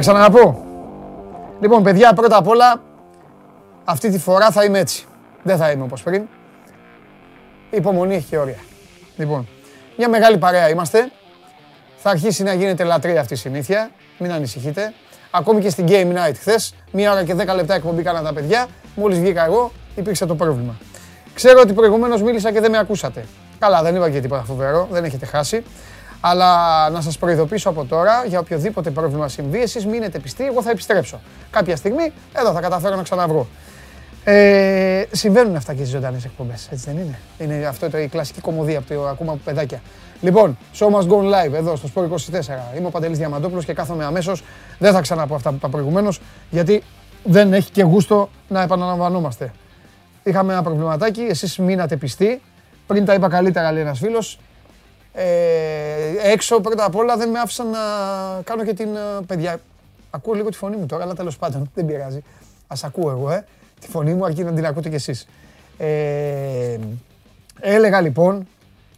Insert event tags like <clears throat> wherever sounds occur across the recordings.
Θα τα ξαναπώ. Λοιπόν, παιδιά, πρώτα απ' όλα, αυτή τη φορά θα είμαι έτσι. Δεν θα είμαι όπως πριν. Η υπομονή έχει και όρια. Λοιπόν, μια μεγάλη παρέα είμαστε. Θα αρχίσει να γίνεται λατρεία αυτή η συνήθεια. Μην ανησυχείτε. Ακόμη και στην Game Night χθες, μία ώρα και 10 λεπτά εκπομπή κάναν τα παιδιά. Μόλις βγήκα εγώ, υπήρξε το πρόβλημα. Ξέρω ότι προηγουμένως μίλησα και δεν με ακούσατε. Καλά, δεν είπα και τίποτα φοβερό, δεν έχετε χάσει. Αλλά να σας προειδοποιήσω από τώρα για οποιοδήποτε πρόβλημα συμβεί, εσείς μείνετε πιστοί, εγώ θα επιστρέψω. Κάποια στιγμή εδώ θα καταφέρω να ξαναβρω. Ε, συμβαίνουν αυτά και στις ζωντανές εκπομπές, έτσι δεν είναι; Είναι αυτό το, η κλασική κομμωδία που το ακούμε από παιδάκια. Λοιπόν, show must go live εδώ στο Sport 24. Είμαι ο Παντελής Διαμαντόπουλος και κάθομαι αμέσως. Δεν θα ξαναπώ αυτά που είπα προηγουμένως, γιατί δεν έχει και γούστο να επαναλαμβανόμαστε. Είχαμε ένα προβληματάκι, εσείς μείνατε πιστοί. Πριν τα είπα καλύτερα, λέει ένας φίλος. Ε, έξω πρώτα απ' όλα δεν με άφησαν να κάνω και την. ε, Παιδιά, ακούω λίγο τη φωνή μου τώρα, αλλά τέλος πάντων δεν πειράζει. Α ακούω εγώ, ε. Τη φωνή μου αρκεί να την ακούτε κι εσείς. Ε, έλεγα λοιπόν,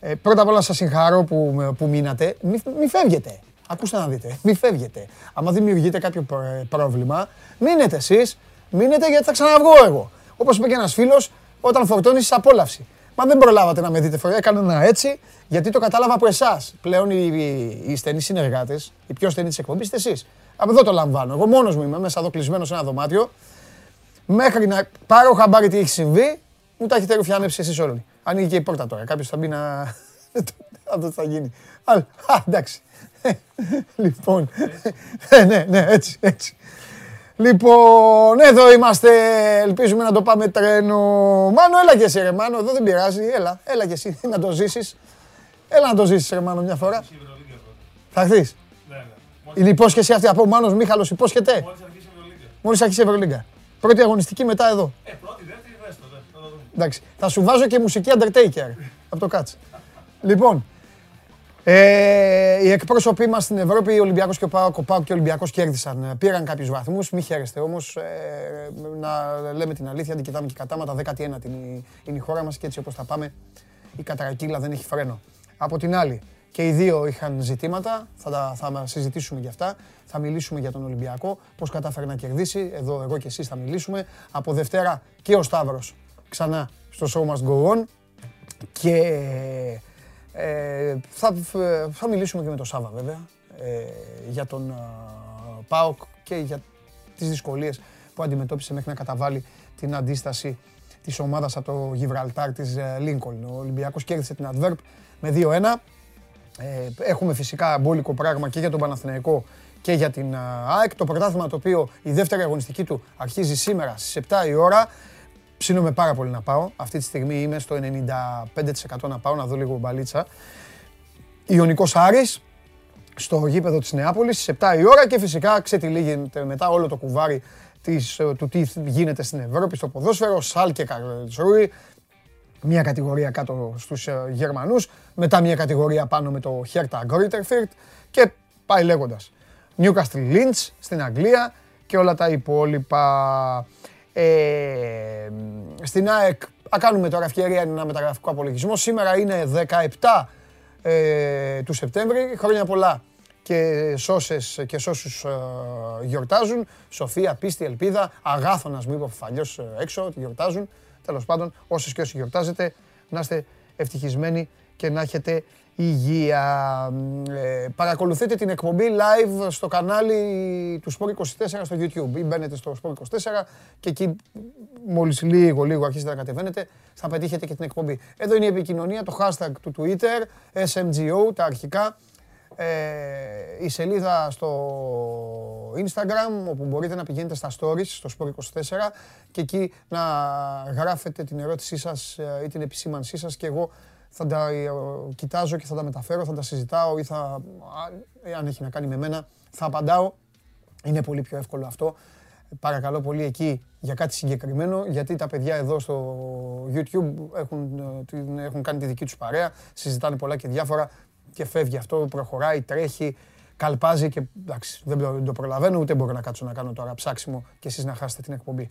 ε, πρώτα απ' όλα σας συγχαρώ που, με- που μείνατε. Μη, μη φεύγετε. Ακούστε να δείτε. Μη φεύγετε. Άμα δημιουργείτε κάποιο προ- ε, πρόβλημα, μείνετε εσείς. Μείνετε γιατί θα ξαναβγώ εγώ. Όπως είπε και ένας φίλος, όταν φορτώνεις απόλαυση. Μα δεν προλάβατε να με δείτε φορέ. Έκανα ένα έτσι, γιατί το κατάλαβα από εσάς. Πλέον οι, οι, οι στενοί συνεργάτες, οι πιο στενοί της εκπομπής είστε εσείς. Από εδώ το λαμβάνω. Εγώ μόνος μου είμαι μέσα εδώ κλεισμένο σε ένα δωμάτιο. Μέχρι να πάρω χαμπάρι τι έχει συμβεί, μου τα έχετε ρουφιανέψει εσείς όλοι. Ανοίγει και η πόρτα τώρα. Κάποιος θα μπει να. <laughs> Αυτός τι θα γίνει. Α, α, εντάξει. <laughs> Λοιπόν. Ε, ναι, ναι, έτσι, έτσι. Λοιπόν, εδώ είμαστε. Ελπίζουμε να το πάμε τρένο. Μάνο, έλα και εσύ, ρε Μάνο. Εδώ δεν πειράζει. Έλα, έλα και εσύ να το ζήσεις. Έλα να το ζήσεις, ρε Μάνο, μια φορά. Θα έρθεις; Είναι υπόσχεση αυτή από ο Μάνος Μίχαλος υπόσχεται; Μόλις αρχίσει η Ευρωλίγκα. Πρώτη αγωνιστική μετά εδώ. Ε, πρώτη, δεύτερη, δέστο, δες. Θα το δούμε. Εντάξει. Θα σου βάζω και μουσική Undertaker από το Κάτς. Λοιπόν, ε, οι εκπρόσωποι μας στην Ευρώπη, ο Ολυμπιακός και ο ΠΑΟΚ, ο ΠΑΟΚ και ο Ολυμπιακός κέρδισαν. Ε, Πήραν κάποιους βαθμούς, μη χαίρεστε όμως. Ε, να λέμε την αλήθεια, την κοιτάμε και κατάματα. 19η είναι, είναι η χώρα μας και έτσι όπως θα πάμε, η κατρακύλα δεν έχει φρένο. Από την άλλη, και οι δύο είχαν ζητήματα, θα, τα, θα συζητήσουμε για αυτά. Θα μιλήσουμε για τον Ολυμπιακό, πώς κατάφερε να κερδίσει. Εδώ εγώ και εσείς θα μιλήσουμε. Από Δευτέρα και ο Σταύρος ξανά στο Show Must Go On. Και ε, θα, θα μιλήσουμε και με τον Σάβα βέβαια ε, για τον α, ΠΑΟΚ και για τις δυσκολίες που αντιμετώπισε μέχρι να καταβάλει την αντίσταση της ομάδας από το Γιβραλτάρ της Λίνκολν. Ο Ολυμπιακός κέρδισε την Adverb με 2-1. Ε, έχουμε φυσικά μπόλικο πράγμα και για τον Παναθηναϊκό και για την α, ΑΕΚ. Το πρωτάθλημα το οποίο η δεύτερη αγωνιστική του αρχίζει σήμερα στις 7 η ώρα. Ψήνομαι πάρα πολύ να πάω. Αυτή τη στιγμή είμαι στο 95% να πάω να δω λίγο μπαλίτσα. Ιωνικός Άρης στο γήπεδο της Νεάπολης στις 7 η ώρα και φυσικά ξετυλίγεται μετά όλο το κουβάρι της, ε, του τι γίνεται στην Ευρώπη στο ποδόσφαιρο, Σάλκε Καρλσρούι, μια κατηγορία κάτω στους ε, Γερμανούς, μετά μια κατηγορία πάνω με το Hertha Grutterfurt και πάει λέγοντας. Newcastle Lynch στην Αγγλία και όλα τα υπόλοιπα. Ε, στην ΑΕΚ, θα κάνουμε τώρα ευκαιρία ένα μεταγραφικό απολογισμό. Σήμερα είναι 17 ε, του Σεπτέμβρη. Χρόνια πολλά και σώσες και σώσους ε, γιορτάζουν. Σοφία, πίστη, ελπίδα, αγάθωνας μου είπε ο Φαλιός ε, έξω ότι γιορτάζουν. Τέλος πάντων, όσες και όσοι γιορτάζετε, να είστε ευτυχισμένοι και να έχετε υγεία. Ε, παρακολουθείτε την εκπομπή live στο κανάλι του Sport 24 στο YouTube ή μπαίνετε στο Sport 24 και εκεί μόλις λίγο λίγο αρχίσετε να κατεβαίνετε θα πετύχετε και την εκπομπή. Εδώ είναι η επικοινωνία, το hashtag του Twitter, SMGO, τα αρχικά. Ε, η σελίδα στο Instagram όπου μπορείτε να πηγαίνετε στα stories στο Sport 24 και εκεί να γράφετε την ερώτησή σας ε, ή την επισήμανσή σας και εγώ θα τα ε, κοιτάζω και θα τα μεταφέρω, θα τα συζητάω ή θα, α, αν έχει να κάνει με μένα, θα απαντάω. Είναι πολύ πιο εύκολο αυτό. Παρακαλώ πολύ εκεί για κάτι συγκεκριμένο, γιατί τα παιδιά εδώ στο YouTube έχουν, ε, την- έχουν κάνει τη δική τους παρέα, συζητάνε πολλά και διάφορα και φεύγει αυτό, προχωράει, τρέχει, καλπάζει και εντάξει, δεν το- δεν το προλαβαίνω, ούτε μπορώ να κάτσω να κάνω τώρα ψάξιμο και εσείς να χάσετε την εκπομπή.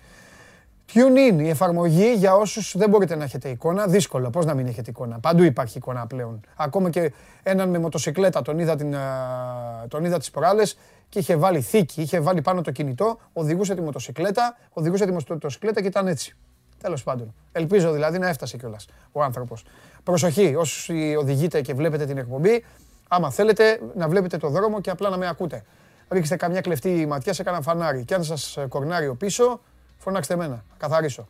TuneIn, η εφαρμογή για όσους δεν μπορείτε να έχετε εικόνα; Δύσκολο, πώς να μην έχετε εικόνα; Παντού υπάρχει εικόνα πλέον. Ακόμα και έναν με μοτοσυκλέτα, τον είδα, την, α, τον είδα τις προάλλες και είχε βάλει θήκη, είχε βάλει πάνω το κινητό, οδηγούσε τη μοτοσυκλέτα, οδηγούσε τη μοτοσυκλέτα και ήταν έτσι. Τέλος πάντων. Ελπίζω δηλαδή να έφτασε κιόλας ο άνθρωπος. Προσοχή, όσοι οδηγείτε και βλέπετε την εκπομπή, άμα θέλετε να βλέπετε το δρόμο και απλά να με ακούτε. Ρίξτε καμιά κλεφτή ματιά σε κανένα φανάρι. Και αν σας κορνάρει ο πίσω, φωνάξτε εμένα. Καθαρίσω.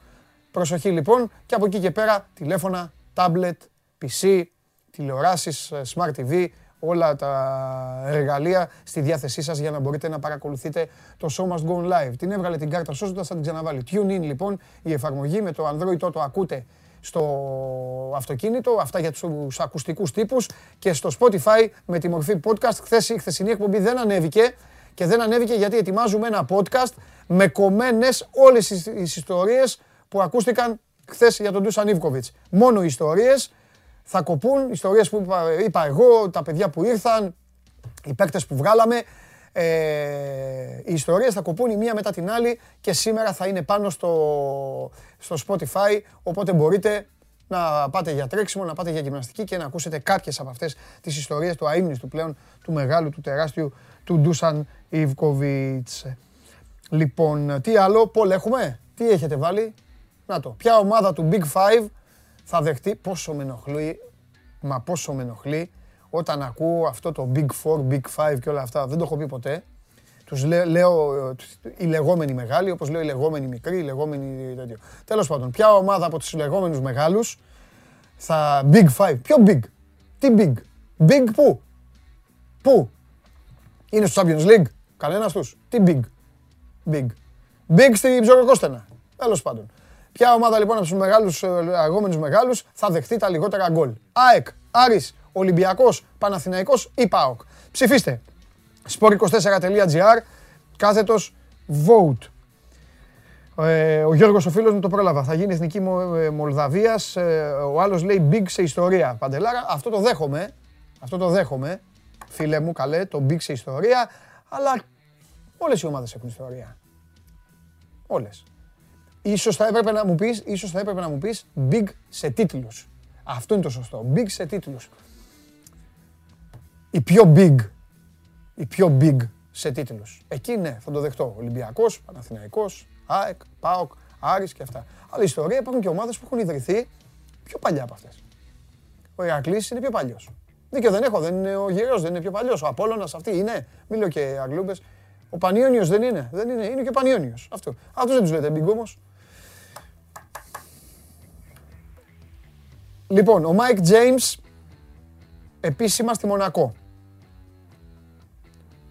Προσοχή λοιπόν και από εκεί και πέρα τηλέφωνα, tablet, PC, τηλεοράσεις, smart TV, όλα τα εργαλεία στη διάθεσή σας για να μπορείτε να παρακολουθείτε το Show Must Go Live. Την έβγαλε την κάρτα σώζοντας, θα την ξαναβάλει. Tune in λοιπόν η εφαρμογή με το Android το ακούτε στο αυτοκίνητο, αυτά για τους ακουστικούς τύπους και στο Spotify με τη μορφή podcast. Χθες η χθεσινή εκπομπή δεν ανέβηκε και δεν ανέβηκε γιατί ετοιμάζουμε ένα podcast με κομμένες όλες τις ιστορίες που ακούστηκαν χθες για τον Ντούσαν Ιβκοβιτς. Μόνο ιστορίες θα κοπούν, ιστορίες που είπα, είπα εγώ, τα παιδιά που ήρθαν, οι παίκτες που βγάλαμε. Ε, οι ιστορίες θα κοπούν η μία μετά την άλλη και σήμερα θα είναι πάνω στο, στο Spotify, οπότε μπορείτε να πάτε για τρέξιμο, να πάτε για γυμναστική και να ακούσετε κάποιες από αυτές τις ιστορίες του αείμνης του πλέον, του μεγάλου, του τεράστιου, του Ντούσαν Ιβκοβιτς. Λοιπόν, τι άλλο, Πολ έχουμε, τι έχετε βάλει, να το, ποια ομάδα του Big Five θα δεχτεί πόσο με ενοχλεί, μα πόσο με ενοχλεί όταν ακούω αυτό το Big Four, Big Five και όλα αυτά. Δεν το έχω πει ποτέ. Τους λέω, λέω οι λεγόμενοι μεγάλοι, όπως λέω οι λεγόμενοι μικροί, οι λεγόμενοι τέτοιο. Τέλος πάντων, ποια ομάδα από τους λεγόμενους μεγάλους θα Big Five. Ποιο Big; Τι Big; Big πού. Πού; Είναι στο Champions League; Κανένας τους. Τι Big; Big. Big στη ψωροκόστενα. Τέλος πάντων. Ποια ομάδα λοιπόν από τους μεγάλους, ε, αγόμενους μεγάλους θα δεχτεί τα λιγότερα γκολ; ΑΕΚ, Άρης, Ολυμπιακός, Παναθηναϊκός ή ΠΑΟΚ; Ψηφίστε. sport24.gr κάθετος vote. Ε, ο Γιώργος ο φίλος μου το πρόλαβα. Θα γίνει Εθνική ε, Μολδαβίας. ο άλλος λέει big σε ιστορία. Παντελάρα, αυτό το δέχομαι. Αυτό το δέχομαι. Φίλε μου, καλέ, το big σε ιστορία. Αλλά όλες οι ομάδες έχουν ιστορία. Όλες. Ίσως θα έπρεπε να μου πεις, ίσως θα έπρεπε να μου πεις big σε τίτλους. Αυτό είναι το σωστό. Big σε τίτλους. Η πιο big, η πιο big σε τίτλους. Εκεί ναι, θα το δεχτώ. Ολυμπιακός, Παναθηναϊκός, ΑΕΚ, ΠΑΟΚ, Άρης και αυτά. Αλλά η ιστορία υπάρχουν και ομάδες που έχουν ιδρυθεί πιο παλιά από αυτές. Ο Ηρακλής είναι πιο παλιός. Δίκιο δεν έχω, δεν είναι ο Γερός, δεν είναι πιο παλιός. Ο Απόλλωνας αυτή είναι. Μίλω και αγλούμπες. Ο Πανιόνιος δεν είναι, δεν είναι, είναι και ο Πανιόνιος. Αυτό. Αυτούς δεν τους λέτε big όμως. Λοιπόν, ο Μάικ James επίσημα στη Μονακό.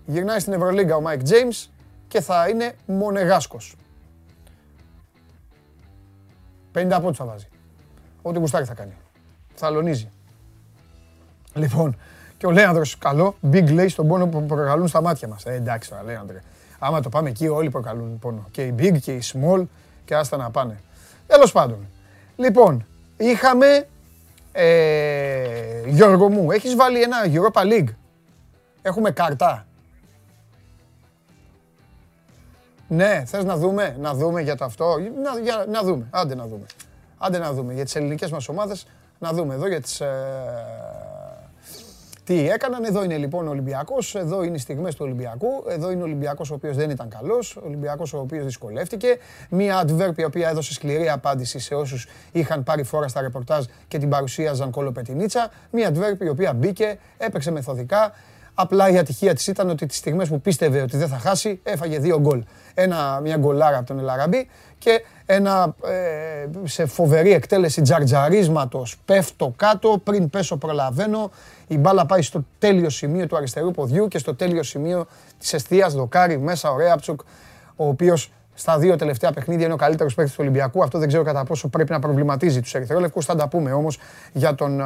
Γυρνάει στην Ευρωλίγκα ο Μάικ James και θα είναι μονεγάσκος. 50 πόντους θα βάζει. Ό,τι γουστάρει θα κάνει. Θα αλωνίζει. Λοιπόν, και ο Λέανδρος καλό, big λέει στον πόνο που προκαλούν στα μάτια μας. Ε, εντάξει τώρα, Λέανδρε. Άμα το πάμε εκεί όλοι προκαλούν πόνο. Και οι big και οι small και άστα να πάνε. Τέλος πάντων. Λοιπόν, είχαμε ε, Γιώργο μου, έχεις βάλει ένα Europa League; Έχουμε κάρτα. Ναι, θες να δούμε, να δούμε για το αυτό. Να, για, να δούμε, άντε να δούμε. Άντε να δούμε για τις ελληνικές μας ομάδες, να δούμε εδώ για τις... Ε, τι έκαναν. Εδώ είναι λοιπόν ο Ολυμπιακός, εδώ είναι οι στιγμές του Ολυμπιακού. Εδώ είναι ο Ολυμπιακός ο οποίος δεν ήταν καλός, ο Ολυμπιακός ο οποίος δυσκολεύτηκε. Μία adverb η οποία έδωσε σκληρή απάντηση σε όσους είχαν πάρει φόρα στα ρεπορτάζ και την παρουσίαζαν κολοπετινίτσα. Μία adverb η οποία μπήκε, έπαιξε μεθοδικά. Απλά η ατυχία της ήταν ότι τις στιγμές που πίστευε ότι δεν θα χάσει, έφαγε δύο γκολ. Ένα, μια γκολάρα από τον Ελαραμπή και ένα ε, σε φοβερή εκτέλεση τζαρτζαρίσματος. Πέφτω κάτω, πριν πέσω προλαβαίνω. Η μπάλα πάει στο τέλειο σημείο του αριστερού ποδιού και στο τέλειο σημείο της εστίας δοκάρι μέσα ο Ρέαψουκ, ο οποίος στα δύο τελευταία παιχνίδια είναι ο καλύτερος παίκτης του Ολυμπιακού. Αυτό δεν ξέρω κατά πόσο πρέπει να προβληματίζει τους Ερυθρόλευκους. Θα τα πούμε όμως για τον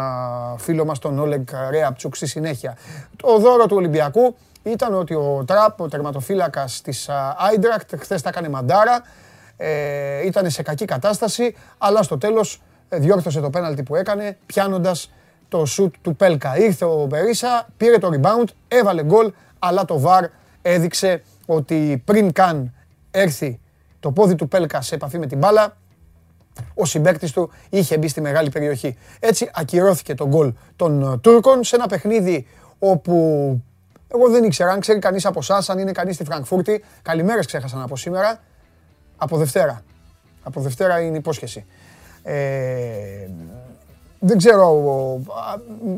φίλο μας τον Όλεγκ Ρέαπτσουκ στη συνέχεια. Το δώρο του Ολυμπιακού ήταν ότι ο Τραπ, ο τερματοφύλακας της Άιντρακτ, χθες τα έκανε μαντάρα. Ε, ήταν σε κακή κατάσταση, αλλά στο τέλος ε, διόρθωσε το πέναλτι που έκανε, πιάνοντας το σουτ του Πέλκα. Ήρθε ο Περίσα, πήρε το rebound, έβαλε γκολ, αλλά το VAR έδειξε ότι πριν καν έρθει το πόδι του Πέλκα σε επαφή με την μπάλα, ο συμπέκτη του είχε μπει στη μεγάλη περιοχή. Έτσι ακυρώθηκε το γκολ των ε, Τούρκων σε ένα παιχνίδι όπου Εγώ δεν ήξερα αν ξέρει κανείς από εσάς, αν είναι κανείς στη Φραγκφούρτη. Καλημέρες ξέχασα να πω σήμερα. Από Δευτέρα. Από Δευτέρα είναι υπόσχεση. Ε, δεν ξέρω,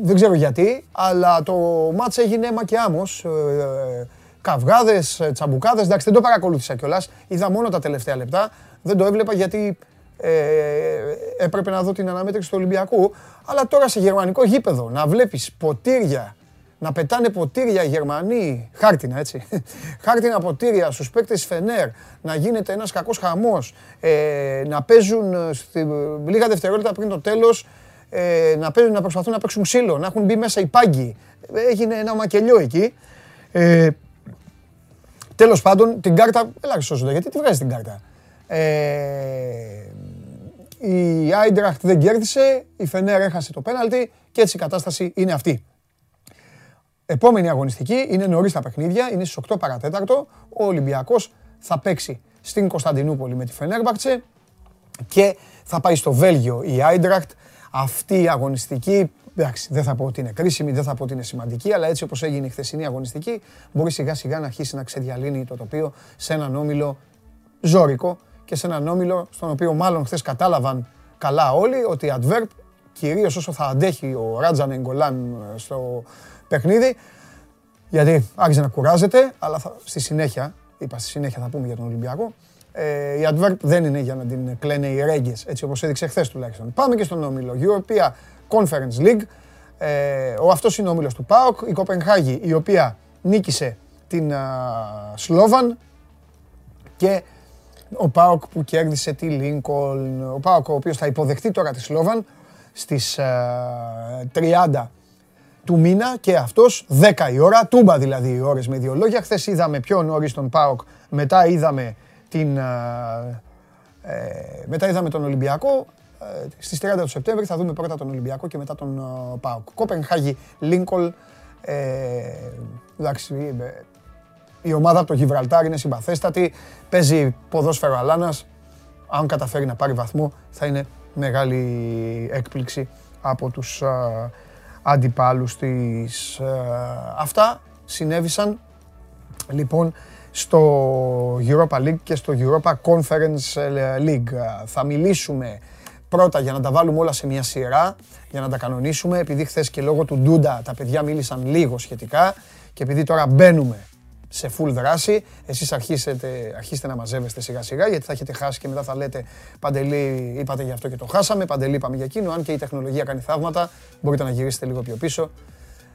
δεν ξέρω γιατί, αλλά το μάτς έγινε αίμα και άμμος. Ε, καυγάδες, τσαμπουκάδες, εντάξει δεν το παρακολούθησα κιόλας. Είδα μόνο τα τελευταία λεπτά. Δεν το έβλεπα γιατί ε, έπρεπε να δω την αναμέτρηση του Ολυμπιακού. Αλλά τώρα σε γερμανικό γήπεδο να βλέπεις ποτήρια, να πετάνε ποτήρια οι Γερμανοί, χάρτινα έτσι, <laughs> χάρτινα ποτήρια στους παίκτες Φενέρ, να γίνεται ένας κακός χαμός, ε, να παίζουν στη, λίγα δευτερόλεπτα πριν το τέλος, ε, να, παίζουν, να προσπαθούν να παίξουν ξύλο, να έχουν μπει μέσα οι πάγκοι. Έγινε ένα μακελιό εκεί. Ε, τέλος πάντων, την κάρτα, έλα σώζοντα, γιατί τη βγάζει την κάρτα. Ε, η Άιντραχτ δεν κέρδισε, η Φενέρ έχασε το πέναλτι και έτσι η κατάσταση είναι αυτή. Επόμενη αγωνιστική είναι νωρίς τα παιχνίδια, είναι στις 8 παρατέταρτο. Ο Ολυμπιακός θα παίξει στην Κωνσταντινούπολη με τη Φενέρμπαχτσε και θα πάει στο Βέλγιο η Άιντραχτ. Αυτή η αγωνιστική, εντάξει, δεν θα πω ότι είναι κρίσιμη, δεν θα πω ότι είναι σημαντική, αλλά έτσι όπως έγινε η χθεσινή αγωνιστική, μπορεί σιγά σιγά να αρχίσει να ξεδιαλύνει το τοπίο σε έναν όμιλο ζώρικο και σε έναν όμιλο στον οποίο μάλλον χθες κατάλαβαν καλά όλοι ότι η Adverb, κυρίως όσο θα αντέχει ο Ράτζαν Εγκολάν στο παιχνίδι, γιατί άρχισε να κουράζεται, αλλά θα, στη συνέχεια, είπα στη συνέχεια θα πούμε για τον Ολυμπιακό, ε, η Adverb δεν είναι για να την κλαίνε οι Ρέγγες, έτσι όπως έδειξε χθες τουλάχιστον. Πάμε και στον όμιλο, European Conference League, ε, ο αυτός είναι ο όμιλος του ΠΑΟΚ, η Κοπενχάγη, η οποία νίκησε την Σλόβαν και ο Πάοκ που κέρδισε τη Λίνκολν, ο Πάοκ ο οποίος θα υποδεχτεί τώρα τη Σλόβαν στις 30 του μήνα και αυτός 10 η ώρα, τούμπα δηλαδή οι ώρες με δύο λόγια. Χθες είδαμε πιο νωρίς τον ΠΑΟΚ, μετά είδαμε, την, ε, μετά είδαμε τον Ολυμπιακό. Ε, στις 30 του Σεπτέμβρη θα δούμε πρώτα τον Ολυμπιακό και μετά τον uh, ΠΑΟΚ. Κόπενχάγη, Λίνκολ, ε, εντάξει, η ομάδα από το Γιβραλτάρ είναι συμπαθέστατη, παίζει ποδόσφαιρο Αλάνας. Αν καταφέρει να πάρει βαθμό θα είναι μεγάλη έκπληξη από τους αντιπάλους της. Αυτά συνέβησαν λοιπόν στο Europa League και στο Europa Conference League. Θα μιλήσουμε πρώτα για να τα βάλουμε όλα σε μια σειρά, για να τα κανονίσουμε, επειδή χθες και λόγω του Ντούντα τα παιδιά μίλησαν λίγο σχετικά και επειδή τώρα μπαίνουμε σε full δράση. Εσείς αρχίσετε, αρχίστε να μαζεύεστε σιγά σιγά γιατί θα έχετε χάσει και μετά θα λέτε Παντελή είπατε για αυτό και το χάσαμε, Παντελή είπαμε για εκείνο. Αν και η τεχνολογία κάνει θαύματα μπορείτε να γυρίσετε λίγο πιο πίσω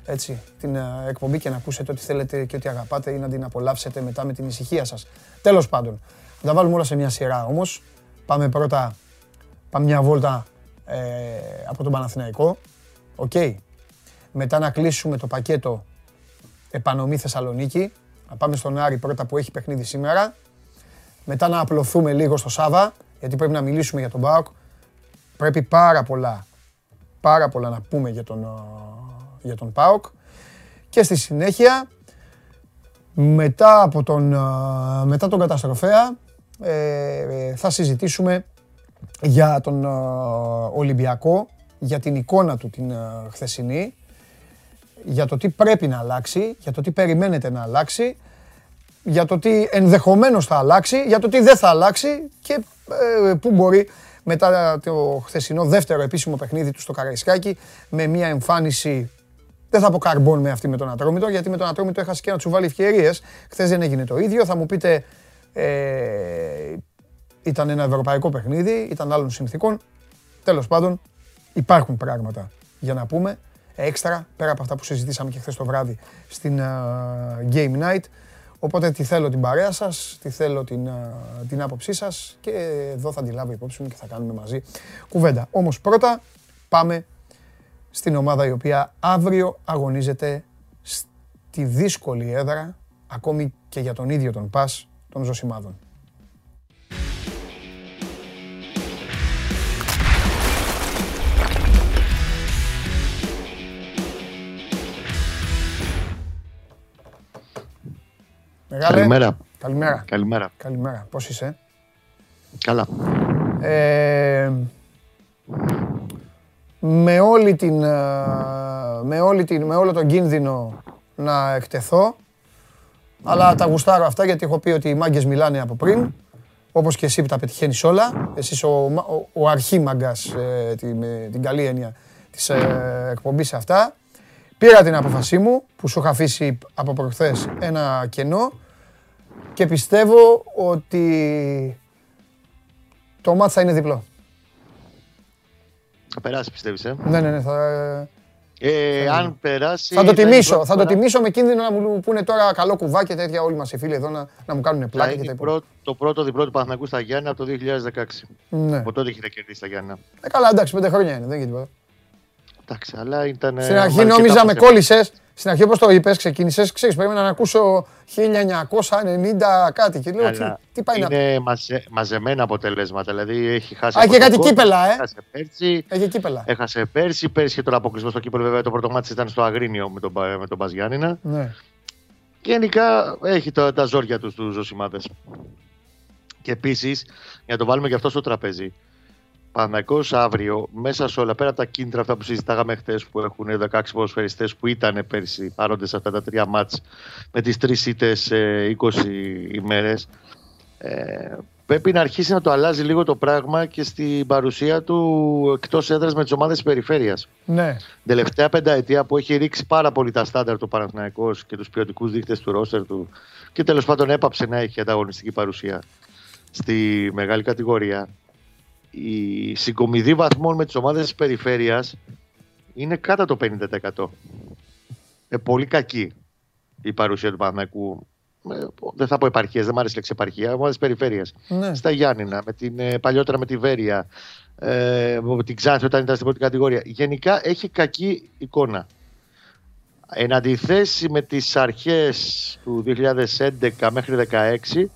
έτσι, την uh, εκπομπή και να ακούσετε ό,τι θέλετε και ό,τι αγαπάτε ή να την απολαύσετε μετά με την ησυχία σας. Τέλος πάντων, θα τα βάλουμε όλα σε μια σειρά όμως. Πάμε πρώτα, πάμε μια βόλτα ε, από τον Παναθηναϊκό. Okay. Μετά να κλείσουμε το πακέτο Επανομή Θεσσαλονίκη. Να πάμε στον Άρη πρώτα που έχει παιχνίδι σήμερα. Μετά να απλωθούμε λίγο στο Σάβα, γιατί πρέπει να μιλήσουμε για τον ΠΑΟΚ. Πρέπει πάρα πολλά, πάρα πολλά να πούμε για τον, για τον ΠΑΟΚ. Και στη συνέχεια, μετά, από τον, μετά τον καταστροφέα, ε, θα συζητήσουμε για τον Ολυμπιακό, για την εικόνα του την χθεσινή, για το τι πρέπει να αλλάξει, για το τι περιμένετε να αλλάξει, για το τι ενδεχομένως θα αλλάξει, για το τι δεν θα αλλάξει και ε, πού μπορεί μετά το χθεσινό δεύτερο επίσημο παιχνίδι του στο Καραϊσκάκι με μια εμφάνιση δεν θα πω καρμπών με αυτή με τον Ατρόμητο, γιατί με τον Ατρόμητο έχασε και να του βάλει ευκαιρίες. Χθες δεν έγινε το ίδιο. Θα μου πείτε, ε, ήταν ένα ευρωπαϊκό παιχνίδι, ήταν άλλων συνθήκων. Τέλος πάντων, υπάρχουν πράγματα για να πούμε έξτρα, πέρα από αυτά που συζητήσαμε και χθες το βράδυ στην Game Night. Οπότε τι θέλω την παρέα σας, τι θέλω την, την άποψή σας και εδώ θα τη λάβω υπόψη μου και θα κάνουμε μαζί κουβέντα. Όμως πρώτα πάμε στην ομάδα η οποία αύριο αγωνίζεται στη δύσκολη έδρα, ακόμη και για τον ίδιο τον Πας των Ζωσιμάδων. Μεγάλε. Καλημέρα. Καλημέρα. Καλημέρα. Καλημέρα. Πώς είσαι; Καλά. Ε, με όλη την, ε, με όλη την, με όλο τον κίνδυνο να εκτεθώ. Αλλά τα γουστάρω αυτά γιατί έχω πει ότι οι μάγκες μιλάνε από πριν. Όπως και εσύ που τα πετυχαίνεις όλα. Εσύ είσαι ο, ο, ο αρχήμαγκας, ε, τη, με την καλή έννοια της ε, εκπομπής αυτά. Πήρα την απόφασή μου που σου είχα αφήσει από προχθές ένα κενό και πιστεύω ότι το μάτς θα είναι διπλό. Θα περάσει, πιστεύεις, ε; Ναι, ναι, ναι. Θα, Ε, αν περάσει. θα το είναι η τιμήσω. πρώτη Θα το φορά- τιμήσω με κίνδυνο να μου πούνε τώρα καλό κουβά και τέτοια όλοι μας οι φίλοι εδώ να, να μου κάνουν Θα πλάκα και είναι τα η υπόλοιπα. πρώτη- το πρώτο διπλό του Παναθηναϊκού στα Γιάννα από το 2016. Ναι. Από τότε έχει κερδίσει τα Γιάννα. Ε, καλά, εντάξει, πέντε χρόνια είναι, δεν γίνεται τίποτα. Εντάξει, αλλά ήταν. Στην αρχή νόμιζα με κόλλησες. Στην αρχή, όπως το είπες, ξεκίνησες, ξέρεις, περίμενα να ακούσω 1990 κάτι και λέω, τι, τι πάει να πει. Είναι μαζε, μαζεμένα αποτελέσματα. Δηλαδή έχει χάσει. Α, από και το κάτι Κόρτο, κύπελα, ε. Έχασε πέρσι. Έχει κύπελα. Έχασε πέρσι. Πέρσι και τον αποκλεισμό στο κύπελο. Βέβαια το πρώτο μάτι ήταν στο Αγρίνιο με τον, Πα- με τον Μπας Γιάννηνα. Ναι. Και γενικά έχει τα, τα ζόρια τους στου ζωσιμάδε. Και επίσης, για να το βάλουμε και αυτό στο τραπέζι. Παναγικός αύριο, μέσα σε όλα, πέρα από τα κίνητρα αυτά που συζητάγαμε χθες, που έχουν 16 ποδοσφαιριστές που ήταν πέρσι παρόντες σε αυτά τα τρία μάτς με τις τρεις ήττες σε 20 ημέρες. Ε, πρέπει να αρχίσει να το αλλάζει λίγο το πράγμα και στην παρουσία του εκτός έδρας με τις ομάδες της περιφέρειας. Ναι. Την τελευταία πενταετία που έχει ρίξει πάρα πολύ τα στάνταρ του Παναθηναϊκός και τους ποιοτικούς δείκτε του ρόστερ του και τέλος πάντων έπαψε να έχει ανταγωνιστική παρουσία στη μεγάλη κατηγορία. Η συγκομιδή βαθμών με τις ομάδες της περιφέρειας είναι κάτω το 50%. Ε, πολύ κακή η παρουσία του Παναθηναϊκού. Ε, δεν θα πω επαρχίας, δεν μου άρεσε η λέξη επαρχία, ομάδε περιφέρειας ναι. στα Γιάννηνα, με την, ε, παλιότερα με τη Βέρεια, ε, με την Ξάνθη όταν ήταν στην πρώτη κατηγορία. Γενικά έχει κακή εικόνα. Εν αντιθέσει με τις αρχές του 2011 μέχρι 2016,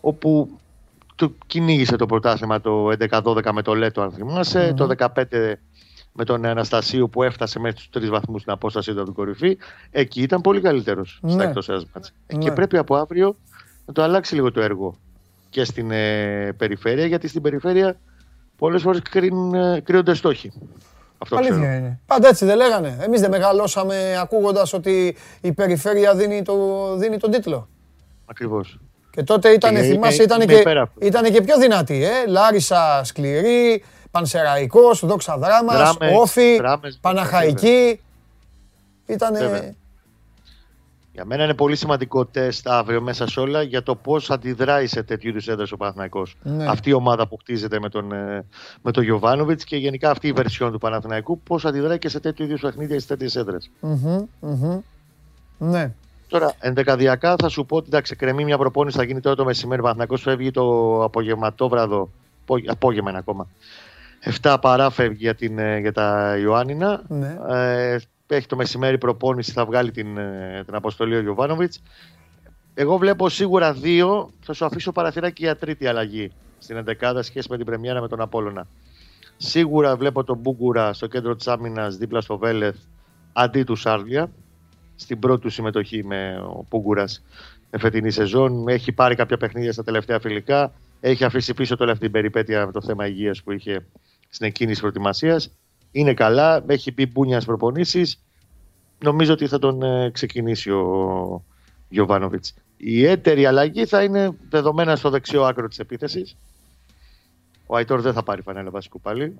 όπου το κυνήγησε το πρωτάθλημα το 11-12 με το Λέτο, αν θυμάσαι, Μμμ. το 15 με τον Αναστασίου που έφτασε μέχρι τους τρεις βαθμούς στην απόσταση του από την κορυφή, εκεί ήταν πολύ καλύτερος Ναι. στα εκτός έδρας μάτς. Ε, Ναι. Και πρέπει από αύριο να το αλλάξει λίγο το έργο και στην ε, περιφέρεια, γιατί στην περιφέρεια πολλές φορές κρίνουν, ε, κρίνονται στόχοι. Αυτό ξέρω. Αλήθεια είναι. Πάντα έτσι δεν λέγανε. Εμείς δεν μεγαλώσαμε ακούγοντας ότι η περιφέρεια δίνει, το, δίνει τον τίτλο. Ακριβώς. Και τότε ήταν, Είναι- θυμάσαι, είναι- ήταν είναι και, υπέρ αυτού. ήτανε και πιο δυνατή. Ε; Λάρισα σκληρή, Πανσεραϊκός, Δόξα Δράμας, Δράμες, Όφη, Δράμες, Παναχαϊκή. Ήτανε... Βέβαια. Για μένα είναι πολύ σημαντικό τεστ αύριο μέσα σε όλα για το πώς αντιδράει σε τέτοιου είδους έδρε ο Παναθηναϊκός. Ναι. Αυτή η ομάδα που χτίζεται με τον, ε, με τον Γιωβάνοβιτς και γενικά αυτή η βερσιόν του Παναθηναϊκού, πώς αντιδράει και σε τέτοιου είδους παιχνίδια στι τέτοιες έδρες. Μμμ, μμμ. Ναι. Τώρα, ενδεκαδιακά θα σου πω ότι εντάξει, κρεμεί μια προπόνηση, θα γίνει τώρα το μεσημέρι. Ο Παναθηναϊκός φεύγει το απογευματόβραδο, απο- απόγευμα είναι ακόμα. 7 παρά φεύγει για, την, ε, για τα Ιωάννινα. Ναι. Ε, έχει το μεσημέρι προπόνηση, θα βγάλει την, ε, την αποστολή ο Γιωβάνοβιτς. Εγώ βλέπω σίγουρα δύο. Θα σου αφήσω παραθυράκι για τρίτη αλλαγή στην 11η σχέση με την Πρεμιέρα με τον Απόλλωνα. Σίγουρα βλέπω τον Μπούγκουρα στο κέντρο της άμυνας δίπλα στο Βέλεθ αντί του Σάρλια. Στην πρώτη του συμμετοχή με ο Μπούγκουρα φετινή σεζόν. Έχει πάρει κάποια παιχνίδια στα τελευταία φιλικά. Έχει αφήσει πίσω τώρα αυτή την περιπέτεια με το θέμα υγείας που είχε στην εκκίνηση προετοιμασίας. Είναι καλά, έχει μπει μπούνια στις προπονήσεις. Νομίζω ότι θα τον ε, ξεκινήσει ο Γιωβάνοβιτς. Η έτερη αλλαγή θα είναι δεδομένα στο δεξιό άκρο της επίθεσης. Ο Αϊτόρ δεν θα πάρει φανέλα βασικού πάλι.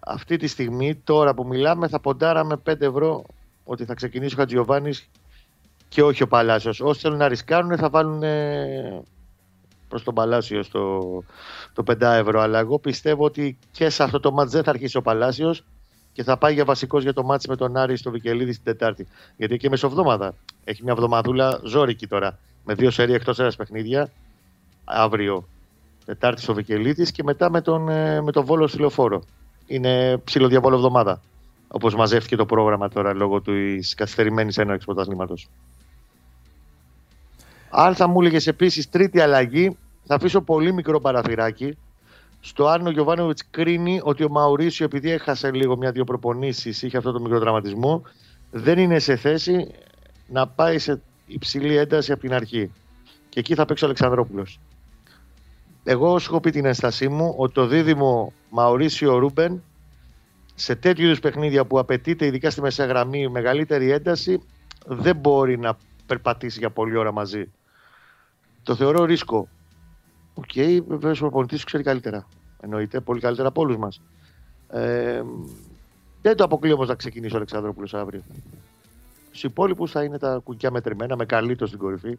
Αυτή τη στιγμή, τώρα που μιλάμε, θα ποντάραμε 5 ευρώ ότι θα ξεκινήσει ο Χατζιωβάνη και όχι ο Παλάσιος. Όσοι θέλουν να ρισκάρουν θα βάλουν προς τον Παλάσιο στο το 5 ευρώ. Αλλά εγώ πιστεύω ότι και σε αυτό το μάτς δεν θα αρχίσει ο Παλάσιος και θα πάει για βασικός για το μάτς με τον Άρη στο Βικελίδη την Τετάρτη. Γιατί και μεσοβδόμαδα έχει μια εβδομαδούλα ζώρικη τώρα. Με δύο σερή εκτός ένα παιχνίδια. Αύριο Τετάρτη στο Βικελίδης και μετά με τον, ε, με τον Βόλος στη Λεωφόρο. Είναι ψιλοδιαβόλο εβδομάδα. Όπως μαζεύτηκε το πρόγραμμα τώρα λόγω της καθυστερημένης έναρξης πρωταθλήματος. Αν θα μου έλεγες επίσης τρίτη αλλαγή, θα αφήσω πολύ μικρό παραθυράκι. Στο Άρνο Γιωβάνοβιτς κρίνει ότι ο Μαουρίσιο, επειδή έχασε λίγο μια-δύο προπονήσεις, είχε αυτό το μικρό δραματισμό, δεν είναι σε θέση να πάει σε υψηλή ένταση από την αρχή. Και εκεί θα παίξει ο Αλεξανδρόπουλος. Εγώ σου έχω πει την ένστασή μου ότι το δίδυμο Μαουρίσιο Ρούμπεν σε τέτοιου είδους παιχνίδια που απαιτείται, ειδικά στη μεσαία γραμμή, μεγαλύτερη ένταση, δεν μπορεί να περπατήσει για πολλή ώρα μαζί. Το θεωρώ ρίσκο. Okay, βεβαίως ο προπονητής ξέρει καλύτερα. Εννοείται, πολύ καλύτερα από όλους μας. Ε, δεν το αποκλείω όμως να ξεκινήσει ο Αλεξανδρόπουλος αύριο. Στου υπόλοιπους θα είναι τα κουκιά μετρημένα με καλύτω στην κορυφή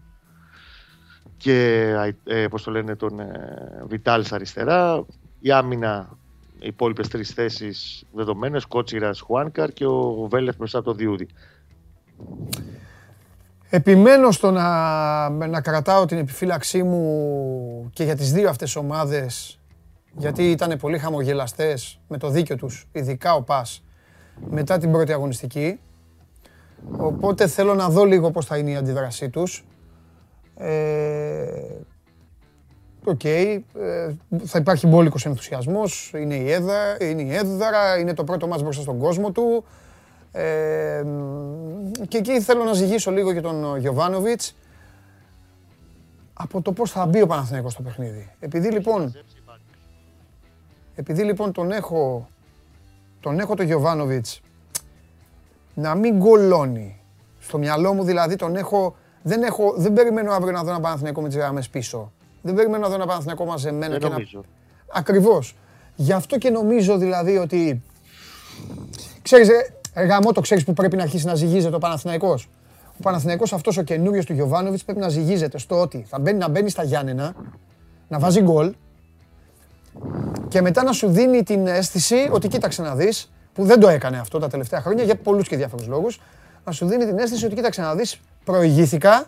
και ε, πώς το λένε τον ε, Βιτάλς αριστερά. Η άμυνα, οι υπόλοιπες τρεις θέσεις δεδομένες. Κότσιρας Χουάνκαρ και ο Βέλεφ μπροστά από το Διούδη. Επιμένω στο να, να κρατάω την επιφύλαξή μου και για τις δύο αυτές ομάδες γιατί ήταν πολύ χαμογελαστές με το δίκιο τους, ειδικά ο ΠΑΣ, μετά την πρώτη αγωνιστική. Οπότε θέλω να δω λίγο πώς θα είναι η αντίδρασή τους. Ε, okay, ε, θα υπάρχει μπόλικος ενθουσιασμός, είναι η έδρα, είναι η έδρα, είναι το πρώτο μας μπροστά στον κόσμο του. Ε, και εκεί θέλω να ζυγίσω λίγο και τον Γιωβάνοβιτς από το πώς θα μπει ο Παναθηναϊκός στο παιχνίδι. Επειδή λοιπόν, επειδή λοιπόν τον έχω, τον έχω τον Γιωβάνοβιτς να μην γκολώνει. Στο μυαλό μου δηλαδή τον έχω, δεν, έχω, δεν περιμένω αύριο να δω ένα Παναθηναϊκό με τις γραμμές πίσω. Δεν περιμένω να δω ένα Παναθηναϊκό μαζεμένο. Δεν και νομίζω. Να... Ακριβώς. Γι' αυτό και νομίζω δηλαδή ότι... Ξέρεις, ε, γαμό το ξέρεις που πρέπει να αρχίσει να ζυγίζεται ο Παναθηναϊκός. Ο Παναθηναϊκός αυτός ο καινούριος του Γιωβάνοβιτς πρέπει να ζυγίζεται στο ότι θα μπαίνει να μπαίνει στα Γιάννενα, να βάζει γκολ και μετά να σου δίνει την αίσθηση ότι κοίταξε να δεις, που δεν το έκανε αυτό τα τελευταία χρόνια για πολλούς και διάφορους λόγους, να σου δίνει την αίσθηση ότι κοίταξε να δεις, προηγήθηκα,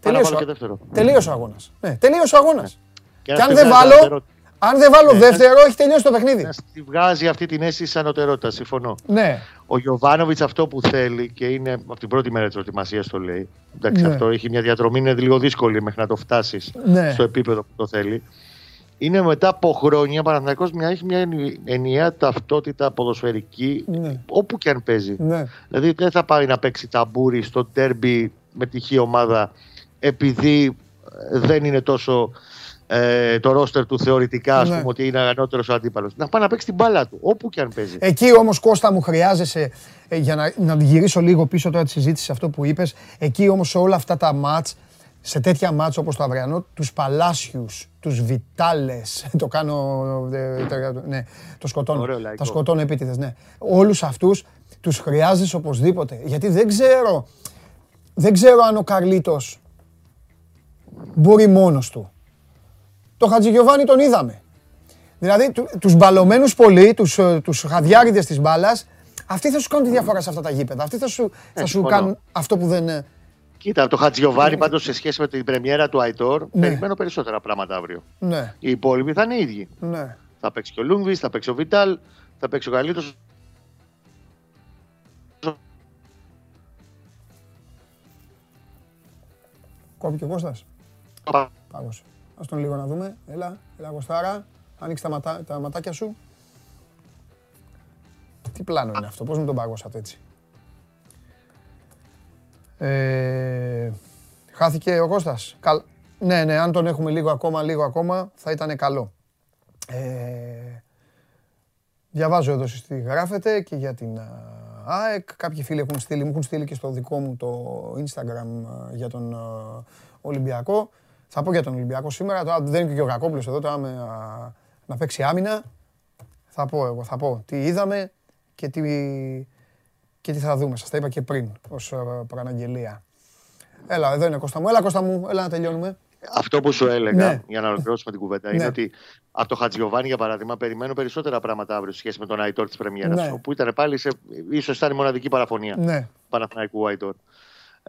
τελείωσε, και δεύτερο. τελείωσε ο αγώνας. Ναι, τελείωσε ο αγώνας. Και, Και αν στη δεν βγάζει βάλω, ανωτερότητα. αν δεν βάλω Ναι, δεύτερο, έχει τελειώσει το παιχνίδι. Να στη βγάζει αυτή την αίσθηση ανωτερότητας, συμφωνώ. Ναι, Ο Γιωβάνοβιτς αυτό που θέλει και είναι από την πρώτη μέρα της προετοιμασίας το λέει. Εντάξει, Ναι. αυτό έχει μια διαδρομή, είναι λίγο δύσκολη μέχρι να το φτάσεις Ναι. στο επίπεδο που το θέλει. Είναι μετά από χρόνια Παναθηναϊκός μια έχει μια ενι- ενιαία ταυτότητα ποδοσφαιρική Ναι. όπου και αν παίζει. ναι. Δηλαδή δεν θα πάει να παίξει ταμπούρι στο τέρμπι με τυχή ομάδα επειδή ε, δεν είναι τόσο ε, το ρόστερ του θεωρητικά ας Ναι. πούμε ότι είναι ανώτερος ο αντίπαλος. Να πάει να παίξει την μπάλα του όπου και αν παίζει. Εκεί όμως Κώστα μου χρειάζεσαι, ε, για να, να γυρίσω λίγο πίσω τώρα τη συζήτηση σε αυτό που είπες, εκεί όμως σε όλα αυτά τα μάτς, σε τέτοια μάτς όπως το αυριανό, τους Παλάσιους, τους Βιτάλες, <laughs> το κάνω, ε, το- ναι, το σκοτώνω, Ωραίο λαϊκό. τα σκοτώνω επίτηδες, ναι. Όλους αυτούς τους χρειάζεσαι οπωσδήποτε, γιατί δεν ξέρω, δεν ξέρω αν ο Καρλίτος μπορεί μόνος του. Το Χατζηγιοβάνι τον είδαμε. Δηλαδή του, τους μπαλωμένους πολύ, τους, ε, τους χαδιάριδες της μπάλας, αυτοί θα σου κάνουν τη διαφορά σε αυτά τα γήπεδα. Αυτοί θα σου, θα σου συμφωνώ. κάνουν αυτό που δεν... ε, Κοίτα, το Χατζιωβάνι πάντως σε σχέση με την πρεμιέρα του Αϊτόρ Ναι. περιμένω περισσότερα πράγματα αύριο. Ναι, Οι υπόλοιποι θα είναι οι ίδιοι. ναι. Θα παίξει και ο Λούγκβις, θα παίξει ο Βιτάλ, θα παίξει ο Καλίτος. Κόπηκε ο Κώστας. Πάγωσε. Ας τον λίγο να δούμε. Έλα, έλα Κωστάρα. Άνοιξε τα, ματά, τα ματάκια σου. Τι πλάνο είναι αυτό, πώς μου τον πάγωσατε έτσι; Ε, χάθηκε ο Κώστας. Καλ... Ναι, ναι, αν τον έχουμε λίγο ακόμα, λίγο ακόμα, θα ήταν καλό. Ε, διαβάζω εδώ εσείς τι γράφετε και για την α, ΑΕΚ. Κάποιοι φίλοι έχουν στείλει, μου έχουν στείλει και στο δικό μου το Instagram α, για τον α, Ολυμπιακό. Θα πω για τον Ολυμπιακό σήμερα. Τώρα δεν είναι και ο Γακόπουλος εδώ τώρα με, α, να παίξει άμυνα. Θα πω εγώ, θα πω τι είδαμε και τι, και τι θα δούμε. Σας τα είπα και πριν ως α, προαναγγελία. Έλα, εδώ είναι Κώστα μου. Έλα Κώστα μου, έλα να τελειώνουμε. Αυτό που σου έλεγα, Ναι. για να ολοκληρώσουμε την κουβέντα, Ναι. είναι ότι από το Χατζιωβάνι, για παράδειγμα, περιμένω περισσότερα πράγματα αύριο σε σχέση με τον Αϊτόρ της Πρεμιέρας. Ναι. Όπου ήταν πάλι σε. ίσως ήταν η μοναδική παραφωνία Ναι, Παναθηναϊκού Αϊτόρ.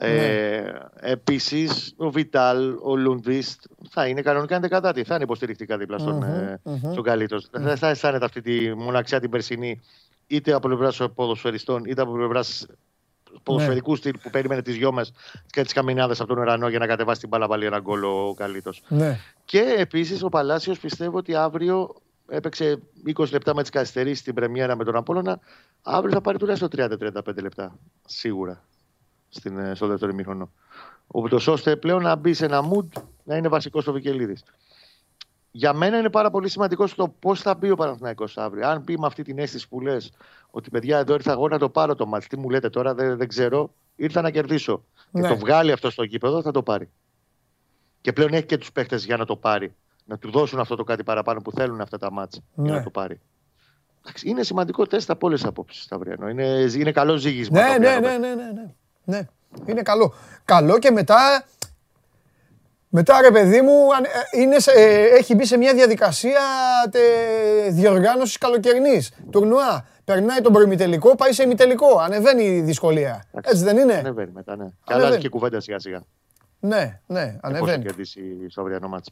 Ναι. Ε, Επίσης, ο Βιτάλ, ο Λούντβιστ θα είναι κανονικά ενδεκατάτη. Θα είναι υποστηρικτικά δίπλα στον, Μμμ, ε, μμμ. στον Καλίτος. Δεν θα αισθάνεται αυτή τη μοναξιά την περσινή, είτε από πλευράς ποδοσφαιριστών, είτε από πλευράς ποδοσφαιρικού στυλ που περίμενε τις δυο μα και τις καμινάδες από τον ουρανό για να κατεβάσει την μπάλα πάλι ένα γκολ ο Καλίτο. ναι. Και επίσης ο Παλάσιος πιστεύω ότι αύριο έπαιξε 20 λεπτά με τις καθυστερήσεις στην Πρεμιέρα με τον Απόλωνα. Αύριο θα πάρει τουλάχιστον 30-35 λεπτά. Σίγουρα. Στην, ε, στο δεύτερο ημίχρονο. Ούτως ώστε πλέον να μπει σε ένα mood να είναι βασικός στο Βικελίδης. Για μένα είναι πάρα πολύ σημαντικό στο πώς θα μπει ο Παναθηναϊκός αύριο. Αν μπει με αυτή την αίσθηση που λες ότι παιδιά εδώ ήρθα εγώ να το πάρω το μάτι, τι μου λέτε τώρα, δεν, δεν ξέρω. ήρθα να κερδίσω. Ναι. Και το βγάλει αυτό στο γήπεδο, θα το πάρει. Και πλέον έχει και τους παίχτες για να το πάρει. Να του δώσουν αυτό το κάτι παραπάνω που θέλουν αυτά τα μάτσα για Ναι. να το πάρει. Εντάξει, Είναι σημαντικό τεστ από όλες τις απόψεις, Σταυριανό. Είναι, είναι καλό ζήγισμα. Ναι, το ναι, οποίο ναι, ναι, ναι, ναι. ναι. Είναι καλό. Καλό και μετά. Μετά ρε παιδί μου, αν- ε, είναι σε- ε, έχει μπει σε μια διαδικασία τε, διοργάνωσης καλοκαιρινής. Τουρνουά. Περνάει τον προημιτελικό, πάει σε ημιτελικό. Ανεβαίνει η δυσκολία. Εντάξει, Έτσι δεν είναι; Ανεβαίνει μετά, ναι. Και Ανεβαίνει. αλλάζει και η κουβέντα σιγά σιγά. Ναι, ναι, Πώς θα ανεβαίνει. κερδίσει στο αυριανό μάτς.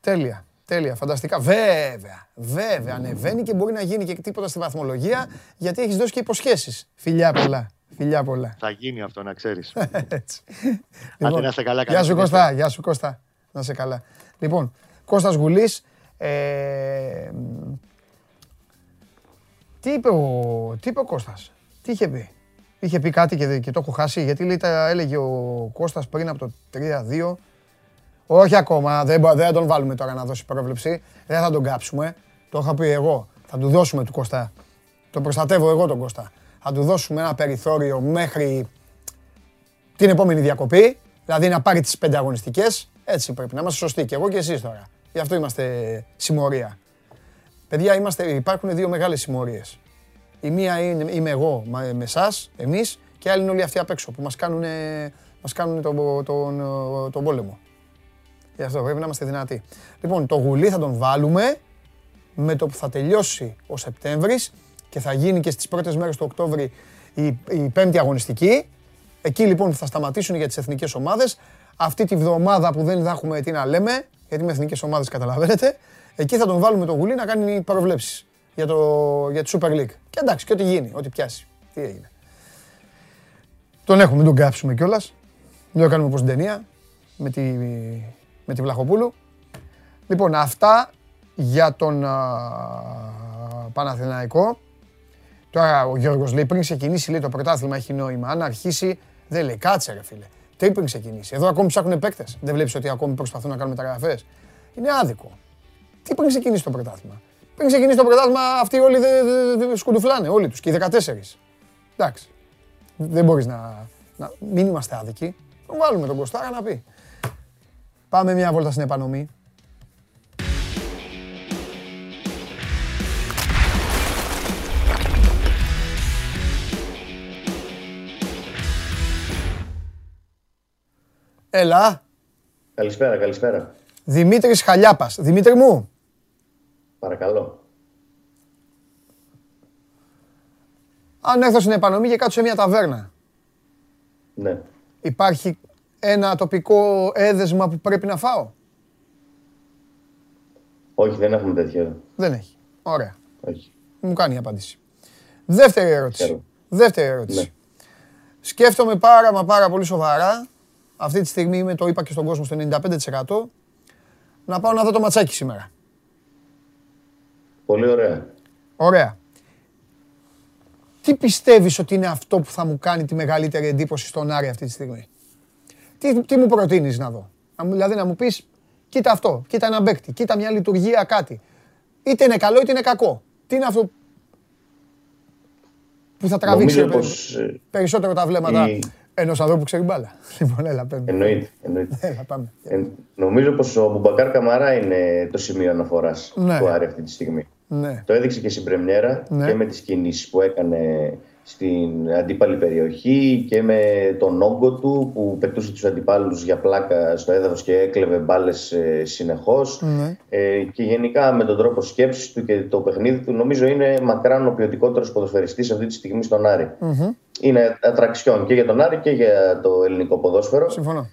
Τέλεια. Τέλεια, φανταστικά. Βέβαια, βέβαια, ανεβαίνει και μπορεί να γίνει και τίποτα στη βαθμολογία γιατί έχεις δώσει και υποσχέσεις. Φιλιά πολλά. Φιλιά πολλά. Θα γίνει αυτό, να ξέρεις. <laughs> Έτσι. να είστε καλά, καλή Γεια σου συνέχεια. Κώστα, γεια σου Κώστα. Να είσαι καλά. Λοιπόν, Κώστας Γουλής. ε, μ, τι, είπε ο, τι είπε ο Κώστας, τι είχε πει; Είχε πει κάτι και, και το έχω χάσει γιατί λέει, τα έλεγε ο Κώστας πριν από το 3-2. Όχι ακόμα, δεν, μπο- δεν θα τον βάλουμε τώρα να δώσει πρόβλεψη. Δεν θα τον κάψουμε. Το είχα πει εγώ. Θα του δώσουμε του Κώστα. Το προστατεύω εγώ τον Κώστα. Θα του δώσουμε ένα περιθώριο μέχρι την επόμενη διακοπή, δηλαδή να πάρει τις πέντε αγωνιστικές. Έτσι πρέπει να είμαστε σωστοί και εγώ και εσείς τώρα. Γι' αυτό είμαστε συμμορία. Παιδιά, είμαστε, υπάρχουν δύο μεγάλες συμμορίες. Η μία είναι, είμαι εγώ μα- με εσάς, εμείς, και η άλλη είναι όλοι αυτοί απ' έξω που μας κάνουν, μας κάνουν τον, τον, τον πόλεμο. Γι' αυτό πρέπει να είμαστε δυνατοί. Λοιπόν, το γουλί θα τον βάλουμε με το που θα τελειώσει ο Σεπτέμβρης και θα γίνει και στις πρώτες μέρες του Οκτώβρη η, η πέμπτη αγωνιστική. Εκεί λοιπόν που θα σταματήσουν για τις εθνικές ομάδες. Αυτή τη βδομάδα που δεν θα έχουμε τι να λέμε, γιατί με εθνικές ομάδες καταλαβαίνετε, εκεί θα τον βάλουμε το γουλί να κάνει προβλέψεις για, το, για τη Super League. Και εντάξει, και ό,τι γίνει, ό,τι πιάσει. Τι έγινε. Τον έχουμε, μην τον κάψουμε κιόλας. Μην το κάνουμε όπως την ταινία με τη, με τη Βλαχοπούλου. Λοιπόν, αυτά για τον α, Παναθηναϊκό. Τώρα ο Γιώργος λέει πριν ξεκινήσει λέει, το πρωτάθλημα έχει νόημα. Αν αρχίσει, δεν λέει κάτσε ρε φίλε. Τι πριν ξεκινήσει. Εδώ ακόμη ψάχνουν παίκτες. Δεν βλέπεις ότι ακόμη προσπαθούν να κάνουν μεταγραφές. Είναι άδικο. Τι πριν ξεκινήσει το πρωτάθλημα. Πριν ξεκινήσει το πρωτάθλημα, αυτοί όλοι δε, δε, δε, σκουντουφλάνε, όλοι τους και οι 14. Εντάξει. Δεν μπορείς να, να. Μην είμαστε άδικοι. Τον βάλουμε τον Κωστάρα να πει. Πάμε μια βόλτα στην επανομή. Έλα, Καλησπέρα, καλησπέρα. Δημήτρης Χαλιάπας. Δημήτρη μου, Παρακαλώ. αν έρθω στην επανομή και κάτσω σε μια ταβέρνα, Ναι. υπάρχει ένα τοπικό έδεσμα που πρέπει να φάω; Όχι, δεν έχουμε τέτοια. Δεν έχει. Ωραία. Όχι. Μου κάνει η απάντηση. Δεύτερη ερώτηση. Ξέρω. Δεύτερη ερώτηση. Ναι. Σκέφτομαι πάρα μα πάρα πολύ σοβαρά, αυτή τη στιγμή είμαι, το είπα και στον κόσμο στο 95%, να πάω να δω το ματσάκι σήμερα. Πολύ ωραία. Ωραία. Τι πιστεύεις ότι είναι αυτό που θα μου κάνει τη μεγαλύτερη εντύπωση στον Άρη αυτή τη στιγμή; Τι, τι μου προτείνεις να δω; Να μου- δηλαδή να μου πεις, κοίτα αυτό, κοίτα ένα παίκτη, κοίτα μια λειτουργία κάτι. Είτε είναι καλό είτε είναι κακό. Τι είναι αυτό που θα τραβήξει Νομίζω ρε, πως... ε, περισσότερο τα βλέμματα η- ενός ανθρώπου που ξέρει μπάλα. <laughs> Λοιπόν, έλα, πέμπει. Εννοείται. εννοείται. <laughs> Έλα, πάμε. Ε, νομίζω πως ο Μπουμπακάρ Καμαρά είναι το σημείο αναφοράς Ναι. του Άρη αυτή τη στιγμή. Ναι. Το έδειξε και στην Πρεμιέρα Ναι. και με τις κινήσεις που έκανε στην αντίπαλη περιοχή και με τον όγκο του που πετούσε τους αντιπάλους για πλάκα στο έδαφος και έκλεβε μπάλες ε, συνεχώς Ναι. ε, και γενικά με τον τρόπο σκέψης του και το παιχνίδι του νομίζω είναι μακράν ο ποιοτικότερος ποδοσφαιριστής αυτή τη στιγμή στον Άρη. Είναι ατραξιόν και για τον Άρη και για το ελληνικό ποδόσφαιρο Συμφωνώ.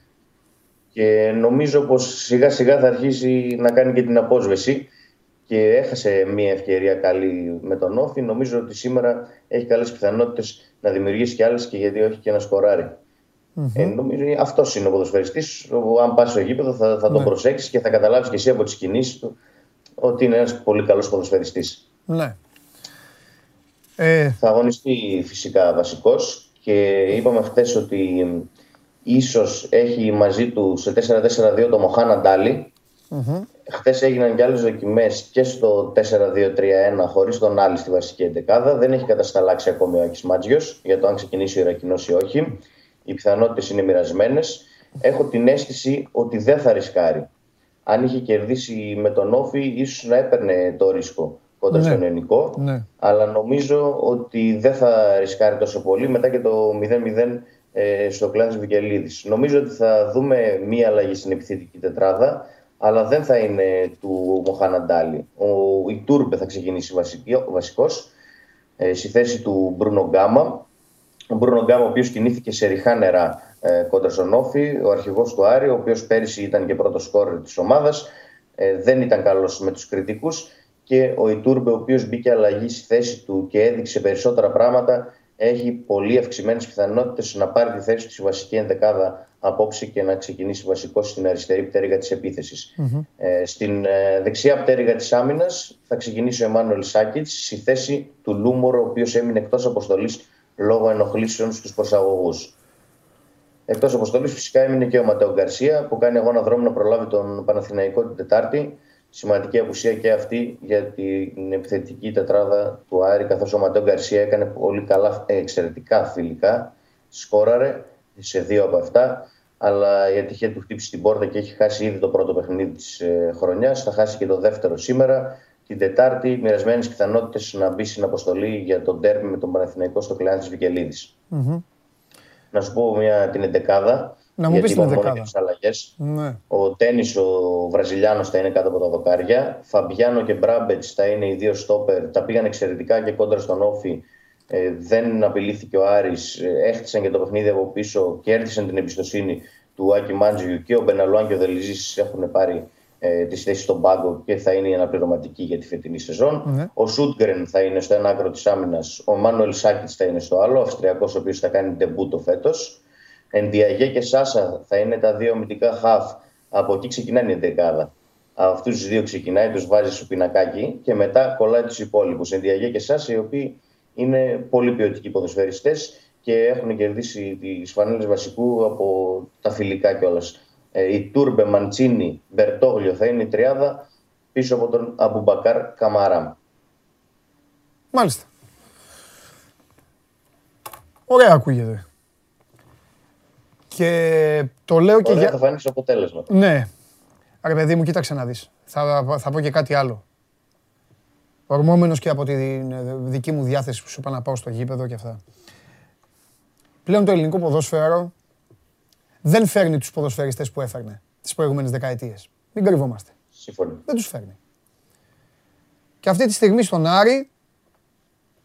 και νομίζω πως σιγά σιγά θα αρχίσει να κάνει και την απόσβεση και έχασε μια ευκαιρία καλή με τον Όφη. Νομίζω ότι σήμερα έχει καλές πιθανότητες να δημιουργήσει και άλλες και γιατί όχι και να σκοράρει. Ε, νομίζω αυτός είναι ο ποδοσφαιριστής. όπου Αν πας στο γήπεδο θα, θα τον Ναι. προσέξεις και θα καταλάβεις και εσύ από τις κινήσεις του ότι είναι ένας πολύ καλός ποδοσφαιριστής. Ναι. Ε, Θα αγωνιστεί φυσικά βασικός και είπαμε χθες ότι μ, ίσως έχει μαζί του σε 4-4-2 το Μοχάνα Ντάλι. Χθες έγιναν και άλλες δοκιμές και στο 4-2-3-1 χωρίς τον Άλλη στη βασική εντεκάδα. Δεν έχει κατασταλάξει ακόμη ο Άκης Μάτζιος για το αν ξεκινήσει ο Ιρακινός ή όχι. οι πιθανότητες είναι μοιρασμένες. Έχω την αίσθηση ότι δεν θα ρισκάρει. Αν είχε κερδίσει με τον Όφη, ίσως να έπαιρνε το ρίσκο κοντά Ναι. στον ελληνικό. Ναι. Αλλά νομίζω ότι δεν θα ρισκάρει τόσο πολύ μετά και το 0-0 ε, στο κλάδο Βικελίδης. Νομίζω ότι θα δούμε μία αλλαγή στην επιθετική τετράδα, αλλά δεν θα είναι του Μοχαναντάλη. Ο η Τούρμπε θα ξεκινήσει βασικός ε, στη θέση του Μπρούνο Γκάμα. Ο Μπρούνο Γκάμα, ο οποίος κινήθηκε σε ριχά νερά ε, κόντρα στον Όφη, ο αρχηγός του Άρη, ο οποίος πέρυσι ήταν και πρώτος σκόρ της ομάδας. Ε, δεν ήταν καλός με τους κριτικούς. Και ο Ιτούρμπε, ο οποίος μπήκε αλλαγή στη θέση του και έδειξε περισσότερα πράγματα, έχει πολύ αυξημένες πιθανότητες να πάρει τη θέση του στη βασική ενδεκάδα απόψε και να ξεκινήσει βασικό στην αριστερή πτέρυγα της επιθεση Ε, στην ε, δεξιά πτέρυγα της άμυνας θα ξεκινήσει ο Εμμάνουελ Σάκητς στη θέση του Λούμορ, ο οποίος έμεινε εκτός αποστολής λόγω ενοχλήσεων στους προσαγωγούς. Εκτός αποστολής φυσικά έμεινε και ο Ματέο Γκαρσία που κάνει αγώνα δρόμου να προλάβει τον Παναθηναϊκό την Τετάρτη. Σημαντική απουσία και αυτή για την επιθετική τετράδα του Άρη, καθώς ο Ματέο Γκαρσία έκανε πολύ καλά, ε, εξαιρετικά φιλικά. Σκόραρε σε δύο από αυτά, αλλά η ατυχία του χτύπησε την πόρτα και έχει χάσει ήδη το πρώτο παιχνίδι της ε, χρονιάς. Θα χάσει και το δεύτερο σήμερα. Την Τετάρτη, μοιρασμένες πιθανότητες να μπει στην αποστολή για τον τέρμι με τον Παναθηναϊκό στο κλειάν της βικελιδη Να σου πω μια, την εντεκάδα. Να μου γιατί πεις την είπαμε μόνο εντεκάδα. για τις αλλαγές. Ναι. Ο Τέννη, ο Βραζιλιάνος, θα είναι κάτω από τα δοκάρια. Φαμπιάνο και Μπράμπετς θα είναι οι δύο στόπερ. Τα πήγαν εξαιρετικά και κόντρα στον Όφη. Ε, δεν απειλήθηκε ο Άρης. Ε, έχτισαν και το παιχνίδι από πίσω. Κέρδισαν την εμπιστοσύνη του Άκη Μάντζιου και ο Μπεναλουάν και ο Δελιζής έχουν πάρει ε, τις θέσεις στον πάγκο και θα είναι η αναπληρωματική για τη φετινή σεζόν. Ναι. Ο Σούτγκρεν θα είναι στο ένα άκρο της άμυνας. Ο Μάνουελ Σάκητς θα είναι στο άλλο. Ο Αυστριακός, ο οποίος θα κάνει ντεμπούτο φέτος. Ενδιαγέ και Σάσα θα είναι τα δύο αμυντικά χαφ. Από εκεί ξεκινάει η δεκάδα. Αυτούς τους δύο ξεκινάει, τους βάζει στο πινακάκι και μετά κολλάει τους υπόλοιπους. Ενδιαγέ και Σάσα, οι οποίοι είναι πολύ ποιοτικοί ποδοσφαιριστές και έχουν κερδίσει τις φανέλες βασικού από τα φιλικά κιόλας. Ε, η Τούρμπε, Μαντσίνη, Μπερτόγλιο θα είναι η τριάδα πίσω από τον Αμπουμπακάρ Καμαράμ. Μάλιστα. Ωραία ακούγεται. Και το λέω και Ωραία, για... θα φανείς στο αποτέλεσμα. Ναι. Ρε παιδί μου, κοίταξε να δεις. Θα, θα πω και κάτι άλλο. Ορμόμενος και από τη δική μου διάθεση που σου είπα να πάω στο γήπεδο και αυτά. Πλέον το ελληνικό ποδόσφαιρο δεν φέρνει τους ποδοσφαιριστές που έφερνε τις προηγούμενες δεκαετίες. Μην κρυβόμαστε. Σύμφωνοι. Δεν τους φέρνει. Και αυτή τη στιγμή στον Άρη,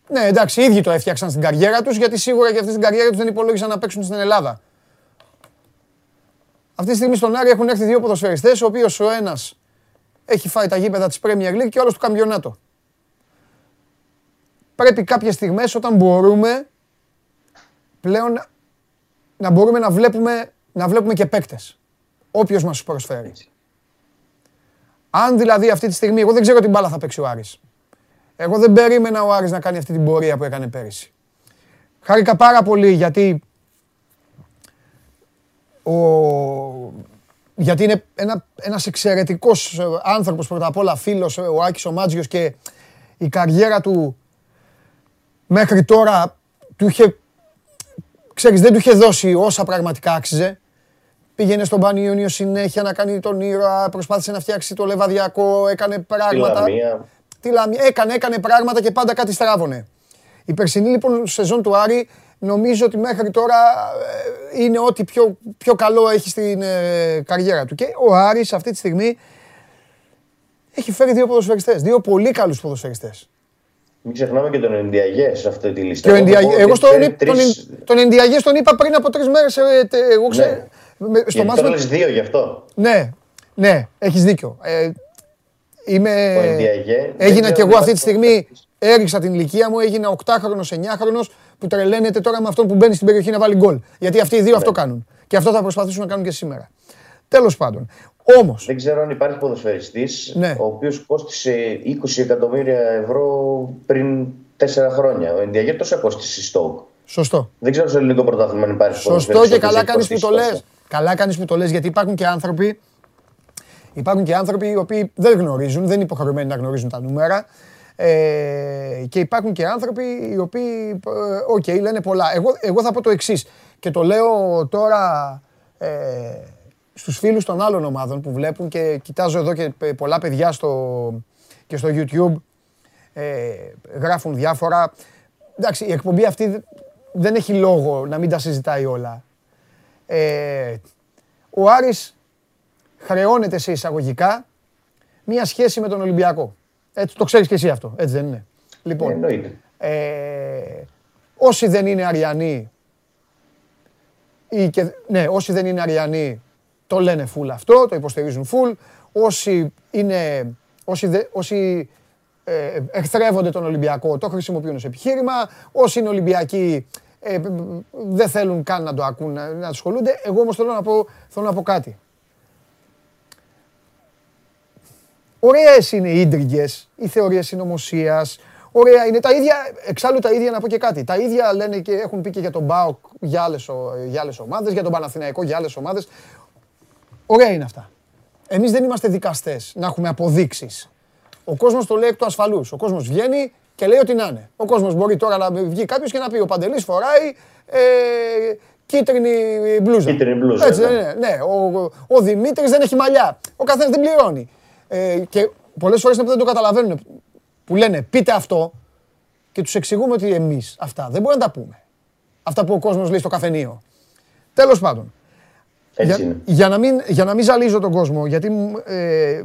ναι εντάξει, οι ίδιοι το έφτιαξαν στην καριέρα τους, γιατί σίγουρα και αυτή στην καριέρα τους δεν υπολόγισαν να παίξουν στην Ελλάδα. Αυτή τη στιγμή στον Άρη έχουν έρθει δύο ποδοσφαιριστές, ο οποίος ο ένας έχει φάει τα γήπεδα της Premier League και ο άλλος του καμπιονάτο. Πρέπει κάποιες στιγμές όταν μπορούμε πλέον να μπορούμε να βλέπουμε, να βλέπουμε και παίκτες. Όποιος μας τους προσφέρει. Αν δηλαδή αυτή τη στιγμή, εγώ δεν ξέρω τι μπάλα θα παίξει ο Άρης. Εγώ δεν περίμενα ο Άρης να κάνει αυτή την πορεία που έκανε πέρυσι. Χάρηκα πάρα πολύ γιατί ο... γιατί είναι ένα, ένας εξαιρετικός ε, άνθρωπος πρώτα απ' όλα φίλος ε, ο Άκης ο Μάτζιος και η καριέρα του μέχρι τώρα του είχε ξέρεις δεν του είχε δώσει όσα πραγματικά άξιζε πήγαινε στον Πανιόνιο συνέχεια να κάνει τον ήρωα, προσπάθησε να φτιάξει το λεβαδιακό, έκανε Στη πράγματα. Λαμία. Τι Λαμία, έκανε, έκανε πράγματα και πάντα κάτι στράβωνε. Η περσινή λοιπόν σεζόν του Άρη νομίζω ότι μέχρι τώρα ε, είναι ό,τι πιο, πιο καλό έχει στην ε, καριέρα του. Και ο Άρης αυτή τη στιγμή έχει φέρει δύο ποδοσφαιριστές, δύο πολύ καλούς ποδοσφαιριστές. Μην ξεχνάμε και τον Ενδιαγέ σε αυτή τη λίστα. Και ο Εγώ θα Ενδιαγέ, πω εγώ ότι στον, φέρει τον, τρεις- τον Ενδιαγέ τον είπα πριν από τρεις μέρες. ε, τε- εγώ ξέρω, Ναι. με- στο Γιατί μάτς τώρα με- λες δύο γι' αυτό. Ναι, ναι, έχεις δίκιο. Ε, είμαι... Ο Ενδιαγέ δεν Έγινα ξέρω κι εγώ αν αυτή τη υπάρχει στιγμή, έριξα την ηλικία μου, έγινα 8χρονος, 9χρονος που τρελαίνεται τώρα με αυτόν που μπαίνει στην περιοχή να βάλει γκολ. Γιατί αυτοί οι δύο αυτό κάνουν. Και αυτό θα προσπαθήσουν να κάνουν και σήμερα. Τέλος πάντων. Όμως, Δεν ξέρω αν υπάρχει ποδοσφαιριστής Ναι. ο οποίος κόστησε 20 εκατομμύρια ευρώ πριν 4 χρόνια. Ο Ενδιαγέ τόσα κόστησε στη Στόκ. σωστό. Δεν ξέρω στο ελληνικό πρωτάθλημα αν υπάρχει Σωστό ποδοσφαιριστής και ο οποίος καλά έχει κάνεις που το κοστίσει λες. τόσα. Καλά κάνεις που το λες γιατί υπάρχουν και άνθρωποι Υπάρχουν και άνθρωποι οι οποίοι δεν γνωρίζουν, δεν είναι υποχρεωμένοι να γνωρίζουν τα νούμερα. Ε, και υπάρχουν και άνθρωποι οι οποίοι, ε, οκέι, λένε πολλά. Εγώ, εγώ θα πω το εξής. Και το λέω τώρα ε, στους φίλους των άλλων ομάδων που βλέπουν και κοιτάζω εδώ και πε- πολλά παιδιά στο, και στο YouTube ε, γράφουν διάφορα. Εντάξει, η εκπομπή αυτή δε- δεν έχει λόγο να μην τα συζητάει όλα. Ε, ο Άρης χρεώνεται σε εισαγωγικά μία σχέση με τον Ολυμπιακό. Έτσι, το ξέρεις και εσύ αυτό, έτσι δεν είναι. Λοιπόν, Εννοείται. ε, όσοι δεν είναι Αριανοί ή και, ναι, όσοι δεν είναι Αριανοί το λένε φουλ αυτό, το υποστηρίζουν φουλ. Όσοι, είναι, όσοι, δε- όσοι ε, εχθρεύονται τον Ολυμπιακό το χρησιμοποιούν ως επιχείρημα. Όσοι είναι Ολυμπιακοί ε, π- π- δεν θέλουν καν να το ακούν, να, να ασχολούνται. Εγώ όμως θέλω να πω, θέλω να πω κάτι. Ωραίες είναι οι ίντριγκες, οι θεωρίες συνωμοσίας. Ωραία είναι τα ίδια, εξάλλου τα ίδια να πω και κάτι. Τα ίδια λένε και έχουν πει και για τον Μπάουκ για άλλες, ο- για άλλες ομάδες, για τον Παναθηναϊκό για άλλες ομάδες. Ωραία είναι αυτά. Εμείς δεν είμαστε δικαστές να έχουμε αποδείξεις. Ο κόσμος το λέει εκ του ασφαλούς. Ο κόσμος βγαίνει και λέει ό,τι να είναι. Ο κόσμος μπορεί τώρα να βγει κάποιος και να πει ο Παντελής φοράει ε, κίτρινη μπλούζα. Κίτρινη μπλούζα, Έτσι ναι. δεν είναι. Ναι, ο, ο Δημήτρης δεν έχει μαλλιά. Ο καθένας δεν πληρώνει. Ε, και πολλές φορές είναι που δεν το καταλαβαίνουν. Που λένε πείτε αυτό και τους εξηγούμε ότι εμείς αυτά δεν μπορούμε να τα πούμε. Αυτά που ο κόσμος λέει στο καφενείο. Τέλος πάντων. Έτσι Για, είναι. για, να μην, για να μην ζαλίζω τον κόσμο, γιατί μου, ε,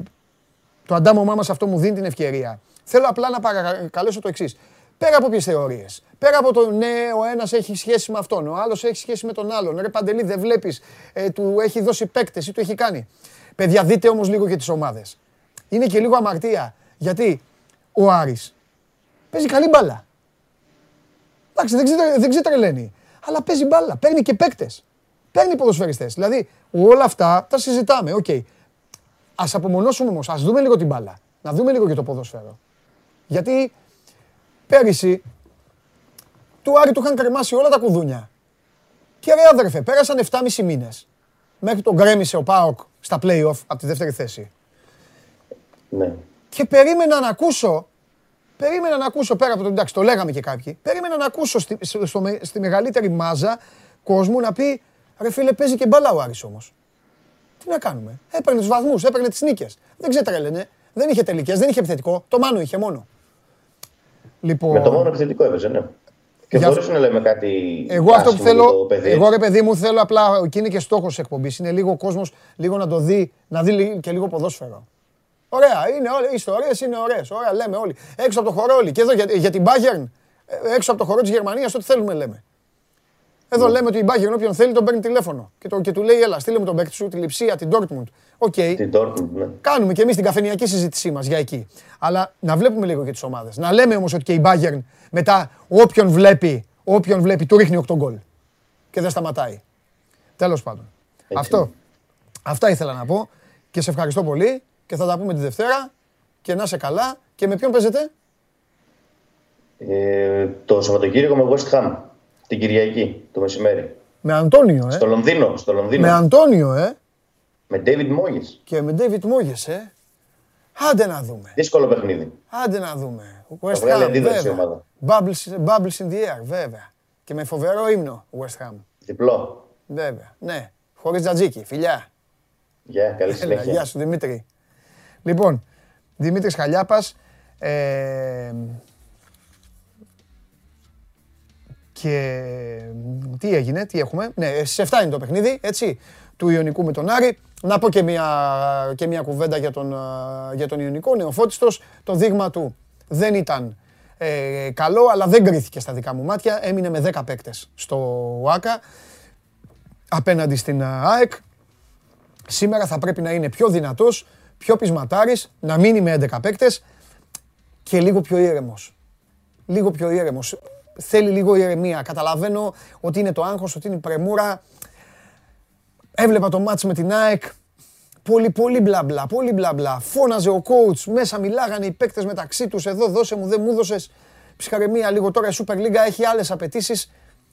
το αντάμωμά μας αυτό μου δίνει την ευκαιρία. Θέλω απλά να παρακαλέσω το εξής. Πέρα από ποιες θεωρίες. Πέρα από το ναι, ο ένας έχει σχέση με αυτόν, ο άλλος έχει σχέση με τον άλλον. Ρε Παντελή, δεν βλέπεις, ε, του έχει δώσει παίκτες ή του έχει κάνει. Παιδιά, δείτε όμως λίγο και τις ομάδες. Είναι και λίγο αμαρτία. Γιατί ο Άρης παίζει καλή μπάλα. Εντάξει, δεν, ξετρε, δεν ξετρελαίνει. Αλλά παίζει μπάλα. Παίρνει και παίκτες. Παίρνει ποδοσφαιριστές. Δηλαδή, όλα αυτά τα συζητάμε. Οκέι. Α απομονώσουμε όμως. Α δούμε λίγο την μπάλα. Να δούμε λίγο και το ποδόσφαιρο. Γιατί πέρυσι του Άρη του είχαν κρεμάσει όλα τα κουδούνια. Και ρε αδερφέ, πέρασαν 7,5 μήνες. Μέχρι τον γκρέμισε ο Πάοκ στα play-off από τη δεύτερη θέση. Ναι. Και περίμενα να ακούσω, περίμενα να ακούσω πέρα από το εντάξει, το λέγαμε και κάποιοι, περίμενα να ακούσω στη, στο- στο με- στη μεγαλύτερη μάζα κόσμου να πει ρε φίλε παίζει και μπάλα ο Άρης όμως. Τι να κάνουμε; Έπαιρνε τους βαθμούς, έπαιρνε τις νίκες. Δεν ξετρέλαινε. Δεν είχε τελικές, δεν είχε επιθετικό. Το μάνο είχε μόνο. Λοιπόν, Με το μόνο επιθετικό έπαιζε, ναι. Και Γι' χωρί αυτό- να λέμε κάτι. εγώ αυτό που άσχημο για θέλω, το παιδί. εγώ ρε παιδί μου θέλω απλά, και είναι και στόχος της εκπομπής, είναι λίγο ο κόσμος λίγο να το δει, να δει λι- και λίγο ποδόσφαιρο. Ωραία, είναι όλες, οι ιστορίες είναι ωραίες, ωραία λέμε όλοι. Έξω από το χώρο όλοι. Και εδώ για, για την Bayern, ε, έξω από το χώρο της Γερμανίας, ό,τι θέλουμε λέμε. Εδώ Ναι. λέμε ότι η Bayern όποιον θέλει τον παίρνει τηλέφωνο και, το, και του λέει έλα στείλε μου τον παίκτη σου, τη Λιψία, την Dortmund. Οκέι, Την Dortmund, ναι. κάνουμε και εμείς την καφενειακή συζήτησή μας για εκεί. Αλλά να βλέπουμε λίγο και τις ομάδες. Να λέμε όμως ότι και η Bayern μετά όποιον βλέπει, όποιον βλέπει του ρίχνει 8 γκολ. Και δεν σταματάει. Τέλος πάντων. Αυτό. είναι. Αυτά ήθελα να πω και σε ευχαριστώ πολύ και θα τα πούμε τη Δευτέρα και να είσαι καλά. Και με ποιον παίζετε; Ε, το Σαββατοκύριακο με West Ham. Την Κυριακή, το μεσημέρι. Με Αντώνιο, ε. Στο Λονδίνο. Στο Λονδίνο. Με Αντώνιο, ε. Με David Moyes. Και με David Moyes, ε. Άντε να δούμε. Δύσκολο παιχνίδι. Άντε να δούμε. West βγάλει Ham, αντίδραση η βέβαια. ομάδα. Bubbles, bubbles in the air, βέβαια. Και με φοβερό ύμνο, West Ham. Διπλό. Βέβαια, ναι. Χωρίς τζατζίκι, φιλιά. Γεια, καλή Έλα, συνέχεια. γεια σου Δημήτρη. Λοιπόν, Δημήτρης Χαλιάπας. Ε, και τι έγινε, τι έχουμε. Ναι, στις 7 είναι το παιχνίδι, έτσι, του Ιωνικού με τον Άρη. Να πω και μια, και μια κουβέντα για τον, α, για τον Ιωνικό. Νεοφώτιστος, το δείγμα του δεν ήταν ε, καλό, αλλά δεν κρίθηκε στα δικά μου μάτια. Έμεινε με 10 παίκτες στο ΟΑΚΑ απέναντι στην α, ΑΕΚ. Σήμερα θα πρέπει να είναι πιο δυνατός, πιο πεισματάρης, να μείνει με 11 παίκτες και λίγο πιο ήρεμος. Λίγο πιο ήρεμος. Θέλει λίγο ηρεμία. Καταλαβαίνω ότι είναι το άγχος, ότι είναι η πρεμούρα. Έβλεπα το μάτς με την ΑΕΚ. Πολύ, πολύ μπλα μπλα, πολύ μπλα μπλα. Φώναζε ο coach, μέσα μιλάγανε οι παίκτες μεταξύ τους. Εδώ δώσε μου, δεν μου δώσες. Ψυχαρεμία λίγο τώρα η Super League έχει άλλες απαιτήσεις.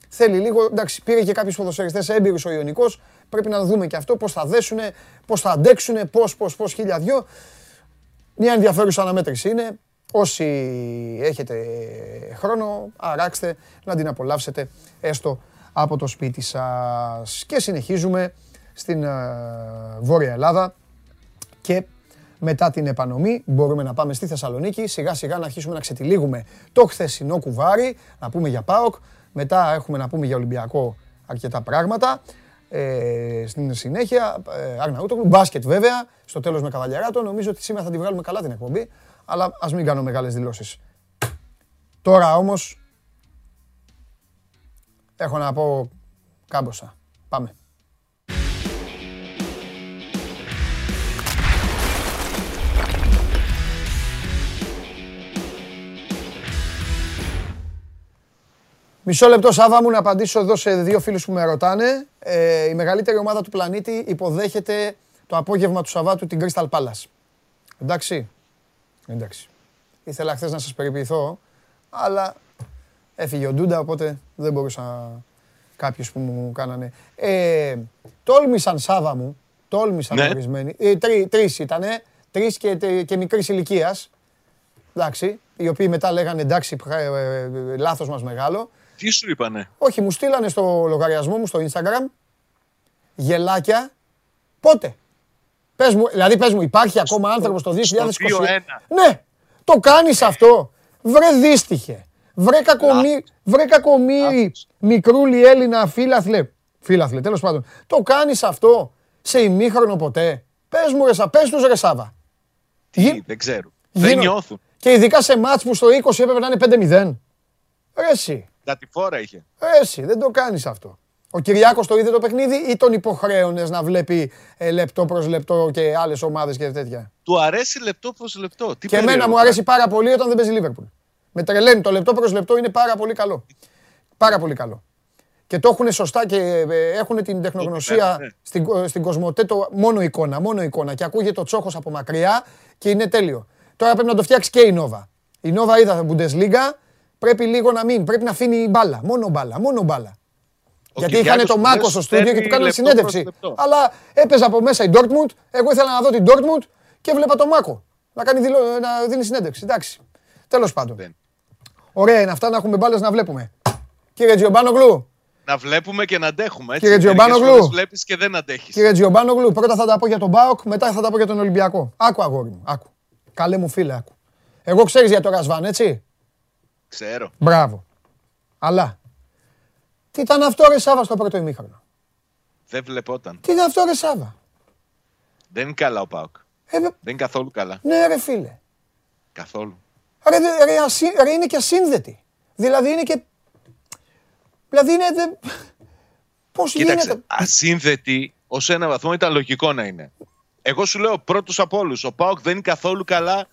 Θέλει λίγο, εντάξει, πήρε και κάποιους ποδοσφαιριστές έμπειρου ο Ιωνικός. Πρέπει να δούμε και αυτό πώς θα δέσουν, πώς θα αντέξουν, πώς, πώς, πώς, χίλια δυο. Μια ενδιαφέρουσα αναμέτρηση είναι. Όσοι έχετε χρόνο, αράξτε να την απολαύσετε έστω από το σπίτι σας. Και συνεχίζουμε στην ε, Βόρεια Ελλάδα και μετά την επανομή μπορούμε να πάμε στη Θεσσαλονίκη, σιγά σιγά να αρχίσουμε να ξετυλίγουμε το χθεσινό κουβάρι, να πούμε για ΠΑΟΚ, μετά έχουμε να πούμε για Ολυμπιακό αρκετά πράγματα. Ε, στην συνέχεια, ε, Αρναούτογλου, μπάσκετ βέβαια, στο τέλος με Καβαλιαράτο. Νομίζω ότι σήμερα θα τη βγάλουμε καλά την εκπομπή, αλλά ας μην κάνω μεγάλες δηλώσεις. Τώρα όμως, έχω να πω κάμποσα. Πάμε. Μισό λεπτό, Σάβα μου, να απαντήσω εδώ σε δύο φίλους που με ρωτάνε. Ε, η μεγαλύτερη ομάδα του πλανήτη υποδέχεται το απόγευμα του Σαββάτου την Crystal Palace. Εντάξει. Εντάξει. Ήθελα χθες να σας περιποιηθώ, αλλά έφυγε ο Ντούντα, οπότε δεν μπορούσα κάποιους που μου κάνανε. Ε, τόλμησαν, Σάβα μου, τόλμησαν Ναι. ορισμένοι. Ε, τρει, τρεις ήτανε, τρεις και, και μικρής ηλικίας. Εντάξει, οι οποίοι μετά λέγανε εντάξει, ε, ε, ε, λάθος μας μεγάλο. Τι σου είπανε; Όχι, μου στείλανε στο λογαριασμό μου στο Instagram γελάκια. Πότε; Πες μου, δηλαδή πες μου, υπάρχει ακόμα άνθρωπος το 2021. στο 2-1. Ναι, το κάνεις αυτό. Βρε δύστιχε. Βρε κακομί, βρε κακομύρι, Λάθος. μικρούλι Έλληνα φίλαθλε. Φίλαθλε, τέλος πάντων. Το κάνεις αυτό σε ημίχρονο ποτέ. Πες μου ρε, Σα- πες τους ρε Σάβα. Τι, Γι- δεν ξέρω. γίνω- Δεν νιώθουν. Και ειδικά σε μάτς που στο 20 έπρεπε να είναι 5-0. Ρε εσύ. Κάτι φόρα είχε. Ε, Εσύ, δεν το κάνεις αυτό. Ο Κυριάκος το είδε το παιχνίδι ή τον υποχρέωνες να βλέπει ε, λεπτό προς λεπτό και άλλες ομάδες και τέτοια; Του αρέσει λεπτό προς λεπτό. Τι Και εμένα περίεργο μου αρέσει πάρα πολύ όταν δεν παίζει Λίβερπουλ. Με τρελαίνει το λεπτό προς λεπτό είναι πάρα πολύ καλό. Πάρα πολύ καλό. Και το έχουν σωστά και ε, έχουν την τεχνογνωσία ναι. στην, κο- στην Κοσμοτέ το μόνο εικόνα, μόνο εικόνα. Και ακούγεται ο Τσόχος από μακριά και είναι τέλειο. Τώρα πρέπει να το φτιάξει και η Νόβα. Η Νόβα είδα Bundesliga, πρέπει λίγο να μην, πρέπει να αφήνει μπάλα, μόνο μπάλα, μόνο μπάλα. Ο Γιατί Κυριάκος είχαν το που Μάκο λες στο στούντιο και στέλνει του κάνανε λεπτό συνέντευξη. προς λεπτό. Αλλά έπαιζε από μέσα η Dortmund. Εγώ ήθελα να δω την Dortmund και βλέπα το Μάκο να, κάνει δηλώ... να δίνει συνέντευξη. Εντάξει. Τέλος πάντων. Δεν. Ωραία είναι αυτά να έχουμε μπάλες να βλέπουμε. Κύριε Τζιομπάνογλου, Να βλέπουμε και να αντέχουμε. Έτσι. Κύριε Μερικές Τζιομπάνογλου. φορές βλέπεις και δεν αντέχεις. κύριε Τζιομπάνογλου, πρώτα θα τα πω για τον Μπάοκ, μετά θα τα πω για τον Ολυμπιακό. Άκου αγόρι μου, άκου. Καλέ μου φίλε, άκου. Εγώ ξέρεις για το Ρασβάν, έτσι; Ξέρω. Μπράβο. Αλλά. Τι ήταν αυτό ρε Σάβα στο πρώτο ημίχρονο; Δεν βλεπόταν. Τι ήταν αυτό ρε Σάβα; Δεν είναι καλά ο Πάουκ. Ε, Δεν είναι καθόλου καλά. ναι ρε φίλε. Καθόλου. Ρε, δε- ρε, ασύ- ρε, είναι και ασύνδετη. Δηλαδή είναι και... Δηλαδή είναι... Δε... Πώς Κοίταξε, γίνεται... ασύνδετη ως ένα βαθμό ήταν λογικό να είναι. Εγώ σου λέω πρώτος από όλους. Ο Πάουκ δεν είναι καθόλου καλά.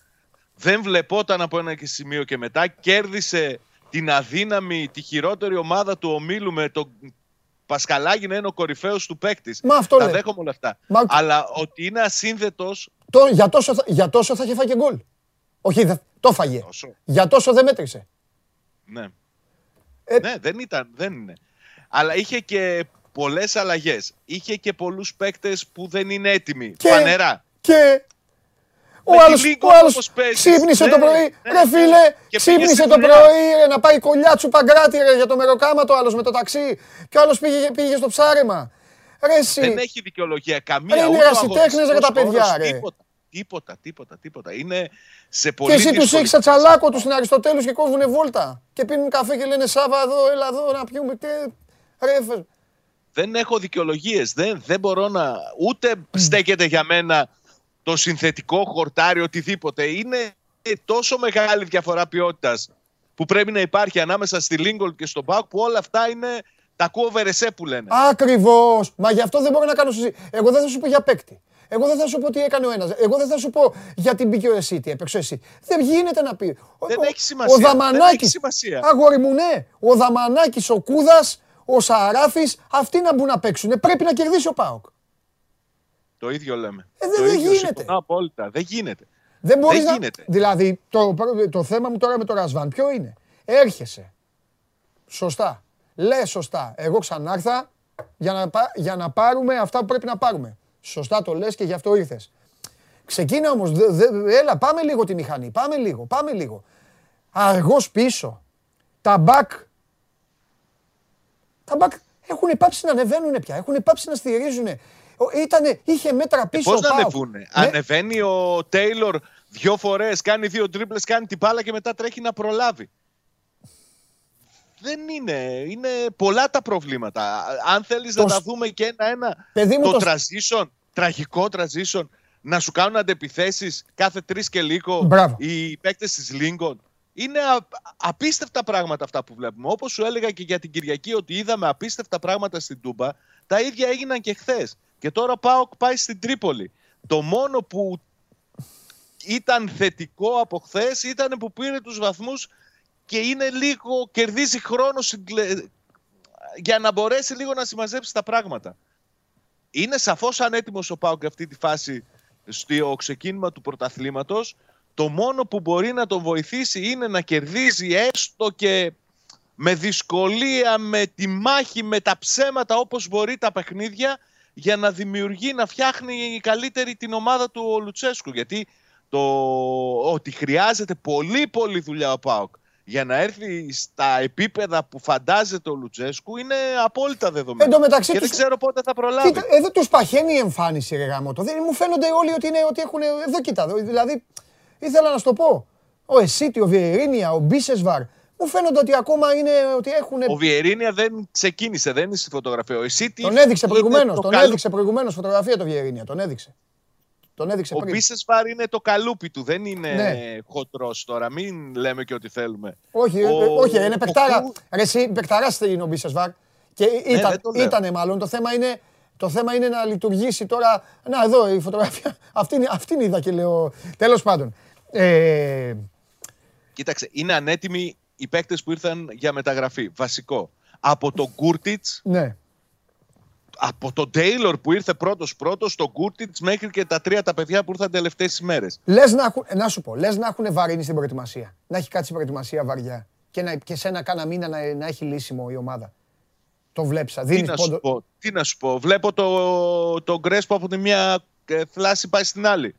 Δεν βλεπόταν από ένα και σημείο και μετά. Κέρδισε την αδύναμη, τη χειρότερη ομάδα του ομίλου με τον Πασκαλάκη να είναι ο κορυφαίος του παίκτης. Μα αυτό Τα λέω. δέχομαι όλα αυτά. Μα- Αλλά ότι είναι ασύνδετο. Το, για, τόσο, θα- για τόσο θα είχε φάει και γκολ. Όχι, δε- το φάγε. Τόσο. Για τόσο δεν μέτρησε. Ναι. Ε, ναι, δεν ήταν, δεν είναι. Αλλά είχε και πολλές αλλαγές. Είχε και πολλούς παίκτες που δεν είναι έτοιμοι. Και- Φανερά. Και ο Με τη άλλος, Λίγκο ο άλλος όπως παίζεις. ξύπνησε Ναι, το πρωί. ναι, ρε ναι. φίλε, Και ξύπνησε πήγε στη το δουλειά. πρωί ρε, να πάει κολλιάτσου παγκράτη ρε, για το μεροκάματο, ο άλλος με το ταξί. Και ο άλλος πήγε, πήγε στο ψάρεμα. Ρε εσύ. Δεν έχει δικαιολογία καμία. Ρε, είναι ούτε ο ερασιτέχνες, ρε, τα αγωνιστικός παιδιά, χώρος, ρε. Τίποτα, τίποτα, τίποτα, τίποτα. Είναι σε Και πολύ εσύ τους δύσκολη έχεις στα τσαλάκο τους στην Αριστοτέλους και κόβουνε βόλτα. Και πίνουν καφέ και λένε Σάβα εδώ, έλα εδώ να πιούμε. Και... Ρε, φε- Δεν έχω δικαιολογίες. Δεν, δεν μπορώ να. Ούτε στέκεται για μένα το συνθετικό χορτάρι, οτιδήποτε. Είναι τόσο μεγάλη διαφορά ποιότητας που πρέπει να υπάρχει ανάμεσα στη Λίγκολ και στον Πάουκ που όλα αυτά είναι τα κόβερεσέ που λένε. Ακριβώς. Μα γι' αυτό δεν μπορώ να κάνω συζήτηση. Εγώ δεν θα σου πω για παίκτη. Εγώ δεν θα σου πω τι έκανε ο ένας. Εγώ δεν θα σου πω γιατί μπήκε ο εσύ, τι έπαιξε εσύ. Δεν γίνεται να πει. Ο- Δεν ο- έχει σημασία. Ο Δαμανάκης. Δεν έχει σημασία. Αγόρι μου, ναι. Ο Δαμανάκης, ο Κούδας, ο Σαράφης, αυτοί να μπουν να παίξουν. Πρέπει να κερδίσει ο ΠΑΟΚ. Το ίδιο λέμε. Ε, δεν- το δεν ίδιο γίνεται. συμφωνώ απόλυτα. Δεν γίνεται. Δεν μπορείς Δεν να. γίνεται. Δηλαδή, το, το θέμα μου τώρα με το Ρασβάν ποιο είναι; Έρχεσαι. Σωστά. Λες σωστά. Εγώ ξανάρθα για να, πα- για να πάρουμε αυτά που πρέπει να πάρουμε. Σωστά το λες και γι' αυτό ήρθες. Ξεκίνα όμως, δε- δε- έλα πάμε λίγο τη μηχανή, πάμε λίγο, πάμε λίγο. Αργός πίσω. Τα μπακ. Τα μπακ Έχουν πάψει να ανεβαίνουν πια. Έχουν πάψει να στηρίζουν. Ήτανε, είχε μέτρα πίσω. Πώς ο να ΠΑΟΚ. ανεβούνε. Ναι. Ανεβαίνει ο Τέιλορ δύο φορές, κάνει δύο τρίπλες, κάνει την μπάλα και μετά τρέχει να προλάβει. Δεν είναι. Είναι πολλά τα προβλήματα. Αν θέλεις Το να σ- τα δούμε και ένα-ένα. Παιδί μου, το, το σ- transition, τραγικό transition, να σου κάνουν αντεπιθέσεις κάθε τρεις και λίγο Μπράβο. οι παίκτες της Λίγκον. Είναι α- απίστευτα πράγματα αυτά που βλέπουμε. Όπως σου έλεγα και για την Κυριακή ότι είδαμε απίστευτα πράγματα στην Τούμπα, τα ίδια έγιναν και χθες. Και τώρα πάω πάει στην Τρίπολη. Το μόνο που ήταν θετικό από χθες ήταν που πήρε τους βαθμούς και είναι λίγο, κερδίζει χρόνο συγκλε- για να μπορέσει λίγο να συμμαζέψει τα πράγματα. Είναι σαφώς ανέτοιμος ο Πάουκ αυτή τη φάση στο ξεκίνημα του πρωταθλήματος. Το μόνο που μπορεί να τον βοηθήσει είναι να κερδίζει έστω και με δυσκολία, με τη μάχη, με τα ψέματα όπως μπορεί τα παιχνίδια για να δημιουργεί, να φτιάχνει καλύτερη την ομάδα του ο Λουτσέσκου. Γιατί το ότι χρειάζεται πολύ πολύ δουλειά ο ΠΑΟΚ για να έρθει στα επίπεδα που φαντάζεται ο Λουτσέσκου είναι απόλυτα δεδομένο. Εν τω μεταξύ και τους- δεν ξέρω πότε θα προλάβει. Κοίτα, εδώ τους παχαίνει η εμφάνιση, ρε γάμο. Δεν μου φαίνονται όλοι ότι, είναι, ότι έχουν. Εδώ κοίτα. εδώ, Δηλαδή, ήθελα να σου το πω. Ο Εσίτη, ο Βιερίνια, ο Μπίσεσβαρ. Μου φαίνονται ότι ακόμα είναι. Ότι έχουν... Ο Βιερίνια δεν ξεκίνησε, δεν είναι στη φωτογραφία. Ο Εσίτη Τον έδειξε είναι προηγουμένως. το Τον καλού- έδειξε προηγουμένως φωτογραφία το Βιερίνια. Τον έδειξε. Τον έδειξε Ο πριν. Μπίσεσβαρ είναι το καλούπι του, δεν είναι Ναι. χοντρός τώρα. Μην λέμε και ό,τι θέλουμε. Όχι, ε, Ο- ε, όχι, είναι ο παικτάρα. Κου- Ρε, εσύ, παικταράς είναι ο Μπίσεσβαρ. Και ήταν, Ναι, δεν το λέω. ήτανε μάλλον. Το θέμα είναι, το θέμα είναι να λειτουργήσει τώρα. Να, εδώ η φωτογραφία. Αυτήν, αυτήν είδα και λέω. Τέλος πάντων. Ε, Κοίταξε, είναι ανέτοιμοι οι παίκτες που ήρθαν για μεταγραφή. Βασικό. Από τον Κούρτιτς, ναι. από τον Τέιλορ που ήρθε πρώτος πρώτος, τον Κούρτιτς μέχρι και τα τρία τα παιδιά που ήρθαν τελευταίες ημέρες. Λες να, έχουν, να σου πω, λες να έχουν βαρύνει στην προετοιμασία. Να έχει κάτσει η προετοιμασία βαριά. Και, να, και σε ένα κάνα μήνα να, να έχει λύσιμο η ομάδα. Το βλέπεις. Τι Δίνεις να, πόντο. σου πω, τι να σου πω. Βλέπω το, το Γκρέσπο από τη μία ε, θλάση πάει στην άλλη.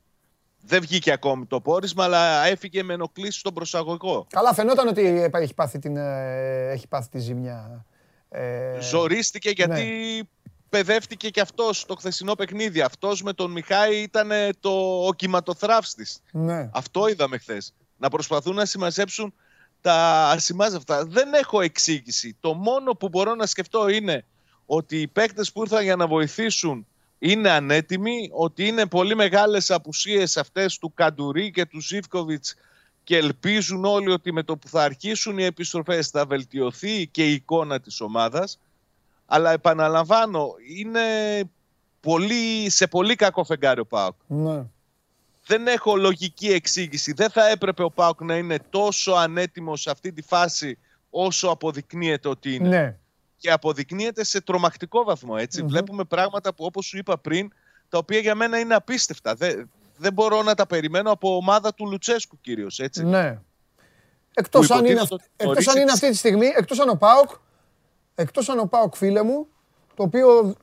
Δεν βγήκε ακόμη το πόρισμα, αλλά έφυγε με ενοχλήσεις στον προσαγωγικό. Καλά, φαινόταν ότι έχει πάθει, την, ε, έχει πάθει τη ζημιά. Ε, Ζορίστηκε γιατί παιδεύτηκε και αυτός το χθεσινό παιχνίδι. Αυτός με τον Μιχάη ήταν ε, το, ο κυματοθράφστης. ναι. Αυτό είδαμε χθες. Να προσπαθούν να συμμαζέψουν τα ασημάζευτα. Δεν έχω εξήγηση. Το μόνο που μπορώ να σκεφτώ είναι ότι οι παίκτες που ήρθαν για να βοηθήσουν είναι ανέτοιμοι, ότι είναι πολύ μεγάλες απουσίες αυτές του Καντουρί και του Ζίβκοβιτς και ελπίζουν όλοι ότι με το που θα αρχίσουν οι επιστροφές θα βελτιωθεί και η εικόνα της ομάδας. Αλλά επαναλαμβάνω, είναι πολύ, σε πολύ κακό φεγγάρι ο ΠΑΟΚ ναι. δεν έχω λογική εξήγηση. Δεν θα έπρεπε ο Πάουκ να είναι τόσο ανέτοιμος σε αυτή τη φάση όσο αποδεικνύεται ότι είναι. ναι. Και αποδεικνύεται σε τρομακτικό βαθμό. Έτσι. Βλέπουμε πράγματα που όπως σου είπα πριν, τα οποία για μένα είναι απίστευτα. Δεν, δεν μπορώ να τα περιμένω από ομάδα του Λουτσέσκου κυρίως. Έτσι. Ναι. Εκτός Που αν, είναι, υποτίθεται αυ- ότι εκτός αν ορίσει είναι τις- αυτή τη στιγμή, εκτός αν ο ΠΑΟΚ, εκτός αν ο ΠΑΟΚ φίλε μου, το οποίο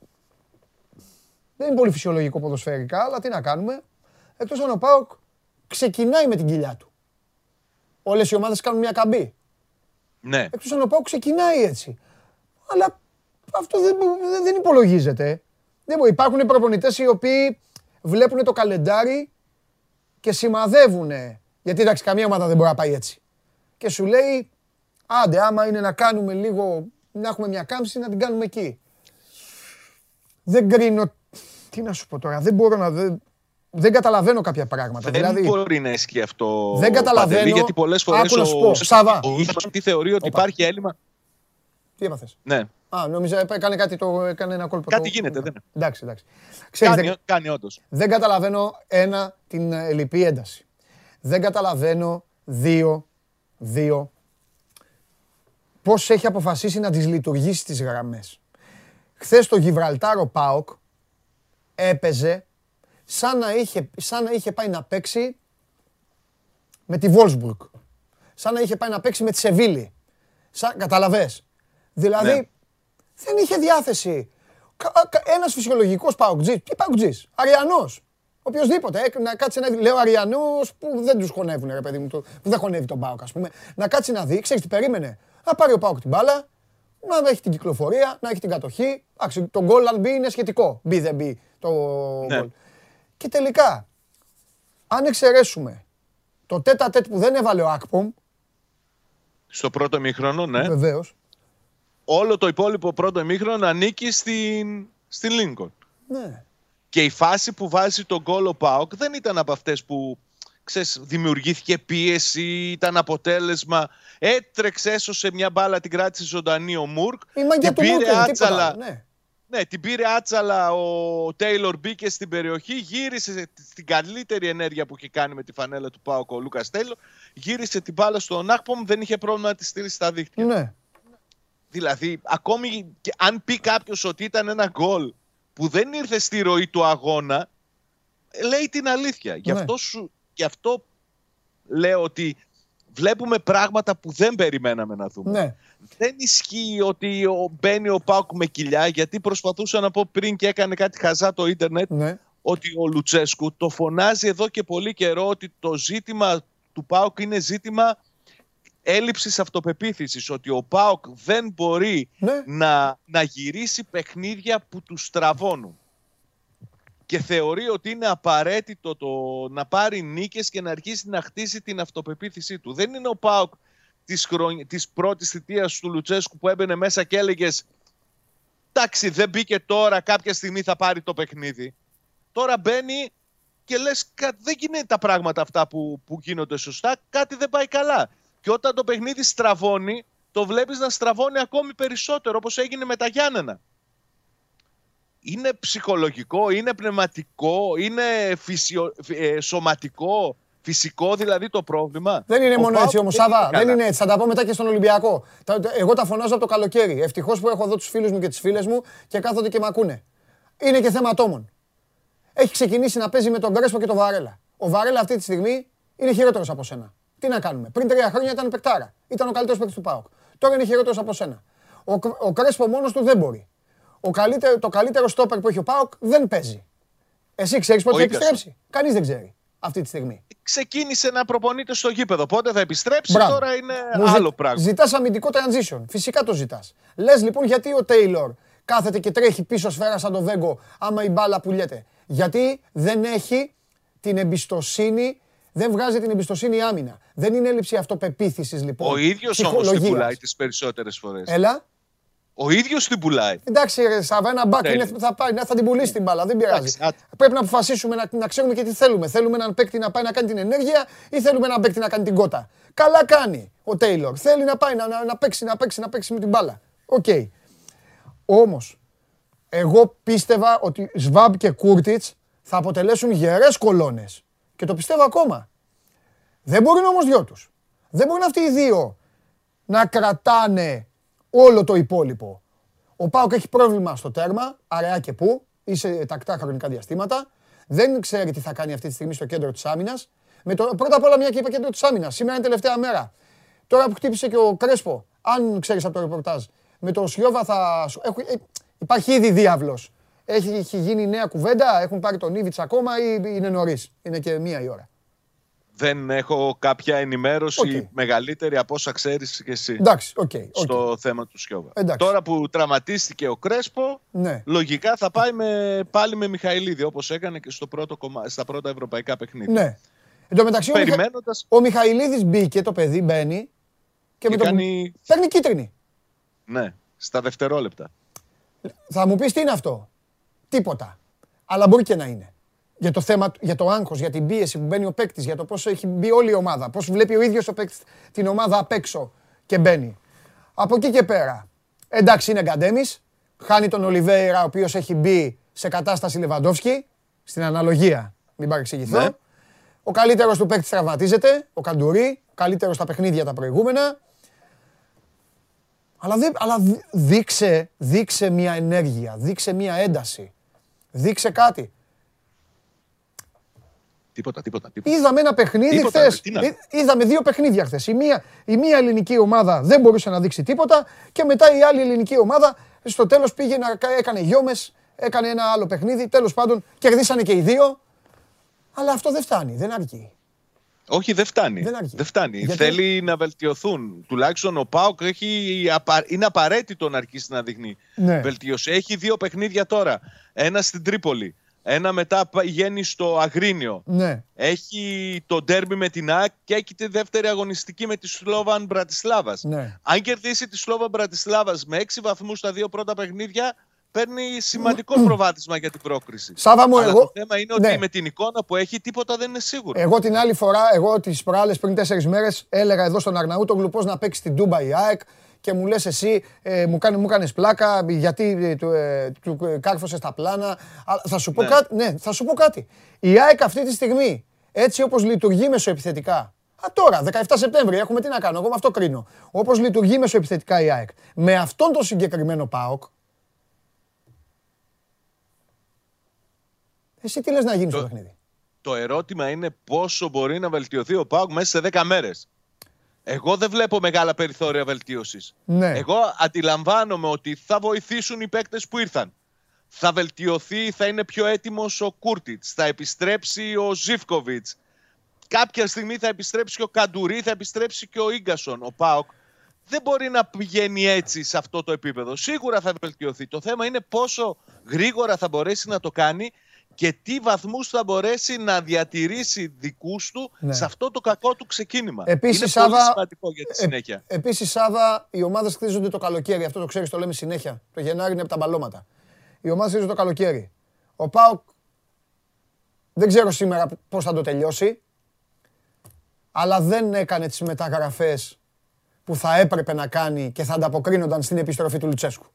δεν είναι πολύ φυσιολογικό ποδοσφαιρικά, αλλά τι να κάνουμε, εκτός αν ο ΠΑΟΚ ξεκινάει με την κοιλιά του. Όλες οι ομάδες κάνουν μια καμπή. Ναι. Εκτός αν ο ΠΑΟΚ ξεκινάει έτσι. Αλλά αυτό δεν, δεν- δεν υπολογίζεται. Δεν μπορεί. Υπάρχουν προπονητές οι οποίοι βλέπουν το καλεντάρι και σημαδεύουν. Γιατί εντάξει, καμία ομάδα δεν μπορεί να πάει έτσι. Και σου λέει, άντε, άμα είναι να κάνουμε λίγο, να έχουμε μια κάμψη, να την κάνουμε εκεί. Δεν κρίνω. Τι να σου πω τώρα, δεν μπορώ να. Δεν, δεν καταλαβαίνω κάποια πράγματα. Δεν δηλαδή, μπορεί να ισχύει αυτό. Δεν καταλαβαίνω. Παντελή, γιατί πολλές φορές Άκου να σου πω, ο Σάβα. ο τι θεωρεί ότι Όπα. υπάρχει έλλειμμα. Τι έπαθες. Ναι, Α, νόμιζα έκανε κάτι το, έκανε ένα κόλπο. Κάτι το- γίνεται, δεν είναι. Εντάξει, εντάξει. Ξέρεις, κάνει, δεν, κάνει όντως. δεν καταλαβαίνω ένα την ε, λυπή ένταση. Δεν καταλαβαίνω δύο, δύο, πώς έχει αποφασίσει να τις λειτουργήσει τις γραμμές. Χθες το Γιβραλτάρο ΠΑΟΚ έπαιζε σαν να, είχε, σαν να είχε πάει να παίξει με τη Βόλσμπουργκ. Σαν να είχε πάει να παίξει με τη Σεβίλη. Σαν, καταλαβες; Δηλαδή, Ναι. δεν είχε διάθεση. Κα- κα- Ένας φυσιολογικός παοκτζής, τι παοκτζής, Αριανός. Οποιοςδήποτε, ε, να κάτσει να δει, λέω Αριανός που δεν τους χωνεύουν ρε παιδί μου, το- που δεν χωνεύει τον Πάοκ ας πούμε, να κάτσει να δει, ξέρεις τι περίμενε, να πάρει ο Πάοκ την μπάλα, να έχει την κυκλοφορία, να έχει την κατοχή. Εντάξει, το γκολ αν μπει είναι σχετικό. Μπει δεν μπει το Ναι. γκολ. Και τελικά, αν εξαιρέσουμε το τέτα τέτ που δεν έβαλε ο Ακπομ, Στο πρώτο ημίχρονο, ναι. βεβαίως, Όλο το υπόλοιπο πρώτο ημίχρονο ανήκει στην, στην Lincoln. ναι. Και η φάση που βάζει τον γκολ ο Πάοκ δεν ήταν από αυτές που ξέρεις, δημιουργήθηκε πίεση, ήταν αποτέλεσμα. Έτρεξε, έσωσε μια μπάλα, την κράτησε ζωντανή ο Μουρκ. Η μαγιά την του Μούρκ πήρε είναι τίποτα. άτσαλα. άλλο, Ναι. Ναι, την πήρε άτσαλα ο Τέιλορ, μπήκε στην περιοχή, γύρισε στην καλύτερη ενέργεια που είχε κάνει με τη φανέλα του Πάοκ ο Λούκα Τέιλορ, γύρισε την μπάλα στον Άκπομ, δεν είχε πρόβλημα να τη στείλει στα δίχτυα. ναι. Δηλαδή, ακόμη και αν πει κάποιος ότι ήταν ένα γκολ που δεν ήρθε στη ροή του αγώνα, λέει την αλήθεια. Γι' Ναι. αυτό, σου, γι αυτό λέω ότι βλέπουμε πράγματα που δεν περιμέναμε να δούμε. ναι. Δεν ισχύει ότι ο, μπαίνει ο Πάουκ με κοιλιά, γιατί προσπαθούσα να πω πριν και έκανε κάτι χαζά το ίντερνετ, ναι. ότι ο Λουτσέσκου το φωνάζει εδώ και πολύ καιρό ότι το ζήτημα του ΠΑΟΚ είναι ζήτημα έλλειψης αυτοπεποίθησης, ότι ο ΠΑΟΚ δεν μπορεί Ναι. να, να γυρίσει παιχνίδια που τους στραβώνουν. Και θεωρεί ότι είναι απαραίτητο το να πάρει νίκες και να αρχίσει να χτίσει την αυτοπεποίθησή του. Δεν είναι ο ΠΑΟΚ της, χρονι... της πρώτης θητείας του Λουτσέσκου που έμπαινε μέσα και έλεγες «Εντάξει, δεν μπήκε τώρα, κάποια στιγμή θα πάρει το παιχνίδι». Τώρα μπαίνει και λες «Κα- δεν γίνεται τα πράγματα αυτά που, που γίνονται σωστά, κάτι δεν πάει καλά. Και όταν το παιχνίδι στραβώνει, το βλέπεις να στραβώνει ακόμη περισσότερο, όπως έγινε με τα Γιάννενα. Είναι ψυχολογικό, είναι πνευματικό, είναι φυσιο... ε, σωματικό, φυσικό δηλαδή το πρόβλημα. Δεν είναι Ο μόνο Πάοκ έτσι όμως, δεν είναι Σάβα. Δεν καλά. είναι έτσι. Θα τα πω μετά και στον Ολυμπιακό. Τα- τα- Εγώ τα φωνάζω από το καλοκαίρι. Ευτυχώς που έχω εδώ τους φίλους μου και τις φίλες μου και κάθονται και με ακούνε. Είναι και θέμα ατόμων. Έχει ξεκινήσει να παίζει με τον Κρέσπο και τον Βαρέλα. Ο Βαρέλα αυτή τη στιγμή είναι χειρότερος από σένα. Τι να κάνουμε; Πριν τρία χρόνια ήταν παικτάρα. Ήταν ο καλύτερος παίκτης του Πάοκ. Τώρα είναι χειρότερος από σένα. Ο, Κ- ο Κρέσπο μόνος του δεν μπορεί. Ο καλύτερο, το καλύτερο στόπερ που έχει ο Πάοκ δεν παίζει. Εσύ ξέρεις πότε Ο θα Ίκασον. επιστρέψει; Κανείς δεν ξέρει αυτή τη στιγμή. Ξεκίνησε να προπονείται στο γήπεδο. Πότε θα επιστρέψει, Μπράβο. τώρα είναι Μου ζη- άλλο πράγμα. Ζητάς αμυντικό transition. Φυσικά το ζητάς. Λες λοιπόν γιατί ο Τέιλορ κάθεται και τρέχει πίσω σφαίρα σαν το Βέγκο άμα η μπάλα πουλιέται. Γιατί δεν έχει την εμπιστοσύνη, δεν βγάζει την εμπιστοσύνη η άμυνα. Δεν είναι έλλειψη αυτοπεποίθησης λοιπόν. Ο ίδιος όμως την ψυχολογίας. πουλάει τις περισσότερες φορές. Έλα. Ο ίδιος την πουλάει. Εντάξει, ρε Σάβα, ένα μπακ Τέλειο. είναι, θα, πάει, ναι, θα την πουλήσει την μπάλα, δεν πειράζει. Εντάξει, άτε. Πρέπει να αποφασίσουμε να, να ξέρουμε και τι θέλουμε. Θέλουμε έναν παίκτη να πάει να κάνει την ενέργεια ή θέλουμε έναν παίκτη να κάνει την κότα. Καλά κάνει ο Τέιλορ. Θέλει να πάει να, να, να παίξει, να παίξει, να παίξει με την μπάλα. Οκ. Όμως, εγώ πίστευα ότι Σβαμπ και Κούρτιτς θα αποτελέσουν γερές κολόνες. Και το πιστεύω ακόμα. Δεν μπορούν όμως δυο τους. Δεν μπορούν αυτοί οι δύο να κρατάνε όλο το υπόλοιπο. Ο Πάοκ έχει πρόβλημα στο τέρμα, αραιά και πού, ή σε τακτά χρονικά διαστήματα. Δεν ξέρει τι θα κάνει αυτή τη στιγμή στο κέντρο της άμυνας. Με το, πρώτα απ' όλα μια και είπα κέντρο της άμυνας. Σήμερα είναι τελευταία μέρα. Τώρα που χτύπησε και ο Κρέσπο, αν ξέρεις από το ρεπορτάζ, με το Σιώβα θα... σου- Έχω, ε, υπάρχει ήδη δίαυλος. Έχει, έχει γίνει νέα κουβέντα, έχουν πάρει τον Ήβιτς ακόμα ή είναι νωρίς; Είναι και μία η ώρα. Δεν έχω κάποια ενημέρωση Οκ. μεγαλύτερη από όσα ξέρεις και εσύ Εντάξει, οκ. οκ. στο θέμα του Σιώβα. Εντάξει. Τώρα που τραυματίστηκε ο Κρέσπο, Ναι. λογικά θα πάει με, πάλι με Μιχαηλίδη όπως έκανε και στο πρώτο κομμά- στα πρώτα ευρωπαϊκά παιχνίδια. Ναι. Εν τω μεταξύ, ο, Μιχα... Περιμένοντας ο Μιχαηλίδης μπήκε, το παιδί μπαίνει και, και με το... κάνει, παίρνει κίτρινη. ναι, στα δευτερόλεπτα. Θα μου πεις τι είναι αυτό. Τίποτα. Αλλά μπορεί και να είναι. Για το θέμα, για το άγχος, για την πίεση που μπαίνει ο παίκτης, για το πώς έχει μπει όλη η ομάδα, πώς βλέπει ο ίδιος ο παίκτης την ομάδα απ' έξω και μπαίνει. Από εκεί και πέρα, εντάξει είναι Γκαντέμις, χάνει τον Ολιβέηρα ο οποίος έχει μπει σε κατάσταση Λεβαντόφσκι, στην αναλογία, μην παρεξηγηθώ. Ναι. Ο καλύτερος του παίκτης τραυματίζεται, ο Καντουρί, ο καλύτερος στα παιχνίδια τα προηγούμενα. Αλλά, δι- αλλά δι- δείξε, δείξε μια ενέργεια, δείξε μια ένταση. Δείξε κάτι. Τίποτα, τίποτα, τίποτα. Είδαμε ένα παιχνίδι Τίποτα, χθες. ρε, τι να- Είδαμε δύο παιχνίδια χθες. Η μία, η μία ελληνική ομάδα δεν μπορούσε να δείξει τίποτα και μετά η άλλη ελληνική ομάδα στο τέλος πήγε να κα- έκανε γιόμες, έκανε ένα άλλο παιχνίδι. Τέλος πάντων κερδίσανε και οι δύο. Αλλά αυτό δεν φτάνει, δεν αρκεί. Όχι, δεν φτάνει. Δεν αρκεί. φτάνει. Γιατί- Θέλει να βελτιωθούν. Τουλάχιστον ο Πάοκ έχει, απα- είναι απαραίτητο να αρχίσει να δείχνει Ναι. βελτίωση. Έχει δύο παιχνίδια τώρα. Ένα στην Τρίπολη. Ένα μετά πηγαίνει στο Αγρίνιο. Ναι. Έχει το ντέρμπι με την ΑΕΚ και έχει τη δεύτερη αγωνιστική με τη Σλόβαν Μπρατισλάβας. Ναι. Αν κερδίσει τη Σλόβαν Μπρατισλάβας με έξι βαθμούς στα δύο πρώτα παιχνίδια, παίρνει σημαντικό προβάδισμα για την πρόκριση. Σάβα μου, Αλλά εγώ, το θέμα είναι ότι ναι. με την εικόνα που έχει τίποτα δεν είναι σίγουρο. εγώ την άλλη φορά, εγώ τις προάλλες πριν τέσσερις μέρες έλεγα εδώ στον Αρναούτογλου πώς να παίξει την Τούμπα η ΑΕΚ και μου λες εσύ, ε, μου, κάνει, μου κάνεις πλάκα γιατί ε, του, ε, του ε, κάρφωσες τα πλάνα. Αλλά θα σου πω Ναι. κάτι, ναι, θα σου πω κάτι. Η ΑΕΚ αυτή τη στιγμή, έτσι όπως λειτουργεί μεσοεπιθετικά, Α, τώρα, 17 Σεπτέμβρη, έχουμε τι να κάνω, εγώ με αυτό κρίνω. Όπως λειτουργεί μεσοεπιθετικά η ΑΕΚ, με αυτόν τον συγκεκριμένο ΠΑΟΚ, εσύ τι λες να γίνει στο Το- παιχνίδι; Το ερώτημα είναι πόσο μπορεί να βελτιωθεί ο Πάουκ μέσα σε 10 μέρες. Εγώ δεν βλέπω μεγάλα περιθώρια βελτίωσης. Ναι. Εγώ αντιλαμβάνομαι ότι θα βοηθήσουν οι παίκτες που ήρθαν. Θα βελτιωθεί, θα είναι πιο έτοιμος ο Κούρτιτς. Θα επιστρέψει ο Ζήφκοβιτς. Κάποια στιγμή θα επιστρέψει και ο Καντουρί, θα επιστρέψει και ο γκασον. Ο Πάοκ δεν μπορεί να πηγαίνει έτσι σε αυτό το επίπεδο. Σίγουρα θα βελτιωθεί. Το θέμα είναι πόσο γρήγορα θα μπορέσει να το κάνει και τι βαθμούς θα μπορέσει να διατηρήσει δικούς του Ναι. σε αυτό το κακό του ξεκίνημα. Επίσης, είναι Σάβα, πολύ σημαντικό για τη ε, συνέχεια. Επίσης, Σάβα, οι ομάδες χτίζονται το καλοκαίρι. Αυτό το ξέρεις, το λέμε συνέχεια. Το Γενάρη είναι από τα μπαλώματα. Οι ομάδες χτίζονται το καλοκαίρι. Ο Πάοκ δεν ξέρω σήμερα πώς θα το τελειώσει. Αλλά δεν έκανε τις μεταγραφές που θα έπρεπε να κάνει και θα ανταποκρίνονταν στην επιστροφή του Λουτσέσκου.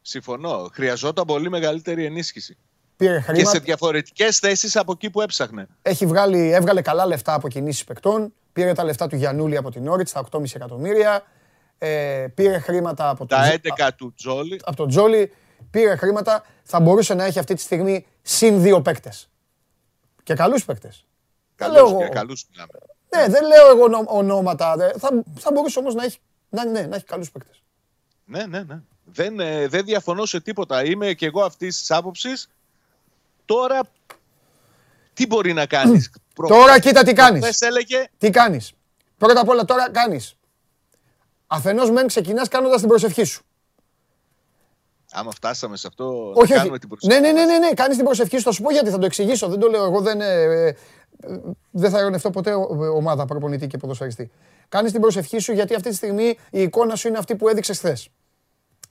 Συμφωνώ. Χρειαζόταν πολύ μεγαλύτερη ενίσχυση. Πήρε Και χρήματα, σε διαφορετικές θέσεις από εκεί που έψαχνε. έχει βγάλει, έβγαλε καλά λεφτά από κινήσεις παικτών. Πήρε τα λεφτά του Γιαννούλη από την Όριτς, τα 8,5 εκατομμύρια. Ε, πήρε χρήματα από το Τα Ζ- 11 του Τζόλι. από τον Τζόλι, πήρε χρήματα, θα μπορούσε να έχει αυτή τη στιγμή συν δύο παίκτες. Και καλούς παίκτες. Καλούς και καλούς μιλάμε. Ναι, δεν λέω εγώ ονο- ονόματα. δε- Θα, θα μπορούσε όμως να έχει, να, ναι, να έχει καλούς παίκτες. Ναι, ναι, ναι. Δεν, ε, δεν διαφωνώ σε τίποτα. Είμαι και εγώ αυτής της άποψης. Τώρα, τι μπορεί να κάνεις; Τώρα κοίτα τι κάνεις. Χθε έλεγε. Τι κάνεις; Πρώτα απ' όλα τώρα κάνεις. Αφενός μεν ξεκινάς κάνοντας την προσευχή σου. Άμα φτάσαμε σε αυτό, Όχι, να όχι. κάνουμε την προσοχή. Ναι, ναι, ναι, ναι, ναι. κάνεις την προσευχή σου. Θα σου πω γιατί θα το εξηγήσω. Δεν το λέω εγώ. Δεν, ε, ε, ε, δεν θα ειρωνευτώ ποτέ ο- ε, ομάδα προπονητή και ποδοσφαιριστή. Κάνεις την προσευχή σου γιατί αυτή τη στιγμή η εικόνα σου είναι αυτή που έδειξες χθες.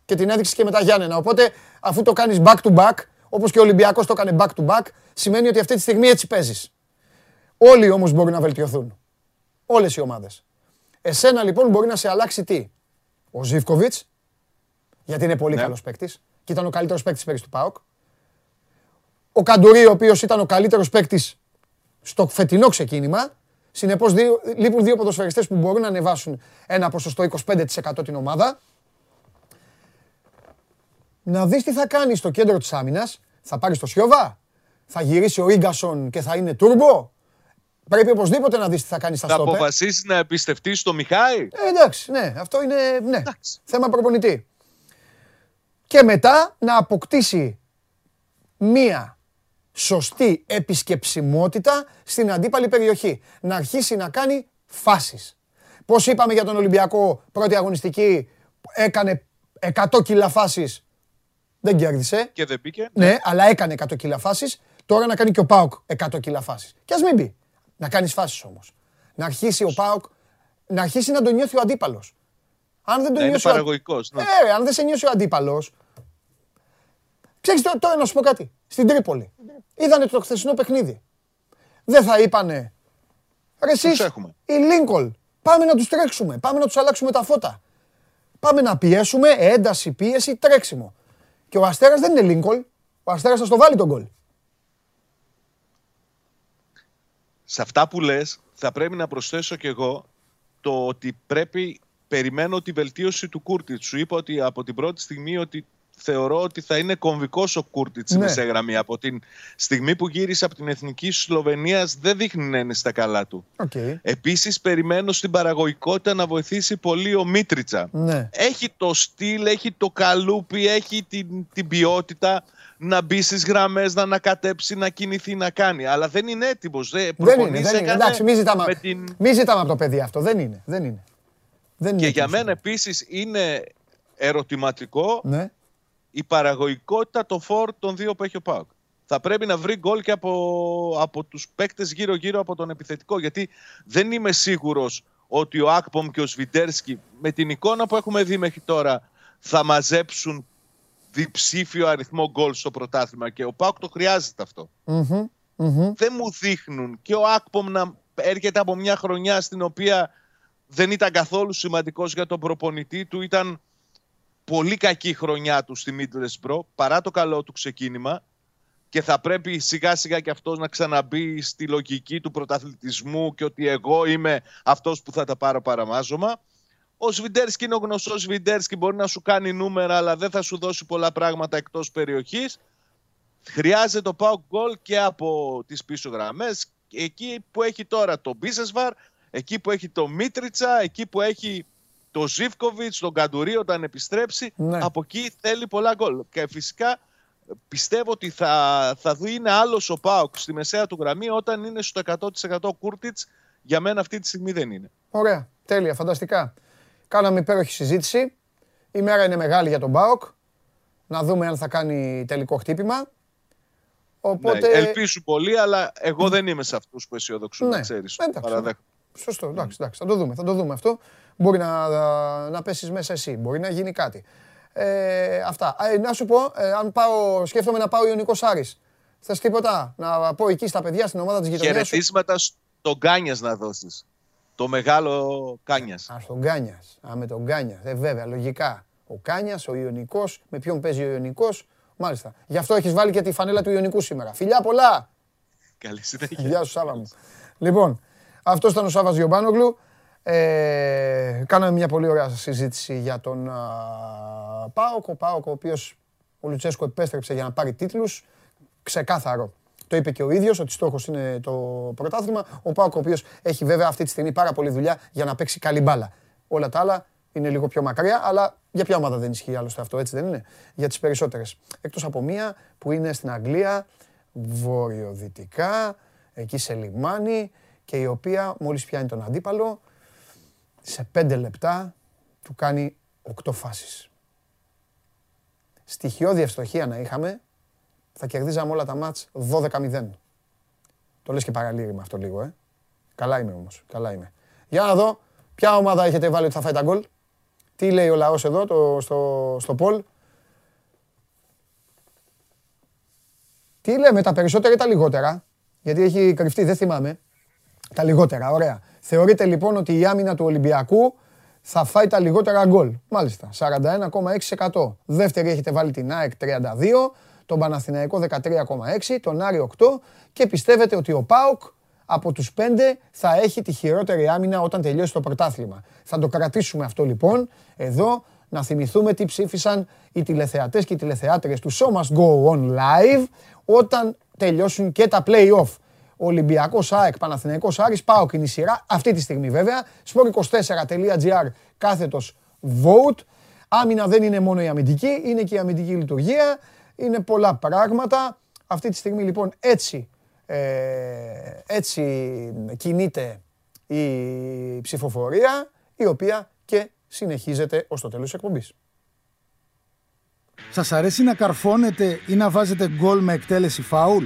Και την έδειξες και μετά Γιάννενα. Οπότε αφού το κάνεις back to back, όπως και ο Ολυμπιακός το έκανε back to back, σημαίνει ότι αυτή τη στιγμή έτσι παίζεις. Όλοι όμως μπορούν να βελτιωθούν. Όλες οι ομάδες. Εσένα λοιπόν μπορεί να σε αλλάξει τι; Ο Ζήφκοβιτς, γιατί είναι πολύ Ναι. καλός παίκτης και ήταν ο καλύτερος παίκτης πέρυσι του ΠΑΟΚ. Ο Καντουρί, ο οποίος ήταν ο καλύτερος παίκτης στο φετινό ξεκίνημα. Συνεπώς, λείπουν δύο ποδοσφαιριστές που μπορούν να ανεβάσουν ένα ποσοστό 25% την ομάδα. Να δεις τι θα κάνει στο κέντρο της άμυνας. Θα πάρει το Σιώβα. Θα γυρίσει ο Ίγκασον και θα είναι τούρμπο. Πρέπει οπωσδήποτε να δεις τι θα κάνει στα Θα στόπερ. αποφασίσεις να εμπιστευτείς στο Μιχάη; Ε, εντάξει, ναι, αυτό είναι ναι, Εντάξει. θέμα προπονητή. Και μετά να αποκτήσει μία σωστή επισκεψιμότητα στην αντίπαλη περιοχή. Να αρχίσει να κάνει φάσεις. Πώς είπαμε για τον Ολυμπιακό πρώτη αγωνιστική, έκανε 100 κιλά φάσεις, δεν κέρδισε. Και δεν μπήκε. Ναι, αλλά έκανε 100 κιλά φάσεις. Τώρα να κάνει και ο Πάοκ 100 κιλά φάσεις. Και ας μην μπει. Να κάνεις φάσεις όμως. Να αρχίσει ο Πάοκ, να αρχίσει να τον νιώθει ο αντίπαλος. Αν δεν τον Να είναι νιώσει ο- παραγωγικός. ε, αν δεν σε νιώσει ο αντίπαλος. Ξέρεις τώρα, τώρα να σου πω κάτι. Στην Τρίπολη. Είδανε το χθεσινό παιχνίδι. Δεν θα είπανε. Ρε εσείς, έχουμε. η Λίνκολ. Πάμε να τους τρέξουμε. Πάμε να τους αλλάξουμε τα φώτα. Πάμε να πιέσουμε, ένταση, πίεση, τρέξιμο. Και ο Αστέρας δεν είναι Λίνκολ. Ο Αστέρας θα στο βάλει το γκολ. σε αυτά που λες θα πρέπει να προσθέσω κι εγώ το ότι πρέπει, περιμένω τη βελτίωση του Κούρτιτς. Σου είπα ότι από την πρώτη στιγμή ότι θεωρώ ότι θα είναι κομβικός ο Κούρτιτς στη Ναι. μεσαία γραμμή. Από την στιγμή που γύρισε από την Εθνική Σλοβενίας δεν δείχνει να είναι στα καλά του. Οκ. Επίσης περιμένω στην παραγωγικότητα να βοηθήσει πολύ ο Μίτριτσα. Ναι. Έχει το στυλ, έχει το καλούπι, έχει την, την ποιότητα. να μπει στις γραμμές, να ανακατέψει, να κινηθεί, να κάνει. Αλλά δεν είναι έτοιμος. Δεν είναι, δεν είναι. Εντάξει, μην ζητάμε, με την... μη ζητάμε από το παιδί αυτό. Δεν είναι. Δεν είναι. Δεν Και είναι για έτοιμος. μένα επίσης είναι ερωτηματικό Ναι. Η παραγωγικότητα των φόρ των δύο που έχει ο Πάουκ. Θα πρέπει να βρει γκολ και από, από τους παίκτες γύρω-γύρω από τον επιθετικό. Γιατί δεν είμαι σίγουρος ότι ο Ακπομ και ο Σβιντέρσκι με την εικόνα που έχουμε δει μέχρι τώρα θα μαζέψουν διψήφιο αριθμό γκολ στο πρωτάθλημα και ο Πάουκ το χρειάζεται αυτό. Μμμ, μμμ. Δεν μου δείχνουν και ο Ακπομ να έρχεται από μια χρονιά στην οποία δεν ήταν καθόλου σημαντικός για τον προπονητή του. Ήταν πολύ κακή χρονιά του στη Middlesbrough παρά το καλό του ξεκίνημα και θα πρέπει σιγά σιγά και αυτός να ξαναμπεί στη λογική του πρωταθλητισμού και ότι εγώ είμαι αυτός που θα τα πάρω παραμάζωμα. Ο Σβιντέρσκι είναι ο γνωστός Σβιντέρσκι, μπορεί να σου κάνει νούμερα αλλά δεν θα σου δώσει πολλά πράγματα εκτός περιοχής. Χρειάζεται το πάω γκολ και από τις πίσω γραμμές. Εκεί που έχει τώρα το Μπίσεσβαρ, εκεί που έχει το Μίτριτσα, εκεί που έχει το Ζίβκοβιτς, τον Καντουρί όταν επιστρέψει. Ναι. Από εκεί θέλει πολλά γκολ. Και φυσικά πιστεύω ότι θα, θα δει είναι άλλος ο Πάοκ στη μεσαία του γραμμή όταν είναι στο 100% Κούρτιτς. Για μένα αυτή τη στιγμή δεν είναι. Ωραία. Τέλεια. Φανταστικά. Κάναμε υπέροχη συζήτηση. Η μέρα είναι μεγάλη για τον Μπάοκ. Να δούμε αν θα κάνει τελικό χτύπημα. Οπότε... Ναι, ελπίζουν πολύ, αλλά εγώ δεν είμαι σε αυτούς που αισιοδοξούν, Ναι. να ξέρεις. Εντάξει. Παραδέχομαι. Σωστό, εντάξει, εντάξει, θα το δούμε, θα το δούμε αυτό. Μπορεί να, να πέσεις μέσα εσύ, μπορεί να γίνει κάτι. Ε, αυτά. Ε, να σου πω, ε, αν πάω, σκέφτομαι να πάω Ιωνικός Άρης. Θες τίποτα, να πω εκεί στα παιδιά, στην ομάδα της γειτονιάς σου; Χαιρετίσματα στον Κάνιας να δώσεις. Το μεγάλο Κάνιας. Α, στον Κάνιας. Α, με τον Κάνιας. Ε, βέβαια, λογικά. Ο Κάνιας, ο Ιωνικός, με ποιον παίζει ο Ιωνικός; Μάλιστα. Γι' αυτό έχεις βάλει και τη φανέλα του Ιωνικού σήμερα. Φιλιά πολλά! Καλή συνέχεια. Γεια σου Σάβα μου. Λοιπόν, αυτός ήταν ο Σάββας Γιωμπάνογλου. Ε, κάναμε μια πολύ ωραία συζήτηση για τον α, Πάοκ. Ο Πάοκ, ο οποίος ο Λουτσέσκο επέστρεψε για να πάρει τίτλους. Ξεκάθαρο. Το είπε και ο ίδιος ότι στόχος είναι το πρωτάθλημα. Ο Πάοκ, ο οποίος έχει βέβαια αυτή τη στιγμή πάρα πολλή δουλειά για να παίξει καλή μπάλα. Όλα τα άλλα είναι λίγο πιο μακριά, αλλά για ποια ομάδα δεν ισχύει άλλωστε αυτό, έτσι δεν είναι; Για τις περισσότερες. Εκτός από μία που είναι στην Αγγλία, βορειοδυτικά, εκεί σε λιμάνι και η οποία μόλις πιάνει τον αντίπαλο, σε πέντε λεπτά του κάνει οκτώ φάσεις. Στοιχειώδη ευστοχία να είχαμε, θα κερδίζαμε όλα τα μάτς 12-0. Το λες και παραλήρημα αυτό λίγο, ε. Καλά είμαι όμως, καλά είμαι. Για να δω, ποια ομάδα έχετε βάλει ότι θα φάει τα γκολ. Τι λέει ο λαός εδώ, το, στο, στο Πολ. Τι λέμε, τα περισσότερα ή τα λιγότερα; Γιατί έχει κρυφτεί, δεν θυμάμαι. Τα λιγότερα, ωραία. Θεωρείτε λοιπόν ότι η άμυνα του Ολυμπιακού θα φάει τα λιγότερα γκολ. Μάλιστα, 41,6%. Δεύτερη έχετε βάλει την ΑΕΚ 32, τον Παναθηναϊκό 13,6, τον Άρη 8 και πιστεύετε ότι ο ΠΑΟΚ από τους 5 θα έχει τη χειρότερη άμυνα όταν τελειώσει το πρωτάθλημα. Θα το κρατήσουμε αυτό λοιπόν εδώ, να θυμηθούμε τι ψήφισαν οι τηλεθεατές και οι τηλεθεάτρες του Show Must Go On Live όταν τελειώσουν και τα play-off. Ολυμπιακός ΑΕΚ, Παναθηναϊκός Άρης, πάω είναι η σειρά, αυτή τη στιγμή βέβαια. sport24.gr κάθετος vote. Άμυνα δεν είναι μόνο η αμυντική, είναι και η αμυντική λειτουργία. Είναι πολλά πράγματα. Αυτή τη στιγμή λοιπόν έτσι, ε, έτσι κινείται η ψηφοφορία, η οποία και συνεχίζεται ως το τέλος της εκπομπής. Σας αρέσει να καρφώνετε ή να βάζετε γκολ με εκτέλεση φάουλ;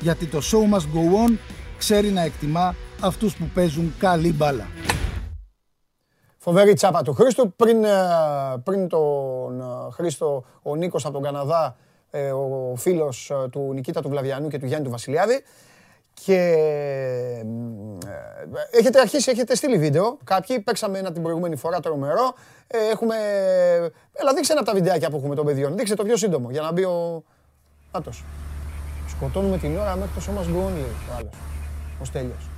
Γιατί το show must go on ξέρει να εκτιμά αυτούς που παίζουν καλή μπάλα. Φοβερή τσάπα του Χρήστου. Πριν, ε, πριν τον ε, Χρήστο, ο Νίκος από τον Καναδά, ε, ο φίλος ε, του Νικήτα του Βλαβιανού και του Γιάννη του Βασιλιάδη. Και ε, έχετε αρχίσει, έχετε στείλει βίντεο. Κάποιοι παίξαμε ένα την προηγούμενη φορά τρομερό. Ε, έχουμε. Έλα, δείξε ένα από τα βιντεάκια που έχουμε των παιδιών. Δείξε το πιο σύντομο για να μπει ο. Άτος. Σκοτώνουμε την ώρα μέχρι το σώμα γκόν, λέει ο άλλος. Ο Στέλιος.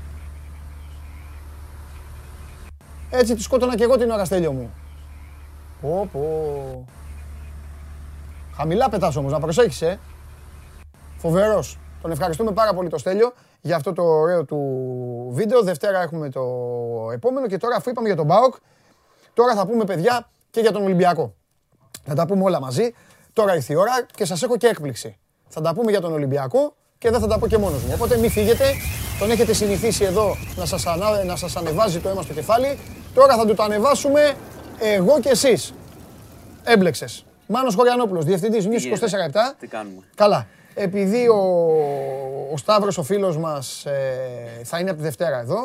Έτσι τη σκότωνα και εγώ την ώρα, Στέλιο μου. Πω, πω. Χαμηλά πετάς όμως, να προσέχεις, ε. Φοβερός. Τον ευχαριστούμε πάρα πολύ το Στέλιο για αυτό το ωραίο του βίντεο. Δευτέρα έχουμε το επόμενο και τώρα αφού είπαμε για τον ΠΑΟΚ, τώρα θα πούμε παιδιά και για τον Ολυμπιακό. Θα τα πούμε όλα μαζί. Τώρα ήρθε η ώρα και σας έχω και έκπληξη. Θα τα πούμε για τον Ολυμπιακό και δεν θα τα πω και μόνος μου. Οπότε μην φύγετε. Τον έχετε συνηθίσει εδώ να σας, ανα... να σας ανεβάζει το αίμα στο κεφάλι. Τώρα θα του το ανεβάσουμε εγώ και εσείς. Έμπλεξες. Μάνος Χωριανόπουλος, Διευθυντής News 24 7. Τι κάνουμε; Καλά. Επειδή ο, ο Σταύρος, ο φίλος μας, ε, θα είναι από τη Δευτέρα εδώ.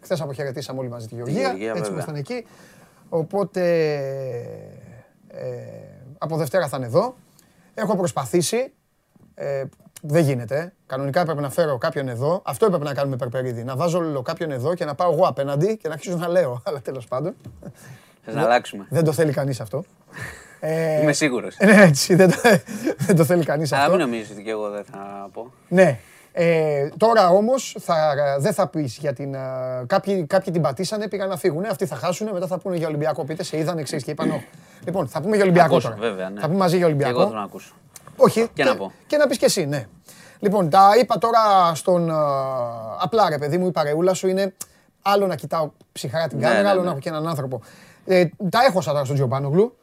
Χθες αποχαιρετήσαμε όλοι μαζί τη Γεωργία. Γεωργία, έτσι βέβαια. ήμασταν εκεί. Οπότε ε, από Δευτέρα θα είναι εδώ. Έχω προσπαθήσει. Ε, δεν γίνεται. Κανονικά έπρεπε να φέρω κάποιον εδώ. Αυτό έπρεπε να κάνουμε περπερίδι. Να βάζω όλο κάποιον εδώ και να πάω εγώ απέναντι και να αρχίσω να λέω. Αλλά τέλος πάντων. Θες να αλλάξουμε. Δεν το θέλει κανείς αυτό. Ε, Είμαι σίγουρος. ναι, έτσι, δεν το, δεν το θέλει κανείς Αλλά αυτό. μην νομίζεις ότι και εγώ δεν θα πω. Ναι. Ε, τώρα όμως θα, δεν θα πεις για την... α, κάποιοι, κάποιοι την πατήσανε, πήγαν να φύγουν. Αυτοί θα χάσουν, μετά θα πούνε για Ολυμπιακό. Πείτε, σε είδανε, ξέρεις και είπαν. «Ω». Λοιπόν, θα πούμε για Ολυμπιακό ακούσω, τώρα. βέβαια, ναι. Θα πούμε μαζί για Και εγώ Ολυμπιακό. θέλω να ακούσω. Όχι. Και να πω. Και να πεις και εσύ, ναι. Λοιπόν, τα είπα τώρα στον... α, απλά ρε παιδί μου, η παρεούλα σου είναι άλλο να κοιτάω ψυχρά την Ναι, κάμερα, ναι, άλλο ναι. να έχω και έναν άνθρωπο. Ε, τα έχω σαν τώρα στον Τζιομπάνογλου.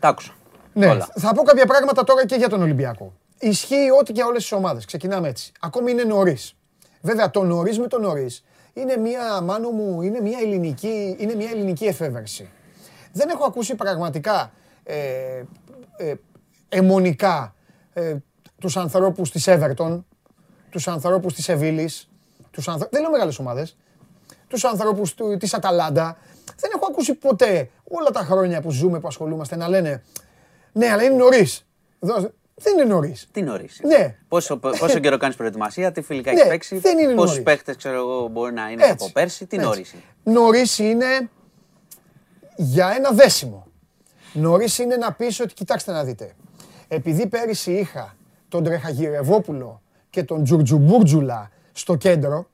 Τα άκουσα. Ναι, Όλα. θα πω κάποια πράγματα τώρα και για τον Ολυμπιακό. Ισχύει ό,τι και για όλες τις ομάδες. Ξεκινάμε έτσι. Ακόμη είναι νωρίς. Βέβαια, το νωρίς με το νωρίς είναι μια, μάνο μου, είναι μια ελληνική, είναι μια ελληνική εφεύρεση. Δεν έχω ακούσει πραγματικά ε, ε, αιμονικά ε, τους ανθρώπους της Everton, τους ανθρώπους της Σεβίλης, τους ανθρω... δεν λέω μεγάλες ομάδες, τους ανθρώπους του, της Αταλάντα. Δεν έχω ακούσει ποτέ όλα τα χρόνια που ζούμε, που ασχολούμαστε, να λένε «Ναι, αλλά είναι νωρίς». Εδώ- Δεν είναι νωρίς. Τι νωρίς. Ναι. Πόσο, πόσο καιρό κάνεις προετοιμασία, τι φιλικά Ναι, έχεις παίξει, δεν είναι πόσους νωρίς. παίχτες ξέρω εγώ μπορεί να είναι Έτσι, από πέρσι, τι έτσι. νωρίς. Νωρίς είναι για ένα δέσιμο. Νωρίς είναι να πεις ότι κοιτάξτε να δείτε. Επειδή πέρυσι είχα τον Τρεχαγυρευόπουλο και τον Τζουρτζουμπούρτζουλα στο κέντρο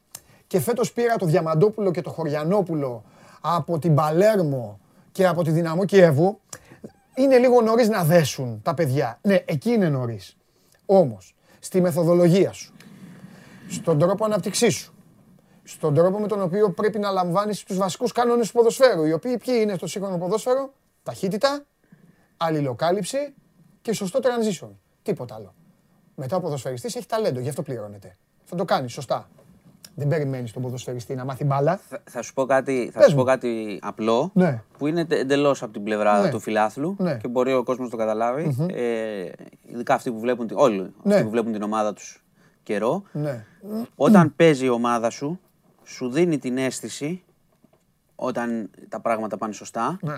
και φέτος πήρα το Διαμαντόπουλο και το Χωριανόπουλο από την Παλέρμο και από τη Δυναμό Κιέβου, είναι λίγο νωρίς να δέσουν τα παιδιά. Ναι, εκεί είναι νωρίς. Όμως, στη μεθοδολογία σου, στον τρόπο αναπτυξής σου, στον τρόπο με τον οποίο πρέπει να λαμβάνεις τους βασικούς κανόνες του ποδοσφαίρου, οι οποίοι ποιοι είναι στο σύγχρονο ποδόσφαιρο, ταχύτητα, αλληλοκάλυψη και σωστό transition. Τίποτα άλλο. Μετά ο ποδοσφαιριστής έχει ταλέντο, γι' αυτό πληρώνεται. Θα το κάνει σωστά. Δεν περιμένεις τον ποδοσφαιριστή να μάθει μπάλα. Θα, θα σου πω κάτι, θα Πες σου πω μου. κάτι απλό Ναι. που είναι εντελώς από την πλευρά Ναι. του φιλάθλου Ναι. και μπορεί ο κόσμος να το καταλαβει Ε, ειδικά αυτοί που βλέπουν, την- όλοι Ναι. αυτοί που βλέπουν την ομάδα τους καιρό. Ναι. Όταν παίζει η ομάδα σου, σου δίνει την αίσθηση όταν τα πράγματα πάνε σωστά Ναι.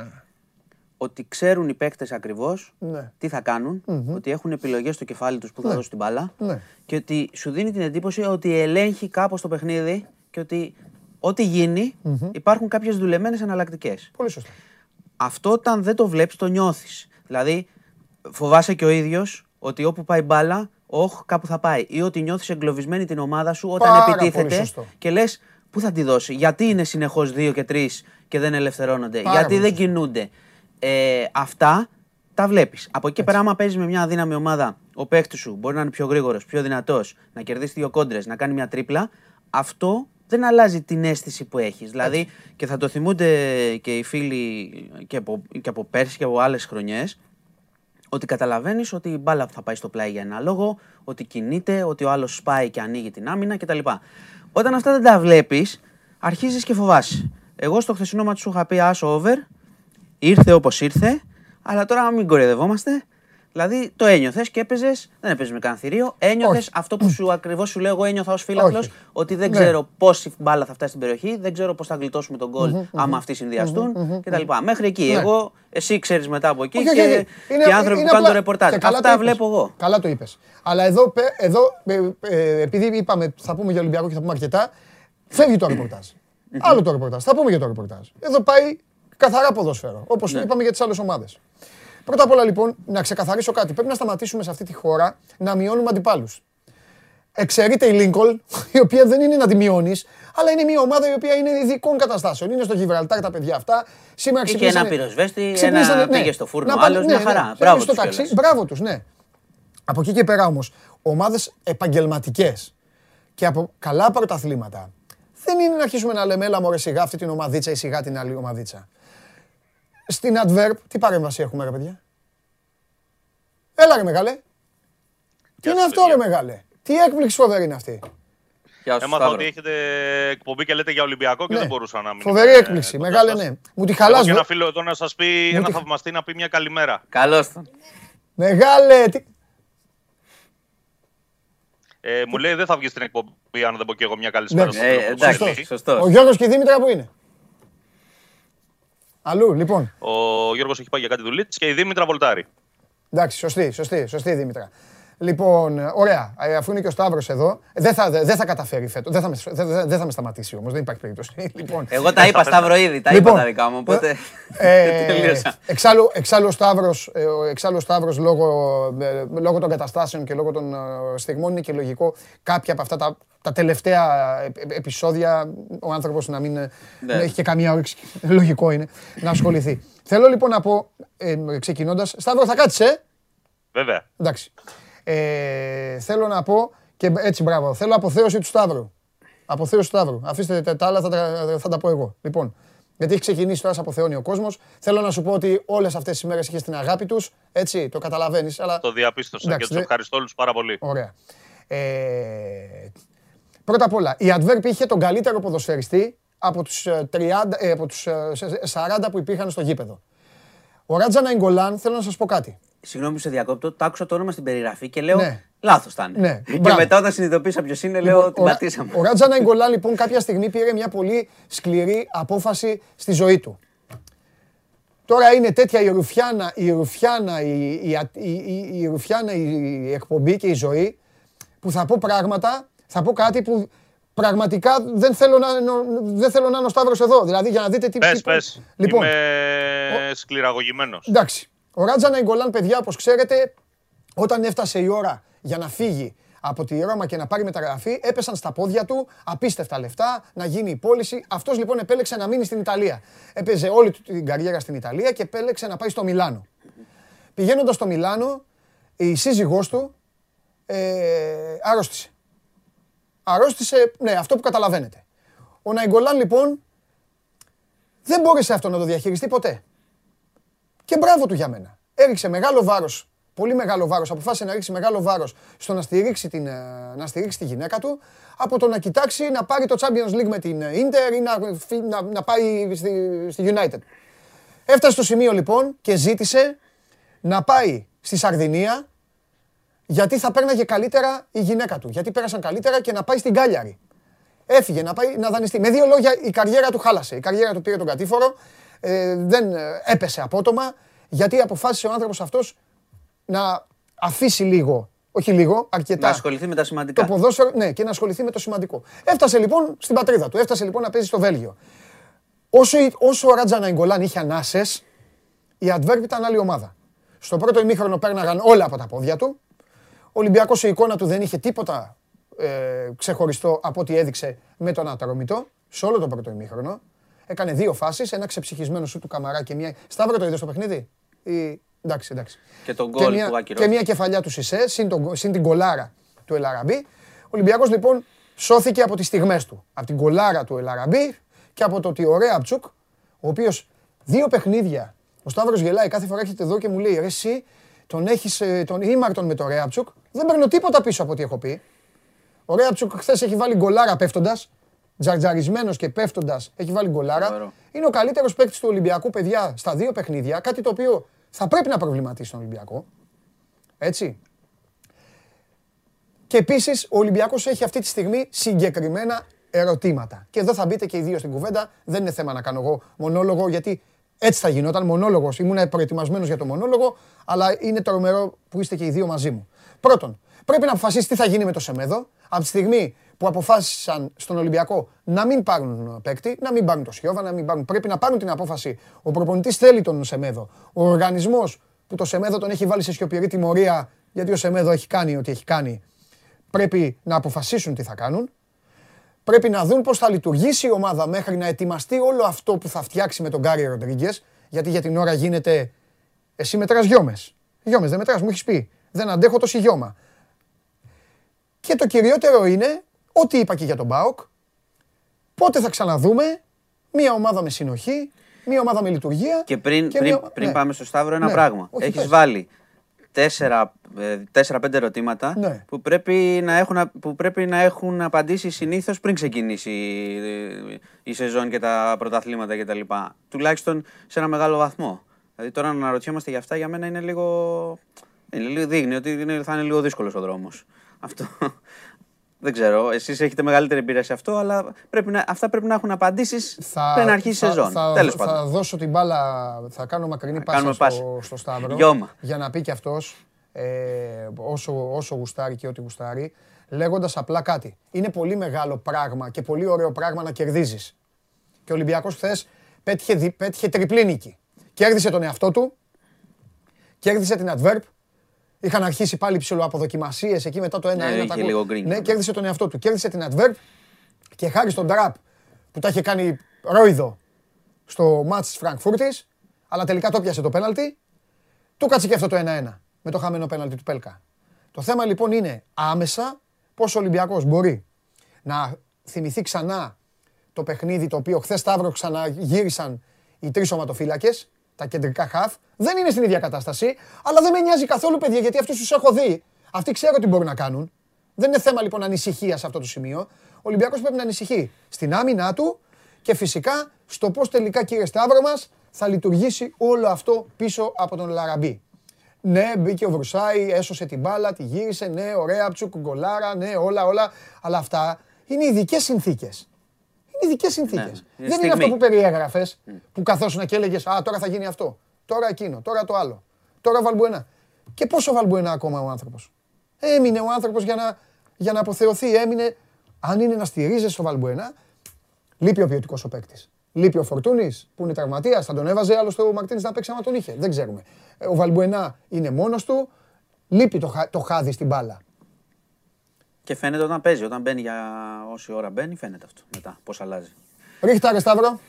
Ότι ξέρουν οι παίκτες ακριβώς Ναι. τι θα κάνουν, ότι έχουν επιλογές στο κεφάλι τους που θα δώσουν την μπάλα Ναι. και ότι σου δίνει την εντύπωση ότι ελέγχει κάπως το παιχνίδι και ότι ό,τι γίνει υπάρχουν κάποιες δουλεμένες εναλλακτικές. Πολύ σωστά. Αυτό όταν δεν το βλέπεις το νιώθεις. Δηλαδή φοβάσαι και ο ίδιος ότι όπου πάει μπάλα, όχ, κάπου θα πάει. Ή ότι νιώθεις εγκλωβισμένη την ομάδα σου όταν Πάρα πολύ επιτίθεται σωστό. και λες πού θα τη δώσει. Γιατί είναι συνεχώς δύο και τρεις και δεν ελευθερώνονται. Πάρα γιατί πολύ δεν σωστό. κινούνται. Ε, αυτά τα βλέπεις. Από εκεί και πέρα, άμα παίζεις με μια αδύναμη ομάδα, ο παίχτη σου μπορεί να είναι πιο γρήγορος, πιο δυνατός, να κερδίσει δύο κόντρες, να κάνει μια τρίπλα. Αυτό δεν αλλάζει την αίσθηση που έχεις. Δηλαδή, και θα το θυμούνται και οι φίλοι και από, και από πέρσι και από άλλες χρονιές, ότι καταλαβαίνεις ότι η μπάλα θα πάει στο πλάι για ένα λόγο, ότι κινείται, ότι ο άλλος σπάει και ανοίγει την άμυνα κτλ. Όταν αυτά δεν τα βλέπεις, αρχίζεις και φοβάσαι. Εγώ στο χθεσινό μάτι σου είχα πει άσο over, ήρθε όπως ήρθε, αλλά τώρα μην κορυδευόμαστε. Δηλαδή το ένιωθες και έπαιζες, δεν έπαιζες με κανένα θηρίο. Ένιωθες Όχι. αυτό που σου ακριβώς σου λέω εγώ ένιωθα ως φίλαθλο, Όχι. ότι δεν Ναι. ξέρω πόση μπάλα θα φτάσει στην περιοχή, δεν ξέρω πώς θα γλιτώσουμε τον γκολ άμα αυτοί συνδυαστούν κτλ. Μέχρι εκεί. Ναι. Εγώ, εσύ ξέρεις μετά από εκεί Όχι, και, όχι, όχι. και οι άνθρωποι που κάνουν απλά- το ρεπορτάζ. και καλά Αυτά το είπες. βλέπω εγώ. Καλά το είπες. Αλλά εδώ, πε- εδώ ε, ε, επειδή είπαμε θα πούμε για Ολυμπιακό και θα πούμε αρκετά, φεύγει το ρεπορτάζ. Άλλο το ρεπορτάζ. Θα πούμε για το ρεπορτάζ. Εδώ πάει καθαρά ποδόσφαιρο. Όπως Ναι. είπαμε για τις άλλες ομάδες. Πρώτα απ' όλα λοιπόν, να ξεκαθαρίσω κάτι. Πρέπει να σταματήσουμε σε αυτή τη χώρα να μειώνουμε αντιπάλους. Εξαιρείται η Λίνκολ, η οποία δεν είναι να τη μειώνεις, αλλά είναι μια ομάδα η οποία είναι ειδικών καταστάσεων. Είναι στο Γιβραλτάρ τα παιδιά αυτά. Σήμερα Είχε ξυπνήσανε- ένα πυροσβέστη, ξυπνήσανε, ένα πήγε στο φούρνο, Να πάνε- άλλος, μια χαρά. θέλουν Μπράβο στο τους ταξί. κιόλας. Μπράβο τους, ναι. Από εκεί και πέρα όμως, ομάδες επαγγελματικές και από καλά πρωταθλήματα. Δεν είναι να αρχίσουμε να λέμε, έλα μωρέ σιγά αυτή την ομαδίτσα ή σιγά την άλλη ομαδίτσα. Στην Adverb, τι παρέμβαση έχουμε ρε παιδιά; Έλα ρε μεγάλε. Τι είναι σας, αυτό παιδιά. ρε μεγάλε; Τι έκπληξη φοβερή είναι αυτή. Γεια σου, Έμαθα Σταύρο. ότι έχετε εκπομπή και λέτε για Ολυμπιακό και Ναι. δεν μπορούσα να μην. Φοβερή είμαι έκπληξη. κοντά Μεγάλε σας. ναι. Μου τη Έχω χαλάς. και βε- ένα φίλο εδώ να σας πει, ένα τη- θαυμαστή να πει μια καλημέρα. Καλώς τον. Μεγάλε. τι- Ε, μου λέει δεν θα βγεις στην εκπομπή αν δεν πω και εγώ μια καλησπέρα Ναι. στο Ε, φίλο μου, τον εντάξει, Βασίλη. σωστός. Ο Γιώργος και η Δήμητρα που είναι; Αλλού, λοιπόν. Ο Γιώργος έχει πάει για κάτι δουλίτ και η Δήμητρα βολτάρει. Εντάξει, σωστή, σωστή, σωστή η Δήμητρα. Λοιπόν, ε, ωραία. Ε, Αφού είναι και ο Σταύρος εδώ, ε, δεν θα, δεν θα καταφέρει φέτο. Δεν θα με, δεν- δεν- δεν θα με σταματήσει όμως, δεν υπάρχει περίπτωση. <laughs> Λοιπόν, Εγώ τα είπα Σταύρο ήδη, τα Λοιπόν, είπα τα δικά μου, οπότε ε, <laughs> τελείωσα. εξάλλου, εξάλλου ο Σταύρος, ε, ο- εξάλλου ο Σταύρος λόγω, ε, λόγω των καταστάσεων και λόγω των ε, στιγμών είναι και λογικό κάποια από αυτά τα, τα τελευταία ε, ε, επεισόδια ο άνθρωπος να μην ε, Ναι. να έχει και καμία όρεξη, <laughs> λογικό είναι, να ασχοληθεί. Θέλω λοιπόν να πω, ε, ξεκινώντας, Σταύρο θα κάτσεις, ε; Βέβαια. Εντάξει. Ε, θέλω να πω και έτσι μπράβο. Θέλω αποθέωση του Σταύρου. Αποθέωση του Σταύρου. Αφήστε τα- τα άλλα, θα τα, θα τα πω εγώ. Λοιπόν, γιατί έχει ξεκινήσει τώρα, σε αποθεώνει ο κόσμος. Θέλω να σου πω ότι όλες αυτές τις μέρες είχε την αγάπη τους. Έτσι, το καταλαβαίνεις. Αλλά... Το διαπίστωσα Εντάξει, και τους δεν- ευχαριστώ όλους πάρα πολύ. Ωραία. Ε, πρώτα απ' όλα, η Adverb είχε τον καλύτερο ποδοσφαιριστή από τους, ε, 30, ε, από τους ε, σε- 40 που υπήρχαν στο γήπεδο. Ο Ράτζα Ναϊγκολάν, θέλω να σας πω κάτι. Συγγνώμη που σε διακόπτω, το άκουσα το όνομα στην περιγραφή και λέω Ναι. λάθος θα είναι. Ναι, Και μπράβο. μετά όταν συνειδητοποίησα ποιος είναι, λέω Λοιπόν, την ο Ρα- πατήσαμε. Ο Ράτζα Ναϊγκολάν λοιπόν κάποια στιγμή πήρε μια πολύ σκληρή απόφαση στη ζωή του. Τώρα είναι τέτοια η Ρουφιάνα, η Ρουφιάνα, η, η, η, η- η Ρουφιάνα, η εκπομπή και η ζωή που θα πω πράγματα, θα πω κάτι που πραγματικά δεν θέλω να, δεν θέλω να είναι ο Σταύρος εδώ. Δηλαδή για να δείτε τι... Πες, τι- πες. Λοιπόν, Είμαι σκληραγωγημένος. Εντάξει. Ο Ράτζα Ναϊγκολάν, παιδιά, όπως ξέρετε, όταν έφτασε η ώρα για να φύγει από τη Ρώμα και να πάρει μεταγραφή, έπεσαν στα πόδια του απίστευτα λεφτά, να γίνει η πώληση. Αυτός λοιπόν επέλεξε να μείνει στην Ιταλία. Έπαιζε όλη του την καριέρα στην Ιταλία και επέλεξε να πάει στο Μιλάνο. Πηγαίνοντας στο Μιλάνο, η σύζυγός του ε, αρρώστησε. Αρρώστησε, ναι, αυτό που καταλαβαίνετε. Ο Ναϊγκολάν λοιπόν δεν μπόρεσε αυτό να το διαχειριστεί ποτέ. Και μπράβο του για μένα. Έριξε μεγάλο βάρος, πολύ μεγάλο βάρος, αποφάσισε να ρίξει μεγάλο βάρος στο να στηρίξει, την, ε, να στηρίξει τη γυναίκα του από το να κοιτάξει να πάρει το Champions League με την ε, Inter ή να, φύ- να, να πάει στη, στη United. Έφτασε στο σημείο λοιπόν και ζήτησε να πάει στη Σαρδινία γιατί θα πέρναγε καλύτερα η γυναίκα του. Γιατί πέρασαν καλύτερα και να πάει στην Κάλιαρη. Έφυγε να πάει να δανειστεί. Με δύο λόγια, η καριέρα του χάλασε. Η καριέρα του πήρε τον κατήφορο. Ε, δεν ε, έπεσε απότομα. Γιατί αποφάσισε ο άνθρωπος αυτός να αφήσει λίγο, όχι λίγο, αρκετά. Να ασχοληθεί με τα Το σημαντικά. ποδόσφαιρο, ναι, και να ασχοληθεί με το σημαντικό. Έφτασε λοιπόν στην πατρίδα του. Έφτασε λοιπόν να παίζει στο Βέλγιο. Όσο, η- όσο ο Ράτζα Ναϊγκολάν είχε ανάσες, η Adverb ήταν άλλη ομάδα. Στο πρώτο ημίχρονο πέρναγαν όλα από τα πόδια του. Ο Ολυμπιακός η εικόνα του δεν είχε τίποτα ε, ξεχωριστό από ό,τι έδειξε με τον Αταρομητό σε όλο το πρώτο ημίχρονο. Έκανε δύο φάσεις, ένα ξεψυχισμένο σου του Καμαρά και μια... Σταύρο το είδες στο παιχνίδι; Ή... Εντάξει, εντάξει. Και τον Και γκολ μια, που και ακυρώθηκε. μια κεφαλιά του Σισε, συν, τον- συν την κολάρα του Ελαραμπή. Ο Ολυμπιακός λοιπόν σώθηκε από τις στιγμές του. Από την κολάρα του Ελαραμπή και από το ότι ο Ρέαπτσουκ, ο οποίος δύο παιχνίδια, ο Σταύρος γελάει κάθε φορά έρχεται εδώ και μου λέει ρε εσύ τον έχεις ε, τον ήμαρτον με το Ρέαπτσουκ, δεν παίρνω τίποτα πίσω από ό,τι έχω πει. Ο Ρέαπτσουκ χθες έχει βάλει γκολάρα πέφτοντας. Τζαρτζαρισμένος και πέφτοντας έχει βάλει γκολάρα. Φοβερό. Είναι ο καλύτερος παίκτης του Ολυμπιακού, παιδιά, στα δύο παιχνίδια. Κάτι το οποίο θα πρέπει να προβληματίσει τον Ολυμπιακό. Έτσι. Και επίσης ο Ολυμπιακός έχει αυτή τη στιγμή συγκεκριμένα ερωτήματα. Και εδώ θα μπείτε και οι δύο στην κουβέντα. Δεν είναι θέμα να κάνω εγώ μονόλογο, γιατί έτσι θα γινόταν. Μονόλογος. Ήμουν προετοιμασμένος για το μονόλογο, αλλά είναι τρομερό που είστε και οι δύο μαζί μου. Πρώτον, πρέπει να αποφασίσεις τι θα γίνει με το Σεμέδο. Από τη στιγμή που αποφάσισαν στον Ολυμπιακό να μην πάρουν παίκτη, να μην πάρουν το Σιώβα, να μην πάρουν. Πρέπει να πάρουν την απόφαση. Ο προπονητής θέλει τον Σεμέδο. Ο οργανισμός που το Σεμέδο τον έχει βάλει σε σιωπηρή τιμωρία, γιατί ο Σεμέδο έχει κάνει ό,τι έχει κάνει. Πρέπει να αποφασίσουν τι θα κάνουν. Πρέπει να δουν πώς θα λειτουργήσει η ομάδα μέχρι να ετοιμαστεί όλο αυτό που θα φτιάξει με τον Γκάρι Ροντρίγκες. Γιατί για την ώρα γίνεται. Εσύ μετράς γιόμες. Γιόμες δεν μετράς, μου έχεις πει. Δεν αντέχω τόση γιώμα. Και το κυριότερο είναι, ό,τι είπα και για τον Μπάοκ, πότε θα ξαναδούμε μια ομάδα με συνοχή, μια ομάδα με λειτουργία. Και πριν, και πριν, μια- πριν ναι. πάμε στο Σταύρο, ένα Ναι. πράγμα. Όχι, Έχεις πες. βάλει τέσσερα, ε, τέσσερα-πέντε ερωτήματα Ναι. που, πρέπει να έχουν, που πρέπει να έχουν απαντήσει συνήθως πριν ξεκινήσει η, η σεζόν και τα πρωταθλήματα κτλ. Τουλάχιστον σε ένα μεγάλο βαθμό. Δηλαδή τώρα να αναρωτιόμαστε για αυτά για μένα είναι λίγο. Είναι λίγο δείχνει ότι είναι, θα είναι λίγο δύσκολος ο δρόμος. Αυτό. Δεν ξέρω. Εσείς έχετε μεγαλύτερη εμπειρία σε αυτό, αλλά πρέπει να, αυτά πρέπει να έχουν απαντήσεις πριν αρχίσει η θα- σεζόν. Θα, Τέλος θα πάντων. δώσω την μπάλα, θα κάνω μακρινή πάσα κάνουμε στο, πάσα. στο Σταύρο. Γιώμα. Για να πει κι αυτός ε, όσο, όσο γουστάρει και ό,τι γουστάρει, λέγοντας απλά κάτι. Είναι πολύ μεγάλο πράγμα και πολύ ωραίο πράγμα να κερδίζεις. Και ο Ολυμπιακός χθες πέτυχε, δι- πέτυχε τριπλή νίκη. Κέρδισε τον εαυτό του, κέρδισε την Adverb, Είχαν αρχίσει πάλι ψηλοαποδοκιμασίες εκεί μετά το 1-1. Ναι, είχε τα λίγο κο- γκρίνια. Ναι, κέρδισε τον εαυτό του. Κέρδισε την Adverb και χάρη στον Τραπ που τα είχε κάνει ρόιδο στο μάτς της Φραγκφούρτης, αλλά τελικά το πιάσε το πέναλτι, του κάτσε και αυτό το 1-1 με το χαμένο πέναλτι του Πέλκα. Το θέμα λοιπόν είναι άμεσα πώς ο Ολυμπιακός μπορεί να θυμηθεί ξανά το παιχνίδι το οποίο χθες Σταύρο ξαναγύρισαν οι τρεις οματοφύλακες, τα κεντρικά χαφ. Δεν είναι στην ίδια κατάσταση, αλλά δεν με νοιάζει καθόλου παιδιά γιατί αυτούς τους έχω δει. Αυτοί ξέρω τι μπορούν να κάνουν. Δεν είναι θέμα λοιπόν ανησυχίας σε αυτό το σημείο. Ο Ολυμπιακός πρέπει να ανησυχεί στην άμυνά του και φυσικά στο πώς τελικά κύριε Σταύρο μας θα λειτουργήσει όλο αυτό πίσω από τον Λαραμπή. Ναι, μπήκε ο Βρουσάη, έσωσε την μπάλα, τη γύρισε. Ναι, ωραία, τσουκ, γκολάρα, ναι, όλα, όλα. Αλλά αυτά είναι ειδικές συνθήκες. Είναι ειδικές συνθήκες. είναι Δεν είναι στιγμή. αυτό που περιέγραφες, που καθόσουν και έλεγες Α, τώρα θα γίνει αυτό. Τώρα εκείνο, τώρα το άλλο. Τώρα Βαλμπουενά. Και πόσο Βαλμπουενά ακόμα ο άνθρωπος; Έμεινε ο άνθρωπος για να, για να αποθεωθεί. Έμεινε. Αν είναι να στηρίζεσαι στο Βαλμπουενά, λείπει ο ποιοτικός ο παίκτης. Λείπει ο Φορτούνης που είναι τραυματίας. Θα τον έβαζε άλλωστε ο Μαρτίνη να παίξει άμα τον είχε. Δεν ξέρουμε. Ε, Ο Βαλμπουενά είναι μόνος του. Λείπει το, χα- το χάδι στην μπάλα. Και φαίνεται όταν παίζει, όταν μπαίνει για όση ώρα μπαίνει, φαίνεται αυτό μετά πώς αλλάζει. Ρίχτα ρε Σταύρο.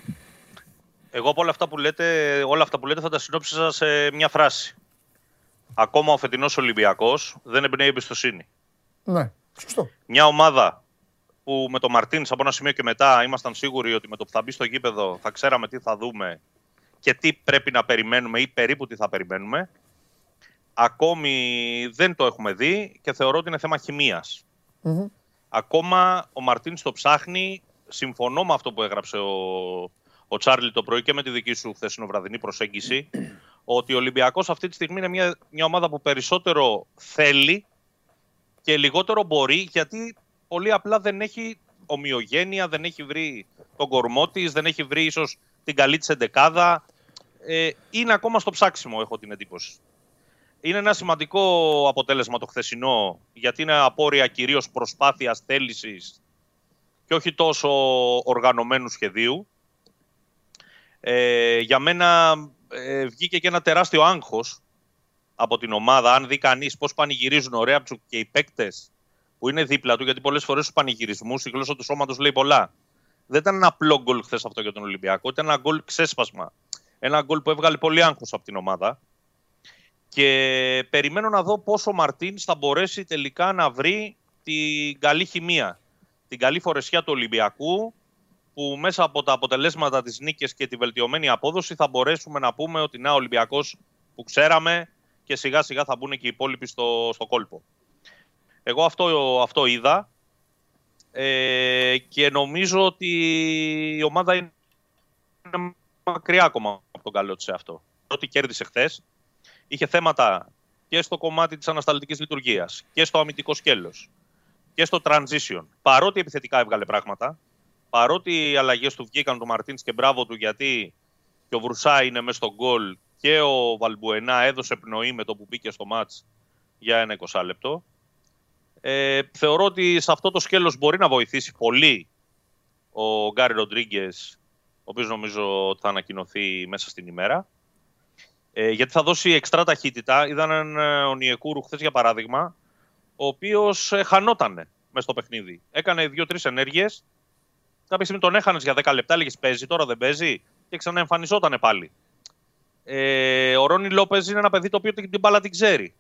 Εγώ από όλα αυτά που λέτε, όλα αυτά που λέτε θα τα συνόψιζα σε μια φράση. Ακόμα ο φετινός Ολυμπιακός δεν εμπνέει εμπιστοσύνη. Ναι, σωστό. Μια ομάδα που με τον Μαρτίνς από ένα σημείο και μετά ήμασταν σίγουροι ότι με το που θα μπει στο γήπεδο θα ξέραμε τι θα δούμε και τι πρέπει να περιμένουμε ή περίπου τι θα περιμένουμε. Ακόμη δεν το έχουμε δει και θεωρώ ότι είναι θέμα χημίας. Μμμ. Ακόμα ο Μαρτίνς το ψάχνει. Συμφωνώ με αυτό που έγραψε ο, ο Τσάρλι το πρωί και με τη δική σου χθεσινοβραδινή προσέγγιση. ότι ο Ολυμπιακός αυτή τη στιγμή είναι μια, μια ομάδα που περισσότερο θέλει και λιγότερο μπορεί γιατί πολύ απλά δεν έχει ομοιογένεια, δεν έχει βρει τον κορμό της, δεν έχει βρει ίσως την καλή της εντεκάδα. Ε, είναι ακόμα στο ψάξιμο, έχω την εντύπωση. Είναι ένα σημαντικό αποτέλεσμα το χθεσινό, γιατί είναι απόρρια κυρίως προσπάθειας θέλησης και όχι τόσο οργανωμένου σχεδίου. Ε, για μένα ε, βγήκε και ένα τεράστιο άγχος από την ομάδα. Αν δει κανείς πώς πανηγυρίζουν ο Ρέαπτσουκ και οι παίκτες που είναι δίπλα του, γιατί πολλές φορές στους πανηγυρισμούς η γλώσσα του σώματος λέει πολλά. Δεν ήταν ένα απλό γκολ χθες αυτό για τον Ολυμπιακό, ήταν ένα γκολ ξέσπασμα. Ένα γκολ που έβγαλε πολύ άγχος από την ομάδα. Και περιμένω να δω πόσο ο Μαρτίνς θα μπορέσει τελικά να βρει την καλή χημεία, την καλή φορεσιά του Ολυμπιακού, που μέσα από τα αποτελέσματα της νίκης και τη βελτιωμένη απόδοση θα μπορέσουμε να πούμε ότι να ο Ολυμπιακός που ξέραμε και σιγά σιγά θα μπουν και οι υπόλοιποι στο, στο κόλπο. Εγώ αυτό, αυτό είδα ε, και νομίζω ότι η ομάδα είναι μακριά ακόμα από τον καλό της σε αυτό. Ότι κέρδισε χθες, είχε θέματα και στο κομμάτι της ανασταλτικής λειτουργίας και στο αμυντικό σκέλος και στο transition. Παρότι επιθετικά έβγαλε πράγματα, παρότι οι αλλαγές του βγήκαν του Μαρτίνς και μπράβο του γιατί και ο Βρουσά είναι μέσα στον γκολ και ο Βαλμπουενά έδωσε πνοή με το που μπήκε στο μάτς για ένα 20 λεπτό. Ε, θεωρώ ότι σε αυτό το σκέλος μπορεί να βοηθήσει πολύ ο Γκάρι Ροντρίγκες, ο οποίος νομίζω ότι θα ανακοινωθεί μέσα στην ημέρα. Ε, γιατί θα δώσει εξτρά ταχύτητα. Είδαν έναν ε, Ονιεκούρου χθες για παράδειγμα, ο οποίος ε, χανότανε μες στο παιχνίδι. Έκανε δύο-τρεις ενέργειες. Κάποια στιγμή τον έχανες για 10 λεπτά, έλεγε παίζει, τώρα δεν παίζει και ξαναεμφανιζόταν πάλι. Ε, ο Ρόνι Λόπες είναι ένα παιδί το οποίο την μπάλα την ξέρει.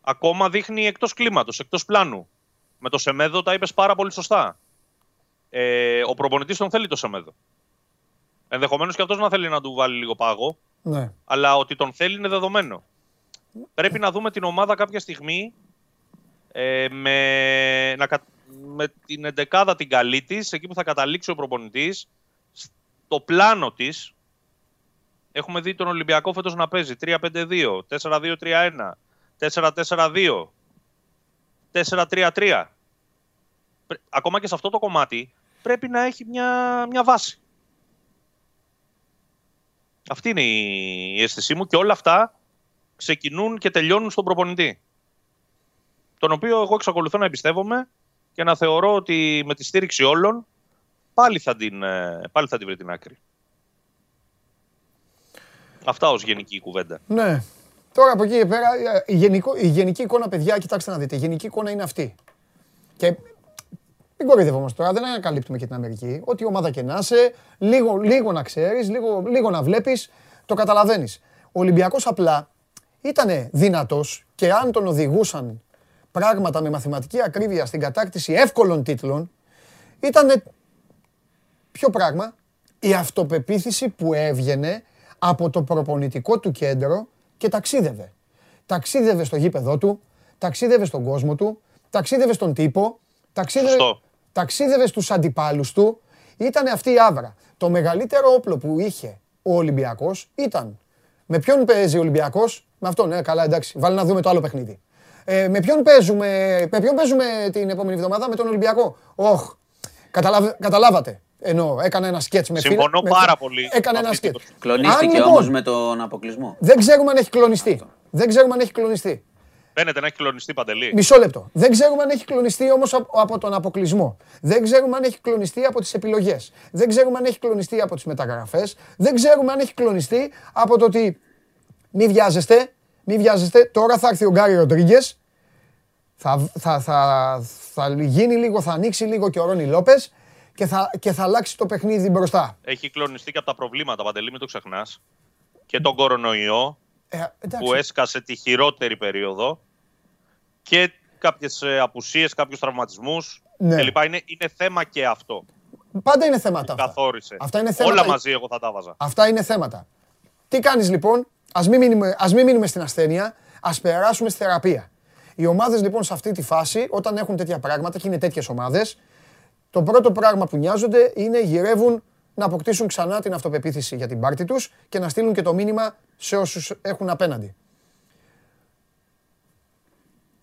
Ακόμα δείχνει εκτός κλίματος, εκτός πλάνου. Με το Σεμέδο τα είπες πάρα πολύ σωστά. Ε, ο προπονητής τον θέλει το Σεμέδο. Ενδεχομένως και αυτός να θέλει να του βάλει λίγο πάγο. Ναι. Αλλά ότι τον θέλει είναι δεδομένο. Πρέπει να δούμε την ομάδα κάποια στιγμή ε, με, να, κα- με την εντεκάδα την καλή της, εκεί που θα καταλήξει ο προπονητής, στο πλάνο της. Έχουμε δει τον Ολυμπιακό φέτος να παίζει 3-5-2, 4-2-3-1, 4-4-2, 4-3-3. Πρέ- Ακόμα και σε αυτό το κομμάτι πρέπει να έχει μια, μια βάση. Αυτή είναι η αίσθησή μου και όλα αυτά ξεκινούν και τελειώνουν στον προπονητή. Τον οποίο εγώ εξακολουθώ να εμπιστεύομαι και να θεωρώ ότι με τη στήριξη όλων πάλι θα την, ε, πάλι θα την βρει την άκρη. Αυτά ως γενική κουβέντα. Ναι. Τώρα από εκεί και πέρα, ε, η, γενικό, η γενική εικόνα, παιδιά, κοιτάξτε να δείτε. Η γενική εικόνα είναι αυτή. Και μην κοροϊδευόμαστε τώρα, δεν ανακαλύπτουμε και την Αμερική. Ό,τι ομάδα και να είσαι, λίγο, λίγο να ξέρεις, λίγο, λίγο να βλέπεις, το καταλαβαίνεις. Ο Ολυμπιακός απλά ήταν δυνατός και αν τον οδηγούσαν πράγματα με μαθηματική ακρίβεια στην κατάκτηση εύκολων τίτλων, ήταν ποιο πράγμα, η αυτοπεποίθηση που έβγαινε από το προπονητικό του κέντρο και ταξίδευε. Ταξίδευε στο γήπεδό του, ταξίδευε στον κόσμο του, ταξίδευε στον τύπο, ταξίδευε, Σωστό. ταξίδευε στους αντιπάλους του. Ήταν αυτή η άβρα. Το μεγαλύτερο όπλο που είχε ο Ολυμπιακός ήταν με ποιον παίζει ο Ολυμπιακός, με αυτόν, ναι, καλά εντάξει, βάλει να δούμε το άλλο παιχνίδι. Ε, με, ποιον παίζουμε, με ποιον παίζουμε την επόμενη εβδομάδα, με τον Ολυμπιακό. Όχ, καταλάβ- καταλάβατε. Ενώ έκανα ένα σκέτς με φίλα- Συμφωνώ με- πάρα πολύ Έκανα με ένα αυτή σκέτς. την Κλονίστηκε Αν, λοιπόν, όμω με τον αποκλεισμό. Δεν ξέρουμε αν έχει κλονιστεί. Δεν ξέρουμε αν έχει κλονιστεί. Φαίνεται να έχει κλονιστεί παντελή. Μισό λεπτό. Δεν ξέρουμε αν έχει κλονιστεί όμως από τον αποκλεισμό. Δεν ξέρουμε αν έχει κλονιστεί από τις επιλογές. Δεν ξέρουμε αν έχει κλονιστεί από τις μεταγραφές. Δεν ξέρουμε αν έχει κλονιστεί από το ότι. Μη βιάζεστε, μη βιάζεστε. Τώρα θα έρθει ο Γκάρι Ροντρίγκες. Θα, θα, θα, θα γίνει λίγο, θα ανοίξει λίγο και ο Ρόνι Λόπες και θα, και θα αλλάξει το παιχνίδι μπροστά. Έχει κλονιστεί και από τα προβλήματα, Παντελή, μην το ξεχνάς. Και τον κορονοϊό Ε, εντάξει. που έσκασε τη χειρότερη περίοδο και κάποιες απουσίες, κάποιους τραυματισμούς Ναι. κλπ. Είναι, είναι θέμα και αυτό. Πάντα είναι θέματα αυτά. Καθόρισε. Αυτά είναι θέματα. Όλα μαζί εγώ θα τα βάζα. Αυτά είναι θέματα. Τι κάνεις λοιπόν, ας μην μείνουμε, ας μην μείνουμε στην ασθένεια, ας περάσουμε στη θεραπεία. Οι ομάδες λοιπόν σε αυτή τη φάση, όταν έχουν τέτοια πράγματα και είναι τέτοιες ομάδες, το πρώτο πράγμα που νοιάζονται είναι γυρεύουν να αποκτήσουν ξανά την αυτοπεποίθηση για την πάρτη τους και να στείλουν και το μήνυμα σε όσους έχουν απέναντι.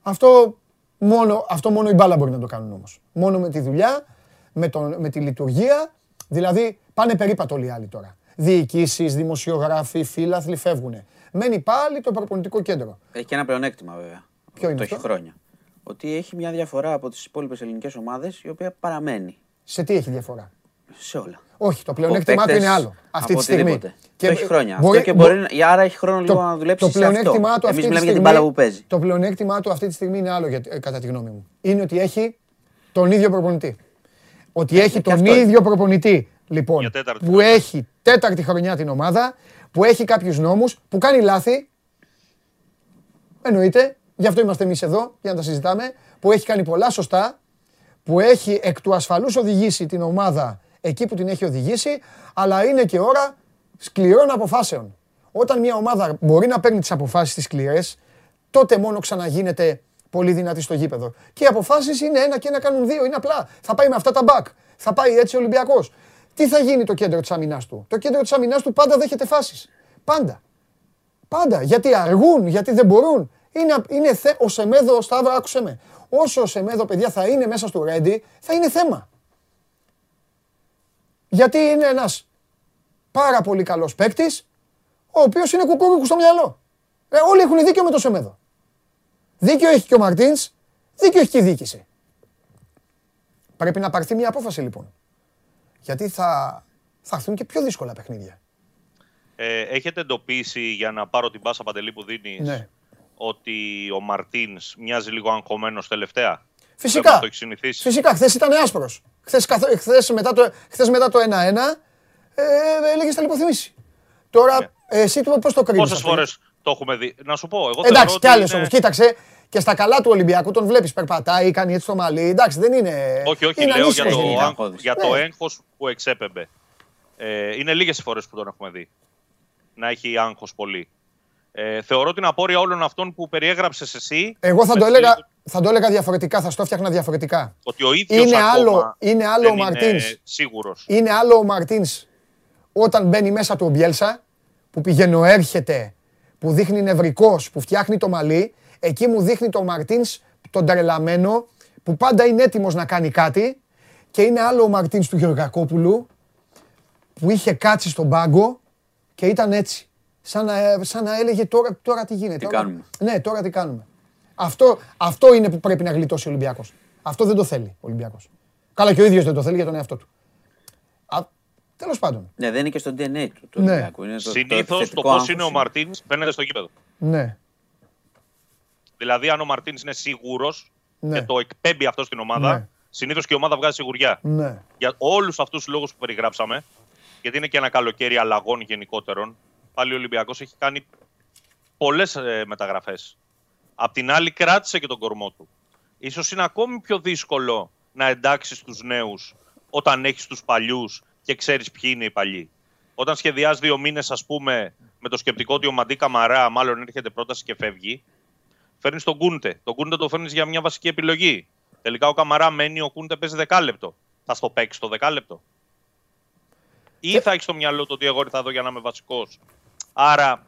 Αυτό μόνο, αυτό μόνο η μπάλα μπορεί να το κάνουν όμως. Μόνο με τη δουλειά, με, τον, με τη λειτουργία. Δηλαδή πάνε περίπατο όλοι οι άλλοι τώρα. Διοικήσεις, δημοσιογράφοι, φίλαθλοι φεύγουν. Μένει πάλι το προπονητικό κέντρο. Έχει και ένα πλεονέκτημα βέβαια. Ποιο είναι το αυτό; έχει χρόνια. Ότι έχει μια διαφορά από τις υπόλοιπες ελληνικές ομάδες η οποία παραμένει Σε τι έχει διαφορά; σε όλα. Όχι, το πλεονέκτημά του παίκτες, είναι άλλο. Αυτή από τη στιγμή. οτιδήποτε. το έχει χρόνια. Αυτό και μπο- μπορεί, να- άρα έχει χρόνο λίγο να δουλέψεις το σε αυτό. πλεονέκτημά του Εμείς αυτή τη μιλάμε για την στιγμή- μπάλα που παίζει. Το πλεονέκτημά του αυτή τη στιγμή είναι άλλο, για- ε, κατά τη γνώμη μου. Είναι ότι έχει τον ίδιο προπονητή. Ότι έχει και τον αυτό είναι. ίδιο προπονητή, λοιπόν, Για τέταρτη που χρονιά. έχει τέταρτη χρονιά την ομάδα, που έχει κάποιους νόμους, που κάνει λάθη, εννοείται, γι' αυτό είμαστε εμείς εδώ, για να τα συζητάμε, που έχει κάνει πολλά σωστά, που έχει εκ του ασφαλούς οδηγήσει την ομάδα εκεί που την έχει οδηγήσει, αλλά είναι και ώρα σκληρών αποφάσεων. Όταν μια ομάδα μπορεί να παίρνει τις αποφάσεις τις σκληρές, τότε μόνο ξαναγίνεται πολύ δυνατή στο γήπεδο. Και οι αποφάσεις είναι ένα και ένα κάνουν δύο, είναι απλά. Θα πάει με αυτά τα μπακ, θα πάει έτσι ο Ολυμπιακός. Τι θα γίνει το κέντρο της αμυνάς του; Το κέντρο της αμυνάς του πάντα δέχεται φάσεις. Πάντα. Πάντα. Γιατί αργούν, γιατί δεν μπορούν. Είναι, είναι θε, ο Σεμέδο, ο Σταύρο, άκουσε με. Όσο ο Σεμέδο, παιδιά, θα είναι μέσα στο Ρέντι, θα είναι θέμα. Γιατί είναι ένας πάρα πολύ καλός παίκτης, ο οποίος είναι κουκούρικου στο μυαλό. Ε, όλοι έχουν δίκιο με το Σεμέδο. Δίκιο έχει και ο Μαρτίνς, δίκιο έχει και η διοίκηση. Πρέπει να πάρθει μια απόφαση λοιπόν. Γιατί θα, θα έρθουν και πιο δύσκολα παιχνίδια. Ε, έχετε εντοπίσει για να πάρω την πάσα παντελή που δίνεις Ναι. ότι ο Μαρτίνς μοιάζει λίγο αγχωμένος τελευταία; Φυσικά. Δεν το έχεις συνηθίσει. Φυσικά, χθες ήταν άσπρος. Χθες μετά, το, χθες μετά το 1-1 ε, έλεγες θα λιποθυμήσεις. Τώρα, Ναι. εσύ πώς το κρίνεις. Πόσες φορές το έχουμε δει; Να σου πω. Εγώ Εντάξει, θεωρώ κι ότι άλλες είναι- όμως. Κοίταξε, και στα καλά του Ολυμπιακού τον βλέπεις περπατάει, κάνει έτσι το μαλλί. Εντάξει, δεν είναι. Όχι, όχι, είναι λέω για ανήσυχος το, γενικά. άγχος- πόδι. για το Ναι. έγχος που εξέπεμπε. Ε, είναι λίγες οι φορές που τον έχουμε δει. Να έχει άγχος πολύ. Ε, θεωρώ την απόρρια όλων αυτών που περιέγραψες εσύ Εγώ θα με το, τους έλεγα, λίγους- θα το έλεγα διαφορετικά, θα στο έφτιαχνα διαφορετικά. ότι ο ίδιος Είναι ακόμα άλλο- είναι άλλο δεν ο Μαρτίνς. σίγουρος. Είναι άλλο ο Μαρτίνς όταν μπαίνει μέσα του ο Μπιέλσα, που πηγαίνω έρχεται, που δείχνει νευρικός, που φτιάχνει το μαλλί. Εκεί μου δείχνει το Μαρτίνς τον τρελαμένο, που πάντα είναι έτοιμος να κάνει κάτι. Και είναι άλλο ο Μαρτίνς του Γεωργακόπουλου, που είχε κάτσει στον πάγκο και ήταν έτσι. Σαν να, σαν να έλεγε τώρα, τώρα τι γίνεται. Τι Τώρα- κάνουμε; Ναι, τώρα τι κάνουμε. Αυτό, αυτό είναι που πρέπει να γλιτώσει ο Ολυμπιακός. Αυτό δεν το θέλει ο Ολυμπιακός. Καλά και ο ίδιος δεν το θέλει για τον εαυτό του. Α, τέλος πάντων. Ναι, δεν είναι και στο DNA του. του Ναι. Ολυμπιακού. Είναι το- το Συνήθως το, επιθετικό πώς άγχος είναι ο Μαρτίνς φαίνεται στο γήπεδο. Ναι. Δηλαδή αν ο Μαρτίνς είναι σίγουρος Ναι. και το εκπέμπει αυτό στην ομάδα, Ναι. συνήθως και η ομάδα βγάζει σιγουριά. Ναι. για όλους αυτούς τους λόγους που περιγράψαμε, γιατί είναι και ένα καλοκαίρι αλλαγών γενικότερων, πάλι ο Ολυμπιακός έχει κάνει πολλές ε, μεταγραφές. Απ' την άλλη κράτησε και τον κορμό του. Ίσως είναι ακόμη πιο δύσκολο να εντάξεις τους νέους όταν έχεις τους παλιούς και ξέρεις ποιοι είναι οι παλιοί. Όταν σχεδιάζει δύο μήνες, ας πούμε, με το σκεπτικό ότι ο Μαντί Καμαρά μάλλον έρχεται πρόταση και φεύγει, φέρνεις τον Κούντε. Τον Κούντε το φέρνεις για μια βασική επιλογή. Τελικά ο Καμαρά μένει, ο Κούντε παίζει δεκάλεπτο. Θα στο παίξει το δεκάλεπτο. Ή θα έχεις στο μυαλό του ότι εγώ ήρθα εδώ για να είμαι βασικός. Άρα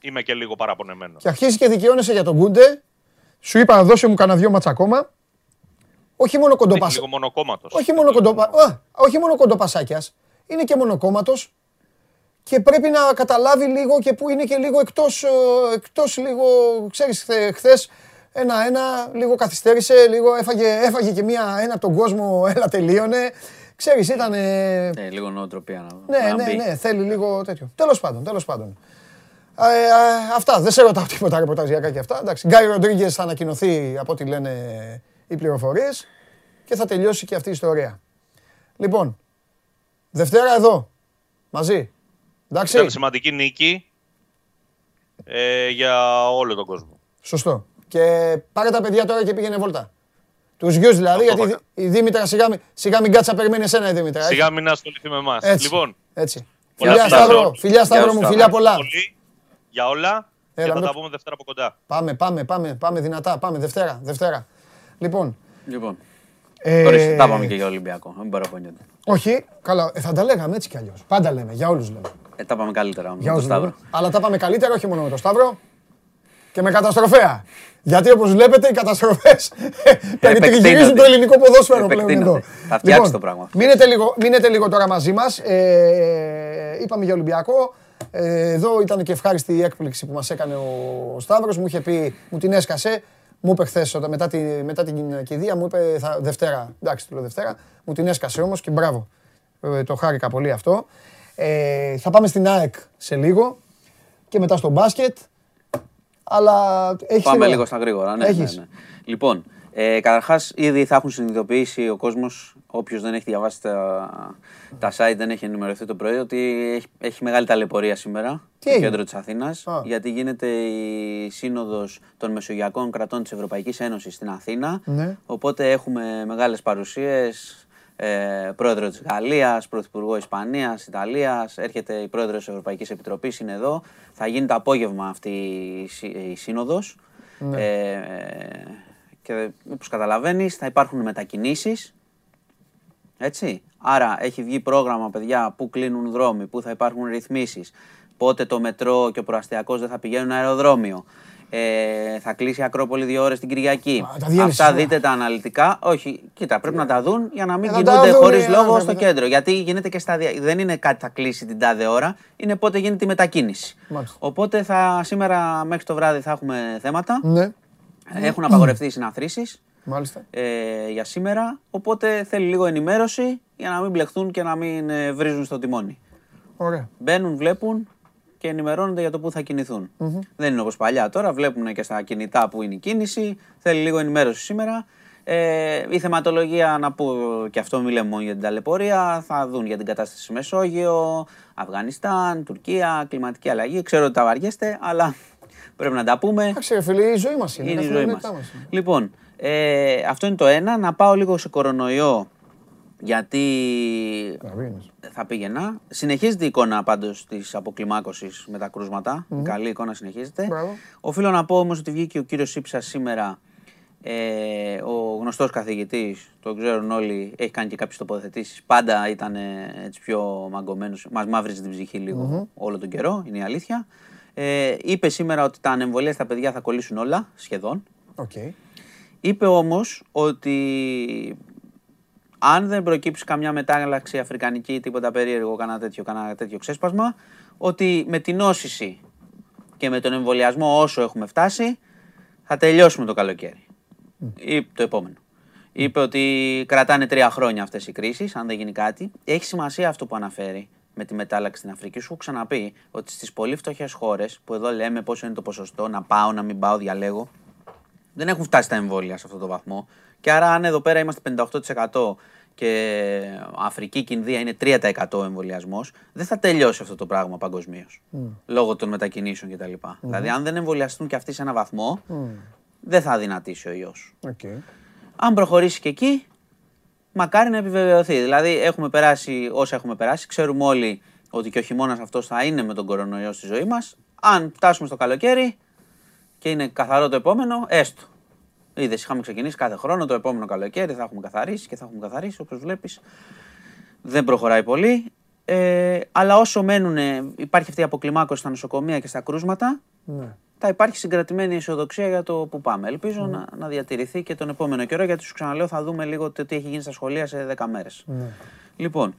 είμαι και λίγο παραπονεμένος. Και αρχίζει και δικαιώνεσαι για τον Κούντε. Σου είπα να δώσε μου κανένα δυο μάτσα ακόμα. Όχι μόνο Είναι κοντοπασ... λίγο μονοκόμματος. όχι μόνο, κοντοπα... Α, όχι μόνο κοντοπασάκιας. Είναι και μονοκόμματος. Και πρέπει να καταλάβει λίγο και που είναι και λίγο εκτός, ε, εκτός λίγο, ξέρεις, χθε- χθες ένα-ένα, λίγο καθυστέρησε, λίγο έφαγε, έφαγε και μία, ένα από τον κόσμο, έλα τελείωνε. Ξέρεις, ήταν... ε, Ναι, λίγο νοοτροπία να ναι, να ναι, μπει. ναι, θέλει λίγο τέτοιο. Τέλος πάντων, τέλος πάντων. Ε, ε, αυτά, δεν σε ρωτάω τίποτα ρεπορταζιακά και αυτά. Εντάξει, Γκάι Ροντρίγκες θα ανακοινωθεί από ό,τι λένε οι πληροφορίες και θα τελειώσει και αυτή η ιστορία. Λοιπόν, Δευτέρα εδώ, μαζί. Εντάξει, Ήταν σημαντική νίκη ε, για όλο τον κόσμο. σωστό. Και πάρε τα παιδιά τώρα και πήγαινε βόλτα. Τους γιους δηλαδή, Αυτό θα γιατί η Δήμητρα σιγά, μη- σιγά μην κάτσει να περιμένει εσένα η Δήμητρα. Σιγά μην ασχοληθεί με εμάς. Έτσι, Λοιπόν, έτσι. Πολλά Φιλιά φιλιά. Σταύρο, φιλιά Σταύρο μου, Γεια σου, φιλιά πολλά. πολύ για όλα Έλα, και θα με- τα πούμε Δευτέρα από κοντά. Πάμε, πάμε, πάμε, πάμε δυνατά, πάμε Δευτέρα, Δευτέρα. Λοιπόν, Λοιπόν, ε, ορίστε, τα πάμε και για Ολυμπιακό. Δεν παραπονιόνται. όχι, καλά, ε, θα τα λέγαμε έτσι κι αλλιώς. Πάντα λέμε, για όλους λέμε. Ε, τα πάμε καλύτερα με Για τον όλους λέμε. Σταύρο. Αλλά τα πάμε καλύτερα, όχι μόνο με τον Σταύρο και με καταστροφέα. Γιατί όπως βλέπετε οι καταστροφές <laughs> περιτριγυρίζουν το ελληνικό ποδόσφαιρο πλέον εδώ. Επεκτείνονται. Θα φτιάξει το πράγμα. Μείνετε λίγο, μείνετε λίγο τώρα μαζί μας. Ε, είπαμε για Ολυμπιακό. Ε, εδώ ήταν και ευχάριστη η έκπληξη που μας έκανε ο Σταύρος. Μου είχε πει, μου την έσκασε. Μου είπε χθες μετά, τη, μετά την κηδεία, μου είπε θα, Δευτέρα. Εντάξει, του λέω Δευτέρα. Μου την έσκασε όμως και μπράβο. Ε, το χάρηκα πολύ αυτό. Ε, θα πάμε στην ΑΕΚ σε λίγο και μετά στο μπάσκετ. Αλλά έχεις Πάμε λίγο στα γρήγορα. Ναι, ναι, Έχεις. ναι. Λοιπόν, ε, καταρχάς, ήδη θα έχουν συνειδητοποιήσει ο κόσμος, όποιος δεν έχει διαβάσει τα, τα site, δεν έχει ενημερωθεί το πρωί, ότι έχει, έχει μεγάλη ταλαιπωρία σήμερα Τι στο έγινε; κέντρο της Αθήνας. Α. Γιατί γίνεται η σύνοδος των Μεσογειακών κρατών της Ευρωπαϊκής Ένωσης στην Αθήνα. Ναι. Οπότε έχουμε μεγάλες παρουσίες. Ε, πρόεδρο της Γαλλίας, πρωθυπουργό Ισπανίας, Ιταλίας, έρχεται η πρόεδρος της Ευρωπαϊκής Επιτροπής, είναι εδώ. Θα γίνει το απόγευμα αυτή η, σύ- η σύνοδος. Ε, και όπως καταλαβαίνεις θα υπάρχουν μετακινήσεις. Έτσι. Άρα έχει βγει πρόγραμμα, παιδιά, που κλείνουν δρόμοι, που θα υπάρχουν ρυθμίσεις. Πότε το μετρό και ο προαστιακός δεν θα πηγαίνουν αεροδρόμιο. Ε, θα κλείσει η Ακρόπολη δύο ώρες την Κυριακή. Α, τα διέλυσες Αυτά όλα. δείτε τα αναλυτικά. Όχι, κοίτα, πρέπει να τα δουν για να μην Ε, θα τα κινούνται δουν, χωρίς ε, λόγο βέβαια. στο κέντρο. Γιατί γίνεται και σταδια... Δεν είναι κάτι θα κλείσει την τάδε ώρα, είναι πότε γίνεται η μετακίνηση. Μάλιστα. Οπότε θα, σήμερα μέχρι το βράδυ θα έχουμε θέματα. Ναι, Έχουν απαγορευτεί οι συναθρήσεις μάλιστα. ε, για σήμερα. Οπότε θέλει λίγο ενημέρωση για να μην μπλεχτούν και να μην ε, βρίζουν στο τιμόνι. Ωραία. Μπαίνουν, βλέπουν και ενημερώνονται για το πού θα κινηθουν Δεν είναι όπως παλιά τώρα. Βλέπουν και στα κινητά που είναι η κίνηση. Θέλει λίγο ενημέρωση σήμερα. Ε, η θεματολογία, να πω και αυτό μιλάμε μόνο για την ταλαιπωρία, θα δουν για την κατάσταση στη Μεσόγειο, Αφγανιστάν, Τουρκία, κλιματική αλλαγή. Ξέρω ότι τα βαριέστε, αλλά πρέπει να τα πούμε. Εντάξει, ρε φίλε, η ζωή μας είναι. Είναι η τα ζωή καθημερινά μας. μας είναι. Λοιπόν, ε, αυτό είναι το ένα. Να πάω λίγο σε κορονοϊό, γιατί Να βγαίνεις. θα πήγαινα. Συνεχίζεται η εικόνα πάντως της αποκλιμάκωσης με τα κρούσματα. Καλή εικόνα συνεχίζεται. Μπράβο. Οφείλω να πω όμως ότι βγήκε ο κύριος Σύψα σήμερα, ε, ο γνωστός καθηγητής, το ξέρουν όλοι, έχει κάνει και κάποιες τοποθετήσεις. Πάντα ήταν ε, έτσι πιο μαγκωμένος, μας μαύριζε την ψυχή λίγο όλο τον καιρό, είναι η αλήθεια. Ε, είπε σήμερα ότι τα ανεμβολία στα παιδιά θα κολλήσουν όλα, σχεδόν. Οκ. Είπε όμως ότι αν δεν προκύψει καμιά μετάλλαξη αφρικανική ή τίποτα περίεργο, κανένα τέτοιο, κανένα τέτοιο ξέσπασμα, ότι με την νόσηση και με τον εμβολιασμό όσο έχουμε φτάσει, θα τελειώσουμε το καλοκαίρι. Ή το επόμενο. Είπε ότι κρατάνε τρία χρόνια αυτές οι κρίσεις, αν δεν γίνει κάτι. Έχει σημασία αυτό που αναφέρει με τη μετάλλαξη στην Αφρική. Σου έχω ξαναπεί ότι στις πολύ φτωχές χώρες, που εδώ λέμε πόσο είναι το ποσοστό, να πάω, να μην πάω, διαλέγω, δεν έχουν φτάσει τα εμβόλια σε αυτό το βαθμό. Και άρα, αν εδώ πέρα είμαστε 58% και Αφρική και Ινδία είναι 3% εμβολιασμός, δεν θα τελειώσει αυτό το πράγμα παγκοσμίως. Λόγω των μετακινήσεων κτλ. Δηλαδή, αν δεν εμβολιαστούν και αυτοί σε ένα βαθμό, δεν θα αδυνατήσει ο ιός. Οκ. Αν προχωρήσει και εκεί, μακάρι να επιβεβαιωθεί. Δηλαδή, έχουμε περάσει όσα έχουμε περάσει. Ξέρουμε όλοι ότι και ο χειμώνας αυτός θα είναι με τον κορονοϊό στη ζωή μας. Αν φτάσουμε στο καλοκαίρι και είναι καθαρό το επόμενο, έστω. Είδες, είχαμε ξεκινήσει κάθε χρόνο το επόμενο καλοκαίρι, θα έχουμε καθαρίσει και θα έχουμε καθαρίσει, όπως βλέπεις. Δεν προχωράει πολύ. Ε, αλλά όσο μένουν, υπάρχει αυτή η αποκλιμάκωση στα νοσοκομεία και στα κρούσματα, Ναι. θα υπάρχει συγκρατημένη αισιοδοξία για το που πάμε. Ελπίζω να, να διατηρηθεί και τον επόμενο καιρό, γιατί σου ξαναλέω θα δούμε λίγο το τι έχει γίνει στα σχολεία σε 10 μέρες. Λοιπόν,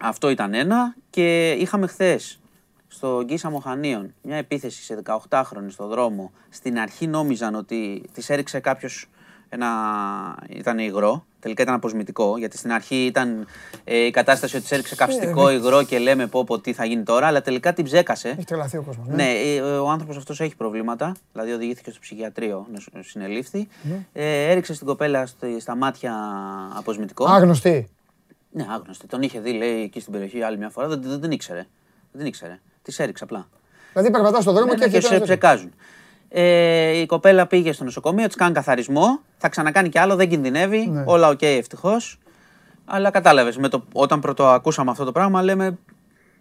αυτό ήταν ένα και είχαμε χθες στο Γκίσα Μοχανίων μια επίθεση σε 18χρονη στο δρόμο. Στην αρχή νόμιζαν ότι της έριξε κάποιος ένα. ήταν υγρό. Τελικά ήταν αποσμητικό, γιατί στην αρχή ήταν ε, η κατάσταση ότι της έριξε καυστικό υγρό και λέμε πω, πω τι θα γίνει τώρα, αλλά τελικά την ψέκασε. Έχει τρελαθεί ο κόσμος. Ναι, ε, ο άνθρωπος αυτός έχει προβλήματα. Δηλαδή, οδηγήθηκε στο ψυχιατρίο, νοσ- συνελήφθη. Ε, έριξε στην κοπέλα στη- στα μάτια αποσμητικό. Άγνωστη. Ναι, άγνωστη. Τον είχε δει, λέει, εκεί στην περιοχή άλλη μια φορά. Δεν, δεν την ήξερε. Δεν την ήξερε. Της έριξε απλά. Δηλαδή περπατά στον δρόμο Ναι, και ναι, και έρχεται σε ένας τέτοιος. ψεκάζουν. Ε, η κοπέλα πήγε στο νοσοκομείο, της κάνει καθαρισμό. Θα ξανακάνει κι άλλο, δεν κινδυνεύει. Ναι. Όλα οκ, ευτυχώς. Αλλά κατάλαβες, όταν πρωτοακούσαμε αυτό το πράγμα, λέμε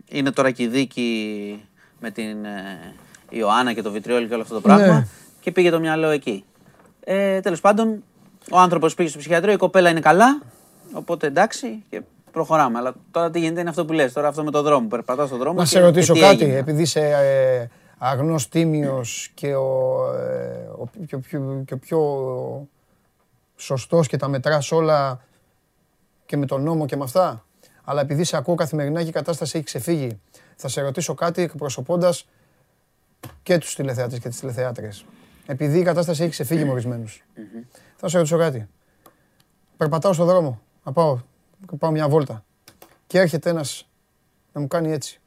είναι τώρα και η δίκη με την ε, Ιωάννα και το βιτριόλι και όλο αυτό το πράγμα. Ναι. Και πήγε το μυαλό εκεί. Ε, Τέλος πάντων, ο άνθρωπος πήγε στο ψυχιατρίο, η κοπέλα είναι καλά. Οπότε εντάξει και προχωράμε. Αλλά τώρα τι γίνεται είναι αυτό που λες, τώρα αυτό με το δρόμο. Περπατάς στον δρόμο. Να και- σε ρωτήσω και τι κάτι, έγινε. επειδή είσαι ε, αγνός τίμιος και ο, ε, ο, πιο, πιο, και ο πιο σωστός και τα μετράς όλα και με τον νόμο και με αυτά, αλλά επειδή σε ακούω καθημερινά και η κατάσταση έχει ξεφύγει, θα σε ρωτήσω κάτι εκπροσωπώντας και τους τηλεθεατές και τις τηλεθεάτρες. Επειδή η κατάσταση έχει ξεφύγει με ορισμένους. Θα σε ρωτήσω κάτι. Περπατάω στον δρόμο, να πάω, πάω μια βόλτα και έρχεται ένας να μου κάνει έτσι.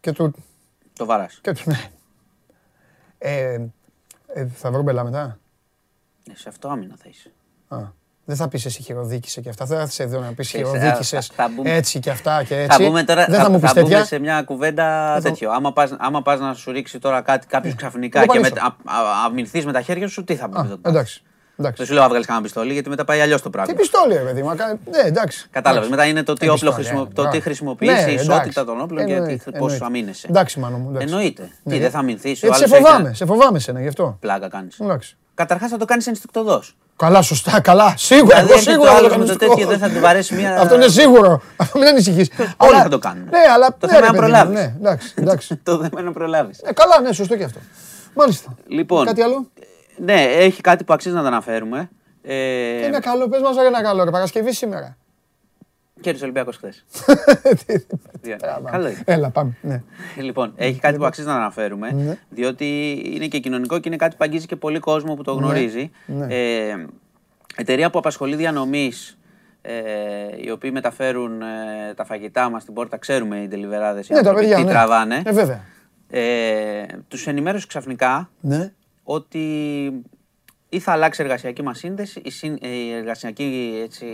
Και του, Το βαράς. και του, <laughs> ναι. Ε, ε, θα βρω μπελά μετά; Σε αυτό άμυνα θα είσαι. Α, δεν θα πεις εσύ χειροδίκησε και αυτά. Δεν θα είσαι εδώ να πεις Ξέρεις, χειροδίκησες θα- θα μπούμε- έτσι και αυτά και έτσι. Θα μπούμε τώρα δεν θα, μου πεις θα μπούμε τέτοια. σε μια κουβέντα θα- τέτοιο. Άμα πας, άμα πας να σου ρίξει τώρα κάτι κάποιος ξαφνικά Εγώ και πανίσω. με, α, α, αμυνθείς με τα χέρια σου, τι θα πει Α, τότε. Εντάξει. Δεν εντάξει. σου λέω να βγάλεις κανένα πιστόλι γιατί μετά πάει αλλιώς το Τι πράγμα. πιστόλι, ρε παιδί μου. ακα- Ναι, εντάξει. Κατάλαβες, Εντάξει. μετά είναι το τι Ε, όπλο πιστόλι, χρησιμο... ε, το τι μπράβο. χρησιμοποιείς, Ναι, η εντάξει. ισότητα των όπλων και Εννοείται, τι- πώς εννοείται. αμήνεσαι. Εντάξει, μάνα μου. εντάξει. Εννοείται. Τι, Ναι. δεν θα αμυνθείς, ο Έτσι σε άλλος έχει φοβάμαι, ένα- σε φοβάμαι σένα γι' αυτό. Πλάκα κάνεις. Εντάξει. Καταρχάς θα το κάνεις ενστικτοδός. Καλά, σωστά, καλά. Σίγουρα, Δηλαδή, εγώ έρχεται σίγουρα ο θα το άλλος κάνω με το στο τέτοιο, δεν θα του βαρέσει μια- Αυτό είναι σίγουρο. Αυτό μην ανησυχείς. Όλοι Αλλά- θα το κάνουν. Ναι, αλλά. Το ναι, θέμα ρε είναι να παιδί μου, προλάβεις. Ναι, εντάξει, εντάξει. <laughs> το θέμα είναι να προλάβεις. Ε, καλά, ναι, σωστό και αυτό. Μάλιστα. Λοιπόν, Κάτι άλλο; Ναι, έχει κάτι που αξίζει να το αναφέρουμε. Ε, Τι είναι καλό, πες μας ένα καλό, ρε Παρασκευή σήμερα. Κέρδισε ο Ολυμπιακός χθες. <laughs> Καλό είναι. Έλα, πάμε. Ναι. Λοιπόν, έχει κάτι που αξίζει να αναφέρουμε, Ναι. διότι είναι και κοινωνικό και είναι κάτι που αγγίζει και πολύ κόσμο που το γνωρίζει. Ναι. Ε, εταιρεία που απασχολεί διανομής ε, οι οποίοι μεταφέρουν ε, τα φαγητά μας στην πόρτα, ξέρουμε οι τελιβεράδες οι Ναι, τα άνθρωποι παιδιά, τι ναι. τραβάνε. Ε, βέβαια. Ε, τους ενημέρωσε ξαφνικά Ναι. Ότι ή θα αλλάξει η εργασιακή μας σύνδεση, η, συν- ε, η εργασιακή, έτσι,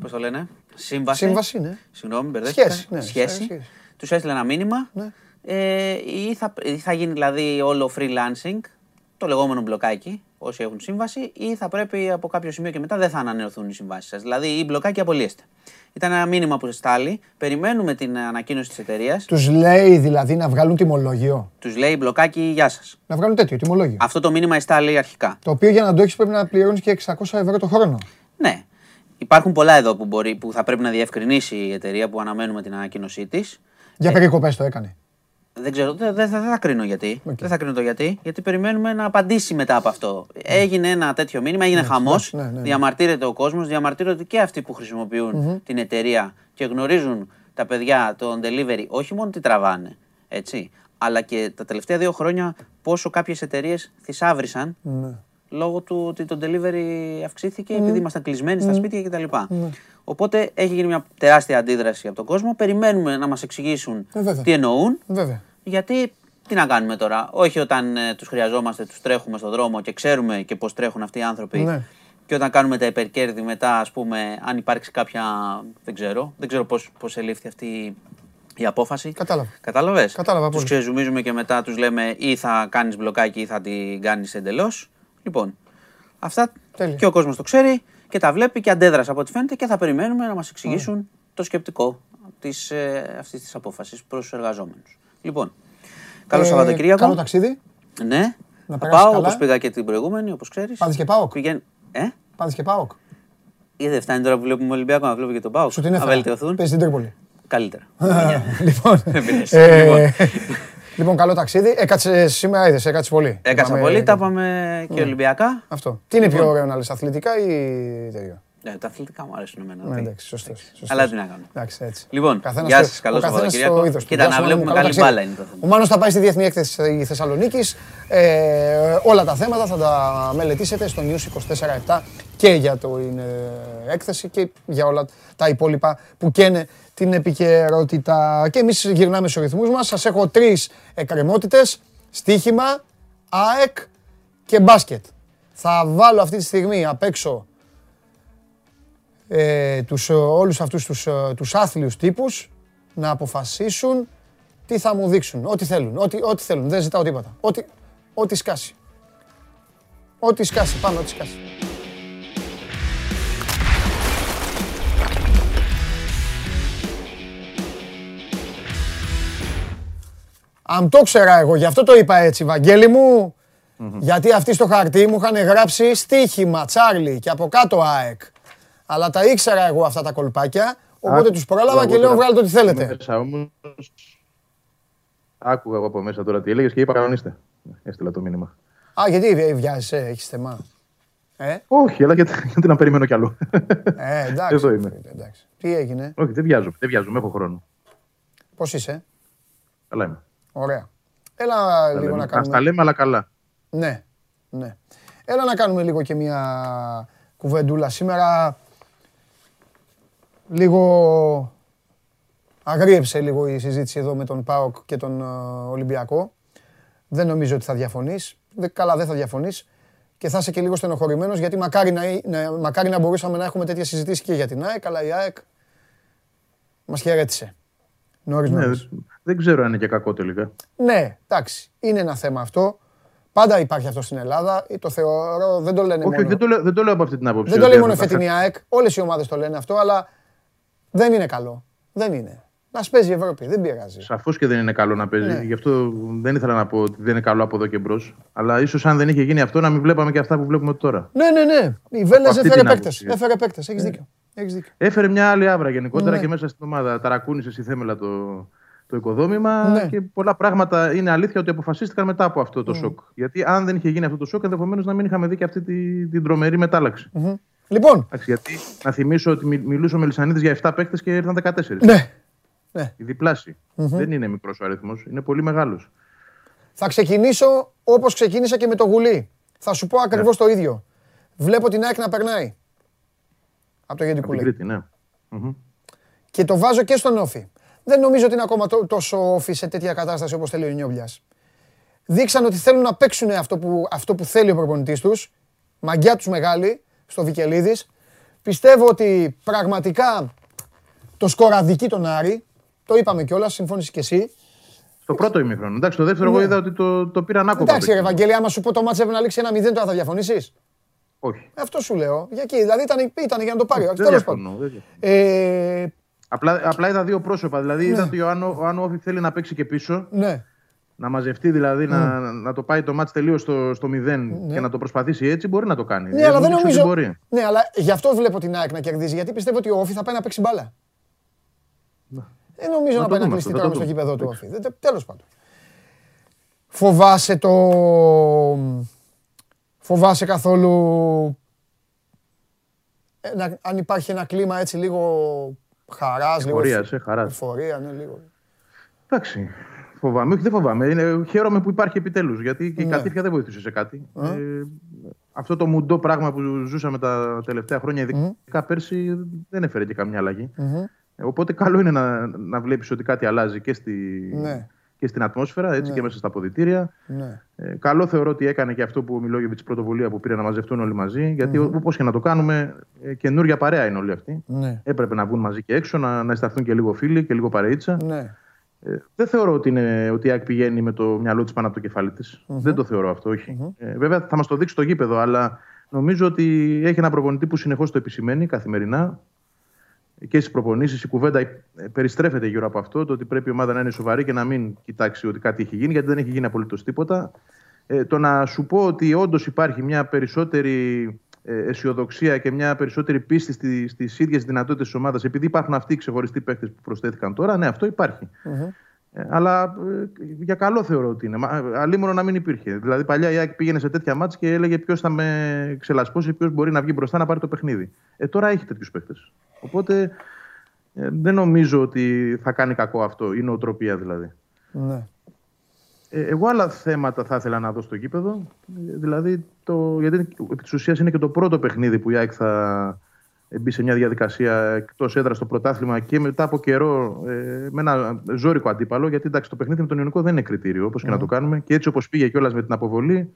πώς το λένε, σύμβαση. Σύμβαση, ναι. Συγγνώμη, μπερδεύτηκα. Σχέση, ναι, Σχέση. σχέση. Τους έστειλε ένα μήνυμα. Ναι. Ε, ή, θα, ή θα γίνει δηλαδή όλο freelancing, το λεγόμενο μπλοκάκι, όσοι έχουν σύμβαση, ή θα πρέπει από κάποιο σημείο και μετά δεν θα ανανεωθούν οι συμβάσεις σας. Δηλαδή, ή μπλοκάκι απολύεστε. Ήταν ένα μήνυμα που στάλει. Περιμένουμε την ανακοίνωση της εταιρείας. Τους λέει δηλαδή να βγάλουν τιμολόγιο; Τους λέει μπλοκάκι, γεια σας. Να βγάλουν τέτοιο τιμολόγιο. Αυτό το μήνυμα εστάλει αρχικά. Το οποίο για να το έχεις πρέπει να πληρώνεις και 600 ευρώ το χρόνο. Ναι. Υπάρχουν πολλά εδώ που, μπορεί, που θα πρέπει να διευκρινίσει η εταιρεία που αναμένουμε την ανακοίνωσή της. Για περικοπές το έκανε. Δεν ξέρω, δεν δεν θα, δεν θα κρίνω γιατί. Δεν θα κρίνω το γιατί. Γιατί περιμένουμε να απαντήσει μετά από αυτό. Έγινε ένα τέτοιο μήνυμα, έγινε χαμός. ναι, ναι, ναι. Διαμαρτύρεται ο κόσμος, διαμαρτύρονται και αυτοί που χρησιμοποιουν την εταιρεία και γνωρίζουν τα παιδιά των delivery όχι μόνο τι τραβάνε, έτσι, αλλά και τα τελευταία δύο χρόνια πόσο κάποιες εταιρείες θησάβρισαν Ναι. Λόγω του ότι το delivery αυξήθηκε επειδή ήμασταν κλεισμένοι στα σπίτια κτλ. Οπότε έχει γίνει μια τεράστια αντίδραση από τον κόσμο. Περιμένουμε να μας εξηγήσουν Ε, βέβαια. τι εννοούν. Βέβαια. Γιατί τι να κάνουμε τώρα, όχι όταν ε, τους χρειαζόμαστε, τους τρέχουμε στον δρόμο και ξέρουμε και πώς τρέχουν αυτοί οι άνθρωποι Ναι. και όταν κάνουμε τα υπερκέρδη μετά, ας πούμε, αν υπάρξει κάποια, δεν ξέρω, δεν ξέρω πώς, πώς ελήφθη αυτή η απόφαση. Κατάλαβα. Κατάλαβες; Κατάλαβα Τους πολύ. ξεζουμίζουμε και μετά τους λέμε ή θα κάνεις μπλοκάκι ή θα την κάνεις εντελώς. Λοιπόν, αυτά Τέλεια. και ο κόσμος το ξέρει και τα βλέπει και αντέδρασε από ό,τι φαίνεται και θα περιμένουμε να μας εξηγήσουν το σκεπτικό της, ε, αυτής της απόφασης προς τους εργαζόμενους. Λοιπόν, καλό Ε, Σαββατοκύριακο. Καλό ταξίδι. Ναι. Να θα περάσεις πάω καλά. όπως πήγα και την προηγούμενη, όπως ξέρεις. Πάδες και ΠΑΟΚ. Πηγαίνει... Ε, Πάντε και πάω. ή δεν φτάνει τώρα που βλέπουμε Ολυμπιακό να βλέπουμε και τον Πάο. Σου την Να έφερα. βελτιωθούν. Παίζει την Τρίπολη. Καλύτερα. <laughs> λοιπόν, πειράζει. ε, λοιπόν, καλό ταξίδι. Έκατσε σήμερα, είδες, έκατσε πολύ. Έκατσα Είπαμε- πολύ, τα είπαμε και Ολυμπιακά. Αυτό. Τι είναι πιο ωραίο να λες, αθλητικά ή τέτοιο. Ναι, τα αθλητικά μου αρέσουν εμένα. Ναι, δηλαδή. εντάξει, σωστός, σωστός. Αλλά τι να κάνω. Εντάξει, έτσι. Λοιπόν, Καθένας γεια το- σας, καλό ο καθένας Σαββατοκύριακο. το είδος του. Κοίτα, Γεια να σου, βλέπουμε Μάνο μου, καλή καλό μπάλα ταξίδι. είναι το θέμα. Ο Μάνος θα πάει στη Διεθνή Έκθεση Θεσσαλονίκης. Ε, όλα τα θέματα θα τα μελετήσετε στο News 24-7 και για την ε, έκθεση και για όλα τα υπόλοιπα που καίνε την επικαιρότητα. Και εμείς γυρνάμε στους ρυθμούς μας. Σας έχω τρεις εκκρεμότητες. Στοίχημα, ΑΕΚ και μπάσκετ. Θα βάλω αυτή τη στιγμή απ' έξω ε, τους, ε, όλους αυτούς τους, ε, τους άθλιους τύπους να αποφασίσουν τι θα μου δείξουν. Ό,τι θέλουν. Ό,τι, ό,τι θέλουν. Δεν ζητάω τίποτα. Ό,τι, ό,τι σκάσει. Ό,τι σκάσει. Πάμε, ό,τι σκάσει. Αν το ξέρα εγώ, γι' αυτό το είπα έτσι, Βαγγέλη μου, γιατί αυτοί στο χαρτί μου είχαν γράψει στοίχημα, Τσάρλι και από κάτω ΑΕΚ. Αλλά τα ήξερα εγώ αυτά τα κολπάκια, οπότε τους πρόλαβα και λέω βγάλτε ό,τι θέλετε. Μέσα όμως, άκουγα εγώ από μέσα τώρα τι έλεγες και είπα κανονίστε. Έστειλα το μήνυμα. Α, γιατί βιάζεσαι, έχεις θεμά. Ε, Όχι, αλλά γιατί, γιατί να περιμένω κι άλλο. ε, εντάξει. Εδώ είμαι. φίλε, εντάξει. Τι έγινε, Όχι, δεν βιάζομαι, δεν βιάζομαι, έχω χρόνο. πώς είσαι, Καλά είμαι. Ωραία. Έλα Τα λίγο λέμε. να Ας κάνουμε... τα λέμε, αλλά καλά. Ναι, ναι. Έλα να κάνουμε λίγο και μια κουβεντούλα. Σήμερα λίγο αγρίεψε λίγο η συζήτηση εδώ με τον ΠΑΟΚ και τον ε, Ολυμπιακό. Δεν νομίζω ότι θα διαφωνείς. Δε- Καλά, δεν θα διαφωνείς. Και θα είσαι και λίγο στενοχωρημένος γιατί μακάρι να, να, μακάρι να μπορούσαμε να έχουμε τέτοια συζητήσεις και για την ΑΕΚ, αλλά η ΑΕΚ μας χαιρέτησε. Νωρίς Ναι, νωρίς. Δεν ξέρω αν είναι και κακό τελικά. Ναι, εντάξει, είναι ένα θέμα αυτό. Πάντα υπάρχει αυτό στην Ελλάδα. Το θεωρώ, δεν το λένε Όχι, μόνο. δεν το, λέω, δεν το λέω από αυτή την άποψη. δεν το ότι λέει μόνο η θα- φετινή ΑΕΚ. Όλες οι ομάδες το λένε αυτό, αλλά δεν είναι καλό. Δεν είναι. Να σπέζει η Ευρώπη, δεν πειράζει. Σαφώς και δεν είναι καλό να παίζει. Ναι. Γι' αυτό δεν ήθελα να πω ότι δεν είναι καλό από εδώ και μπρος. Αλλά ίσως αν δεν είχε γίνει αυτό να μην βλέπαμε και αυτά που βλέπουμε τώρα. Ναι, ναι, ναι. Η Βέλλα αυτή έφερε την παίκτες. άποψη. Έφερε παίκτες. Έχεις δίκιο. Έχεις δίκιο. Έφερε μια άλλη άβρα γενικότερα Ναι. και μέσα στην ομάδα. Ταρακούνησες στη θέμελα το, το οικοδόμημα Ναι. και πολλά πράγματα είναι αλήθεια ότι αποφασίστηκαν μετά από αυτό το σοκ. Γιατί αν δεν είχε γίνει αυτό το σοκ, ενδεχομένως να μην είχαμε δει και αυτή τη, την τρομερή μετάλλαξη. Λοιπόν, Εντάξει, γιατί να θυμίσω ότι μι- μιλούσε ο Μελισανίδης για 7 παίκτες και ήρθαν 14. ναι. Η διπλαση Δεν είναι μικρός ο αριθμός, είναι πολύ μεγάλος. Θα ξεκινήσω όπως ξεκίνησα και με το γουλί. Θα σου πω ακριβώς το ίδιο. Βλέπω την ΑΕΚ να περνάει. Από το Από την Γεντικούλη. Κρήτη, ναι. Μμμ. Και το βάζω και στον Όφη. Δεν νομίζω ότι είναι ακόμα τό- τόσο Όφη σε τέτοια κατάσταση όπως θέλει ο Νιόμπλιας. Δείξαν ότι θέλουν να παίξουν αυτό που, αυτό που θέλει ο προπονητής τους. Μαγκιά τους μεγάλη, στο Βικελίδης. Πιστεύω ότι πραγματικά το σκοραδική τον Άρη, το είπαμε κιόλας, συμφώνησες και εσύ. Στο πρώτο ημίχρονο. Εντάξει, το δεύτερο εγώ είδα ότι το, το πήραν άκοπα. Ναι. Εντάξει το ρε εκείνο. Ευαγγέλη, άμα σου πω το μάτς έπρεπε να λήξει ένα 0 τώρα θα διαφωνήσεις; Όχι. Αυτό σου λέω. Για εκεί, δηλαδή ήταν, ήταν για να το πάρει. Δεν Τέλος διαφωνώ, πάντων. δεν διαφωνώ. Ε, Απλά, απλά είδα δύο πρόσωπα. Δηλαδή είδα ότι ο Άνω, ο Άνω Όφη θέλει να παίξει και πίσω, ναι. να μαζευτεί δηλαδή, να, να το πάει το μάτς τελείως στο, στο 0 και να το προσπαθήσει έτσι, μπορεί να το κάνει. Ναι, αλλά δεν Έδειξε ότι νομίζω. Μπορεί. Ναι, αλλά γι' αυτό βλέπω την ΑΕΚ να κερδίζει. Γιατί πιστεύω ότι ο Όφη θα πάει να παίξει μπάλα. Δεν νομίζω Να να το πάει να δούμε κλειστεί αυτό, τώρα θα στο το γήπεδο του Όφη. Τέλος πάντων. Φοβάσαι το. Φοβάσαι καθόλου. ένα- αν υπάρχει ένα κλίμα έτσι λίγο χαράς, λίγο. Εφορίας, ε, χαράς. Εφορία, ναι, λίγο. Εντάξει. Φοβάμαι, όχι δεν φοβάμαι. Είναι, χαίρομαι που υπάρχει επιτέλους. Γιατί και η Ναι. κατήφια δεν βοηθούσε σε κάτι. Ε, αυτό το μουντό πράγμα που ζούσαμε τα τελευταία χρόνια, ειδικά πέρσι, δεν έφερε και καμιά αλλαγή. Ε, Οπότε καλό είναι να, να βλέπεις ότι κάτι αλλάζει και, στη, Ναι. Και στην ατμόσφαιρα, έτσι και μέσα στα αποδητήρια. Ναι. Ε, καλό θεωρώ ότι έκανε και αυτό που ο Μιλόγεβιτς πρωτοβουλία που πήρε να μαζευτούν όλοι μαζί. Γιατί όπως και να το κάνουμε, ε, καινούργια παρέα είναι όλοι αυτοί. Ναι. Έπρεπε να βγουν μαζί και έξω, να, να αισθανθούν και λίγο φίλοι και λίγο παρείτσα. Ναι. Ε, δεν θεωρώ ότι, είναι, ότι η ΑΕΚ πηγαίνει με το μυαλό της πάνω από το κεφάλι της. Δεν το θεωρώ αυτό, όχι. Ε, βέβαια θα μας το δείξει το γήπεδο, αλλά νομίζω ότι έχει ένα προπονητή που συνεχώς το επισημαίνει καθημερινά και στις προπονήσεις. Η κουβέντα ε, περιστρέφεται γύρω από αυτό, το ότι πρέπει η ομάδα να είναι σοβαρή και να μην κοιτάξει ότι κάτι έχει γίνει, γιατί δεν έχει γίνει απολύτως τίποτα. Ε, το να σου πω ότι όντως υπάρχει μια περισσότερη ε, αισιοδοξία και μια περισσότερη πίστη στι στις ίδιες δυνατότητες της ομάδας, επειδή υπάρχουν αυτοί οι ξεχωριστοί παίχτε που προσθέθηκαν τώρα, ναι, αυτό υπάρχει. Ε, αλλά ε, για καλό θεωρώ ότι είναι. Μα, ε, Αλλήμον να μην υπήρχε. Δηλαδή, παλιά η ΑΕΚ πήγαινε σε τέτοια μάτια και έλεγε ποιος θα με ξελασπώσει, ποιος μπορεί να βγει μπροστά να πάρει το παιχνίδι. Ε, τώρα έχει τέτοιους παίχτε. Οπότε ε, δεν νομίζω ότι θα κάνει κακό αυτό. Η νοοτροπία δηλαδή. ναι. Ε, εγώ άλλα θέματα θα ήθελα να δω στο γήπεδο. Ε, Δηλαδή, το, γιατί επί της ουσίας είναι και το πρώτο παιχνίδι που η ΑΕΚ θα μπει σε μια διαδικασία εκτός έδρας στο πρωτάθλημα και μετά από καιρό ε, με ένα ζώρικο αντίπαλο. Γιατί εντάξει, το παιχνίδι με τον Ιωνικό δεν είναι κριτήριο, όπως και να το κάνουμε. Και έτσι όπως πήγε κιόλας με την αποβολή,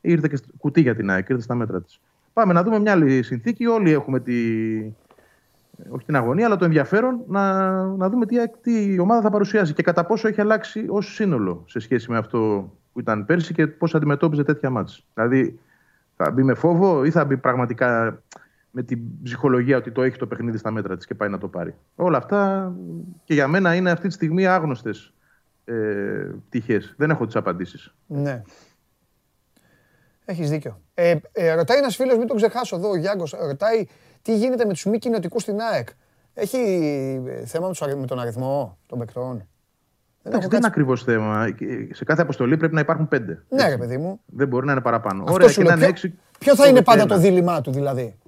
ήρθε και στο- κουτί για την ΑΕΚ, ήρθε στα μέτρα της. Πάμε να δούμε μια άλλη συνθήκη. Όλοι έχουμε τη, όχι την αγωνία, αλλά το ενδιαφέρον να, να δούμε τι, τι η ομάδα θα παρουσιάσει και κατά πόσο έχει αλλάξει ως σύνολο σε σχέση με αυτό που ήταν πέρσι και πώς αντιμετώπιζε τέτοια μάτς. Δηλαδή, θα μπει με φόβο ή θα μπει πραγματικά με την ψυχολογία ότι το έχει το παιχνίδι στα μέτρα της και πάει να το πάρει. Όλα αυτά και για μένα είναι αυτή τη στιγμή άγνωστες ε, πτυχές. Δεν έχω τις απαντήσεις. Ναι. Έχεις δίκιο. Ε, ε, ρωτάει ένας φίλος, μην τον ξεχάσω εδώ, ο Γιάνγκος. Ρωτάει τι γίνεται με τους μη κοινοτικούς στην ΑΕΚ. Έχει ε, θέμα με, τους αρι- με τον αριθμό των παικτών; Δεν έχω Εντάξει, δεν είναι κάτσει. ακριβώς θέμα. Σε κάθε αποστολή πρέπει να υπάρχουν πέντε. Ναι, ρε παιδί μου. Δεν μπορεί να είναι παραπάνω. Αυτό Ωραία, σου και να λέω. είναι Ποιο, έξι. ποιο θα είναι πάντα ένα. το δίλημά του δηλαδή;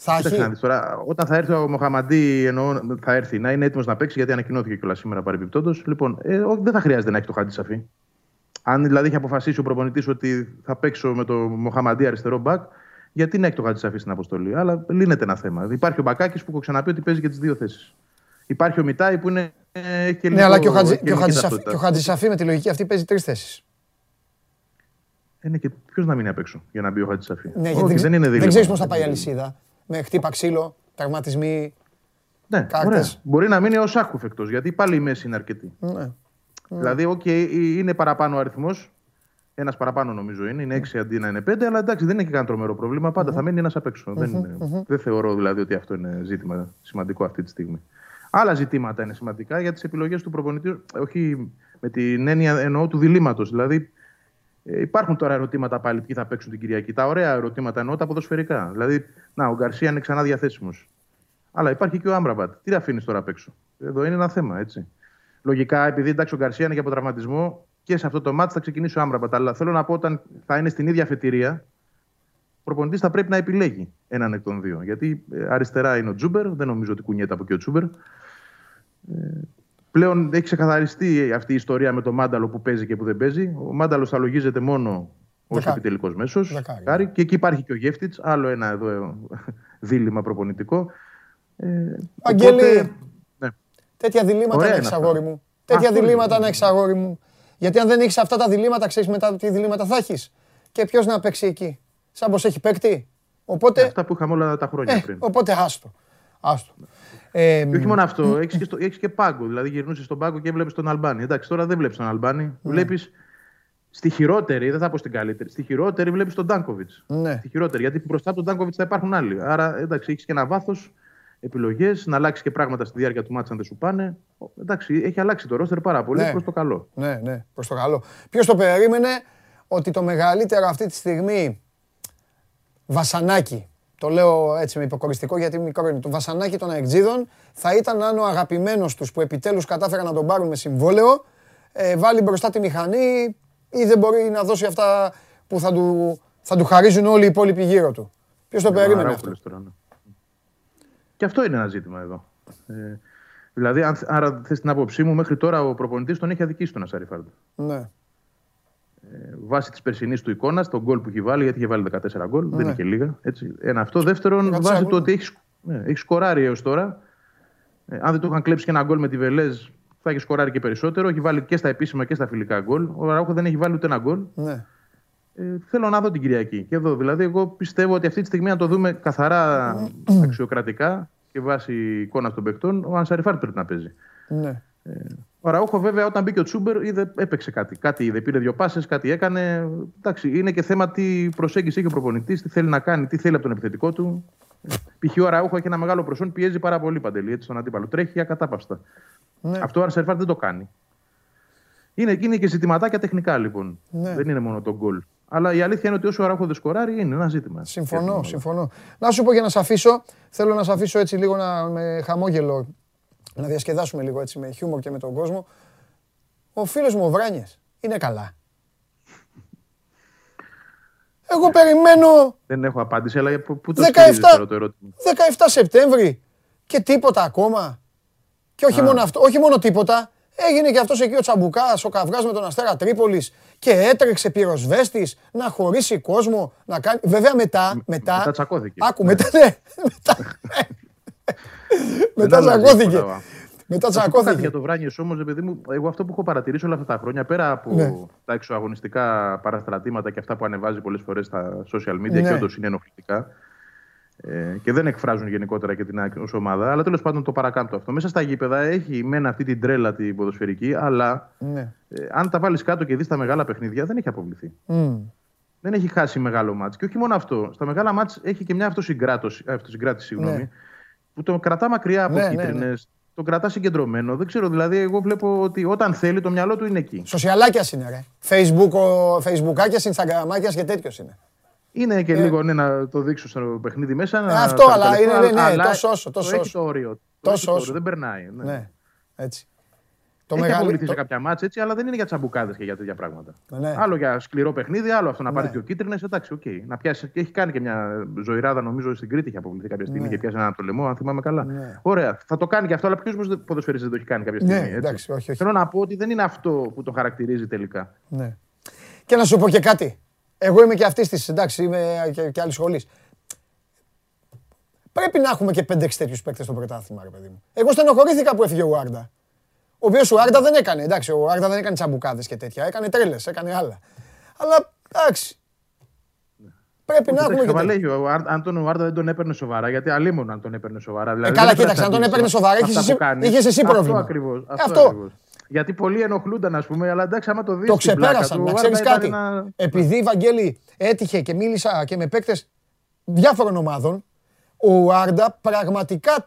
Θα Κοίταξε να έχει. δεις τώρα, όταν θα έρθει ο Μοχαμαντή, εννοώ θα έρθει να είναι έτοιμος να παίξει, γιατί ανακοινώθηκε κιόλας σήμερα παρεμπιπτόντως. Λοιπόν, ε, ό, δεν θα χρειάζεται να έχει το χάντι σαφή. Αν δηλαδή έχει αποφασίσει ο προπονητής ότι θα παίξω με το Μοχαμαντή αριστερό μπακ, γιατί να έχει το χάντι σαφή στην αποστολή. Αλλά λύνεται ένα θέμα. Υπάρχει ο Μπακάκης που έχω ξαναπεί ότι παίζει και τις δύο θέσεις. Υπάρχει ο Μιτάη που είναι. ε, έχει και Ναι, λίγο- αλλά και ο, Χατζη, έχει και ο, ελληνική Χατζησαφή, ταυτότητα. και ο Χατζησαφή με τη λογική αυτή παίζει τρεις θέσεις. Ε, ναι, και ποιος να μείνει απ' έξω για να μπει ο Χατζησαφή. Ναι, Όχι, γιατί δεν είναι δεν δίλημα. ξέρεις πώς θα πάει η αλυσίδα. Με χτύπα ξύλο, τραυματισμοί. Ναι, κάρτες. ωραία. Μπορεί να μείνει ο Σάχουφ εκτός, γιατί πάλι η μέση είναι αρκετή. Ναι. Δηλαδή, οκ, είναι παραπάνω ο αριθμός. Ένας παραπάνω νομίζω είναι. Είναι 6 αντί να είναι 5, αλλά εντάξει, δεν έχει κανένα τρομερό πρόβλημα. Πάντα θα μένει ένας απ' έξω. Δεν, είναι- δεν θεωρώ δηλαδή ότι αυτό είναι ζήτημα σημαντικό αυτή τη στιγμή. Άλλα ζητήματα είναι σημαντικά για τις επιλογές του προπονητή, όχι με την έννοια εννοώ του διλήμματος. Δηλαδή, ε, υπάρχουν τώρα ερωτήματα πάλι ποιοι θα παίξουν την Κυριακή. Τα ωραία ερωτήματα εννοώ τα ποδοσφαιρικά. Δηλαδή, να, ο Γκαρσία είναι ξανά διαθέσιμος. Αλλά υπάρχει και ο Αμραμπάτ. Τι αφήνεις τώρα απ' έξω; Εδώ είναι ένα θέμα, έτσι. Λογικά, επειδή εντάξει, ο Γκαρσία είναι και από τραυματισμό και σε αυτό το ματς θα ξεκινήσει ο Αμραμπάτ. Αλλά θέλω να πω, όταν θα είναι στην ίδια αφετηρία, ο προπονητής θα πρέπει να επιλέγει έναν εκ των δύο. Γιατί ε, αριστερά είναι ο Τσούμπερ, δεν νομίζω ότι κουνιέται από εκεί ο Τσούμπερ. Ε, πλέον έχει ξεκαθαριστεί αυτή η ιστορία με τον Μάνταλο που παίζει και που δεν παίζει. Ο Μάνταλος θα λογίζεται μόνο ως Δεκάρι. επιτελικός μέσος. Δεκάρι. Και εκεί υπάρχει και ο Γιέβτιτς, άλλο ένα εδώ ε, δίλημμα προπονητικό. Ε, Αγγέλη, οπότε, ναι. τέτοια διλήμματα Ωραία να είναι έχεις αυτά. αγόρι μου. Τέτοια Αυτό διλήμματα είναι. να έχεις αγόρι μου. Γιατί αν δεν έχεις αυτά τα διλήμματα, ξέρεις μετά τι διλήμματα θα έχεις. Και ποιος να παίξει εκεί. Σαν πω έχει παίκτη. Οπότε, Αυτά που είχαμε όλα τα χρόνια ε, πριν. οπότε άστο. άστο. Ε, Και όχι μόνο αυτό, έχεις και, στο- έχεις και πάγκο. Δηλαδή γυρνούσες στον πάγκο και βλέπεις τον Αλμπάνι. Εντάξει, τώρα δεν βλέπεις τον Αλμπάνι. Ναι. Βλέπεις στη χειρότερη, δεν θα πω στην καλύτερη, στη χειρότερη βλέπεις τον Ντάνκοβιτς. Ναι. Στη χειρότερη, γιατί μπροστά από τον Ντάνκοβιτς θα υπάρχουν άλλοι. Άρα εντάξει, έχεις και ένα βάθος επιλογές, να αλλάξεις και πράγματα στη διάρκεια του μάτσα αν δεν σου πάνε. Ο- Εντάξει, έχει αλλάξει το ρόστερ πάρα πολύ Ναι. προς το καλό. Ναι, ναι, προς το καλό. Ποιος το περίμενε ότι το μεγαλύτερο αυτή τη στιγμή βασανάκι, το λέω έτσι με υποκοριστικό γιατί μικρό είναι, το βασανάκι των αεκτζίδων θα ήταν αν ο αγαπημένος τους που επιτέλους κατάφεραν να τον πάρουν με συμβόλαιο ε, βάλει μπροστά τη μηχανή ή δεν μπορεί να δώσει αυτά που θα του, θα του χαρίζουν όλοι οι υπόλοιποι γύρω του. Ποιος το Για τον περίμενε Αράουχο αυτό; λες τώρα, ναι. Και αυτό είναι ένα ζήτημα εδώ. Ε, δηλαδή, αν, άρα θες την άποψή μου, μέχρι τώρα ο προπονητής τον έχει αδικήσει τον Ασάριφαρντ. Ναι. Βάσει της περσινής του εικόνας, τον γκολ που έχει βάλει, γιατί είχε βάλει 14 γκολ, δεν Ναι. είναι και λίγα. Έτσι. Ένα αυτό. Δεύτερον, 14 βάσει γκολ. του ότι έχει, ναι, έχεις σκοράρει έως τώρα. Ε, αν δεν του είχαν κλέψει και ένα γκολ με τη Βελέζ, θα έχεις σκοράρει και περισσότερο. Έχει βάλει και στα επίσημα και στα φιλικά γκολ. Ο Ραούχο δεν έχει βάλει ούτε ένα γκολ. Ναι. Ε, θέλω να δω την Κυριακή. Και εδώ, δηλαδή, εγώ πιστεύω ότι αυτή τη στιγμή, αν το δούμε καθαρά αξιοκρατικά και βάσει εικόνας των παικτών, ο Ανσαριφάρ πρέπει να παίζει. ναι. Ο Ραούχο, βέβαια, όταν μπήκε ο Τσούμπερ, είδε, έπαιξε κάτι. Κάτι είδε, πήρε δύο πάσες, κάτι έκανε. Εντάξει, είναι και θέμα τι προσέγγιση έχει ο προπονητής, τι θέλει να κάνει, τι θέλει από τον επιθετικό του. Π.χ. ο Ραούχο έχει ένα μεγάλο προσόν, πιέζει πάρα πολύ παντελή έτσι, στον αντίπαλο. Τρέχει ακατάπαυστα. Ναι. Αυτό ο Αρσερφάρ δεν το κάνει. Είναι, είναι και ζητηματάκια τεχνικά λοιπόν. Ναι. Δεν είναι μόνο το γκολ. Αλλά η αλήθεια είναι ότι όσο ο Ραούχο δεν σκοράρει, είναι ένα ζήτημα. Συμφωνώ, συμφωνώ. Να σου πω για να σε αφήσω, θέλω να σε αφήσω έτσι λίγο να, με χαμόγελο, να διασκεδάσουμε λίγο έτσι με χιούμορ και με τον κόσμο. Ο φίλος μου ο Βράνιες είναι καλά. Εγώ περιμένω Δεν έχω απάντηση, αλλά πού πού το 17 στηρίζεις τώρα το ερώτημα; 17 Σεπτέμβρη και τίποτα ακόμα. Και όχι μόνο αυτό, όχι μόνο τίποτα. Έγινε και αυτός εκεί ο Τσαμπουκάς, ο Καυγάς με τον Αστέρα Τρίπολης και έτρεξε πυροσβέστης να χωρίσει κόσμο, να κάνει... Βέβαια μετά, μετά... μετά τσακώθηκε. Άκου, μετά, ναι, <laughs> μετά... <laughs> μετά αλλάζει τσακώθηκε. τίποτα. Μετά Θα σου πω κάτι τσακώθηκε. για το Βράνιε όμως, επειδή μου, εγώ αυτό που έχω παρατηρήσει όλα αυτά τα χρόνια, πέρα από Ναι. τα εξωαγωνιστικά παραστρατήματα και αυτά που ανεβάζει πολλές φορές στα social media Ναι. και όντως είναι ενοχλητικά. Ε, και δεν εκφράζουν γενικότερα και την ως ομάδα, αλλά τέλος πάντων το παρακάμπτω αυτό. Μέσα στα γήπεδα έχει μένα αυτή την τρέλα την ποδοσφαιρική, αλλά Ναι. ε, αν τα βάλεις κάτω και δεις τα μεγάλα παιχνίδια, δεν έχει αποβληθεί. Μμ. Δεν έχει χάσει μεγάλο μάτς. Και όχι μόνο αυτό. Στα μεγάλα μάτς έχει και μια αυτοσυγκράτωση, αυτοσυγκράτηση, συγγνώμη, Ναι. Που τον κρατά μακριά από Ναι, ναι, κίτρινες, τον κρατά συγκεντρωμένο. Δεν ξέρω, δηλαδή, εγώ βλέπω ότι όταν θέλει το μυαλό του είναι εκεί. Σοσιαλάκιας είναι ρε. Facebook, ο, Facebookάκιας, Instagramάκιας και τέτοιος είναι. Είναι και λίγο ναι, να το δείξω στο παιχνίδι μέσα. να Ε. αυτό, τα αλλά τελευταία, είναι, ναι, αλλά τόσο όσο, τόσο το έχει όσο. το όριο. Το Τόσο έχει το όριο, όσο. Δεν περνάει. Ναι. Ναι, έτσι. Το έχει μεγαλύτερο- αποβληθεί σε κάποια ματς έτσι, αλλά δεν είναι για τσαμπουκάδες και για τέτοια πράγματα. Ναι. Άλλο για σκληρό παιχνίδι, άλλο αυτό να πάρει Ναι. δύο κίτρινες. Εντάξει, οκ. Να πιάσει. Και έχει κάνει και μια ζωηράδα, νομίζω, στην Κρήτη είχε αποβληθεί κάποια στιγμή Ναι. και πιάσει ένα από το λαιμό, αν θυμάμαι καλά. Ναι. Ωραία. Θα το κάνει και αυτό, αλλά ποιος ποδοσφαιριστής δεν το έχει κάνει κάποια Ναι, στιγμή. έτσι. εντάξει, όχι, όχι. Θέλω να πω ότι δεν είναι αυτό που τον χαρακτηρίζει τελικά. Ναι. Και να σου πω και κάτι. Εγώ είμαι και αυτής της, εντάξει, είμαι και, και άλλης σχολής. Πρέπει να έχουμε και 5-6 τέτοιους παίκτες στο πρωτάθλημα, ρε παιδί μου. Εγώ στενοχωρήθηκα που έφυγε ο Άρντα. Ο οποίος ο Άρντα δεν έκανε, εντάξει, ο Άρντα δεν έκανε τσαμπουκάδες και τέτοια. Έκανε τρέλες, έκανε άλλα. Αλλά εντάξει. Πρέπει να έχουμε και. τέτοια. Καβαλέγει, ο Άρ- αν τον ο Άρντα δεν τον έπαιρνε σοβαρά, γιατί αλίμονο αν τον έπαιρνε σοβαρά. Δηλαδή, Ε, καλά, δεν κοίταξε, αν τον πρέπει να έπαιρνε σοβαρά, αυτά είχες που εσύ- κάνεις. είχες εσύ πρόβλημα. Αυτό ακριβώς. Αυτό. Γιατί πολλοί ενοχλούνταν, ας πούμε, αλλά εντάξει, άμα το δεις. Το ξεπέρασαν. Να ξέρεις κάτι. Επειδή Βαγγέλη έτυχε και μίλησα και με παίκτες διάφορων ομάδων, ο Άρντα πραγματικά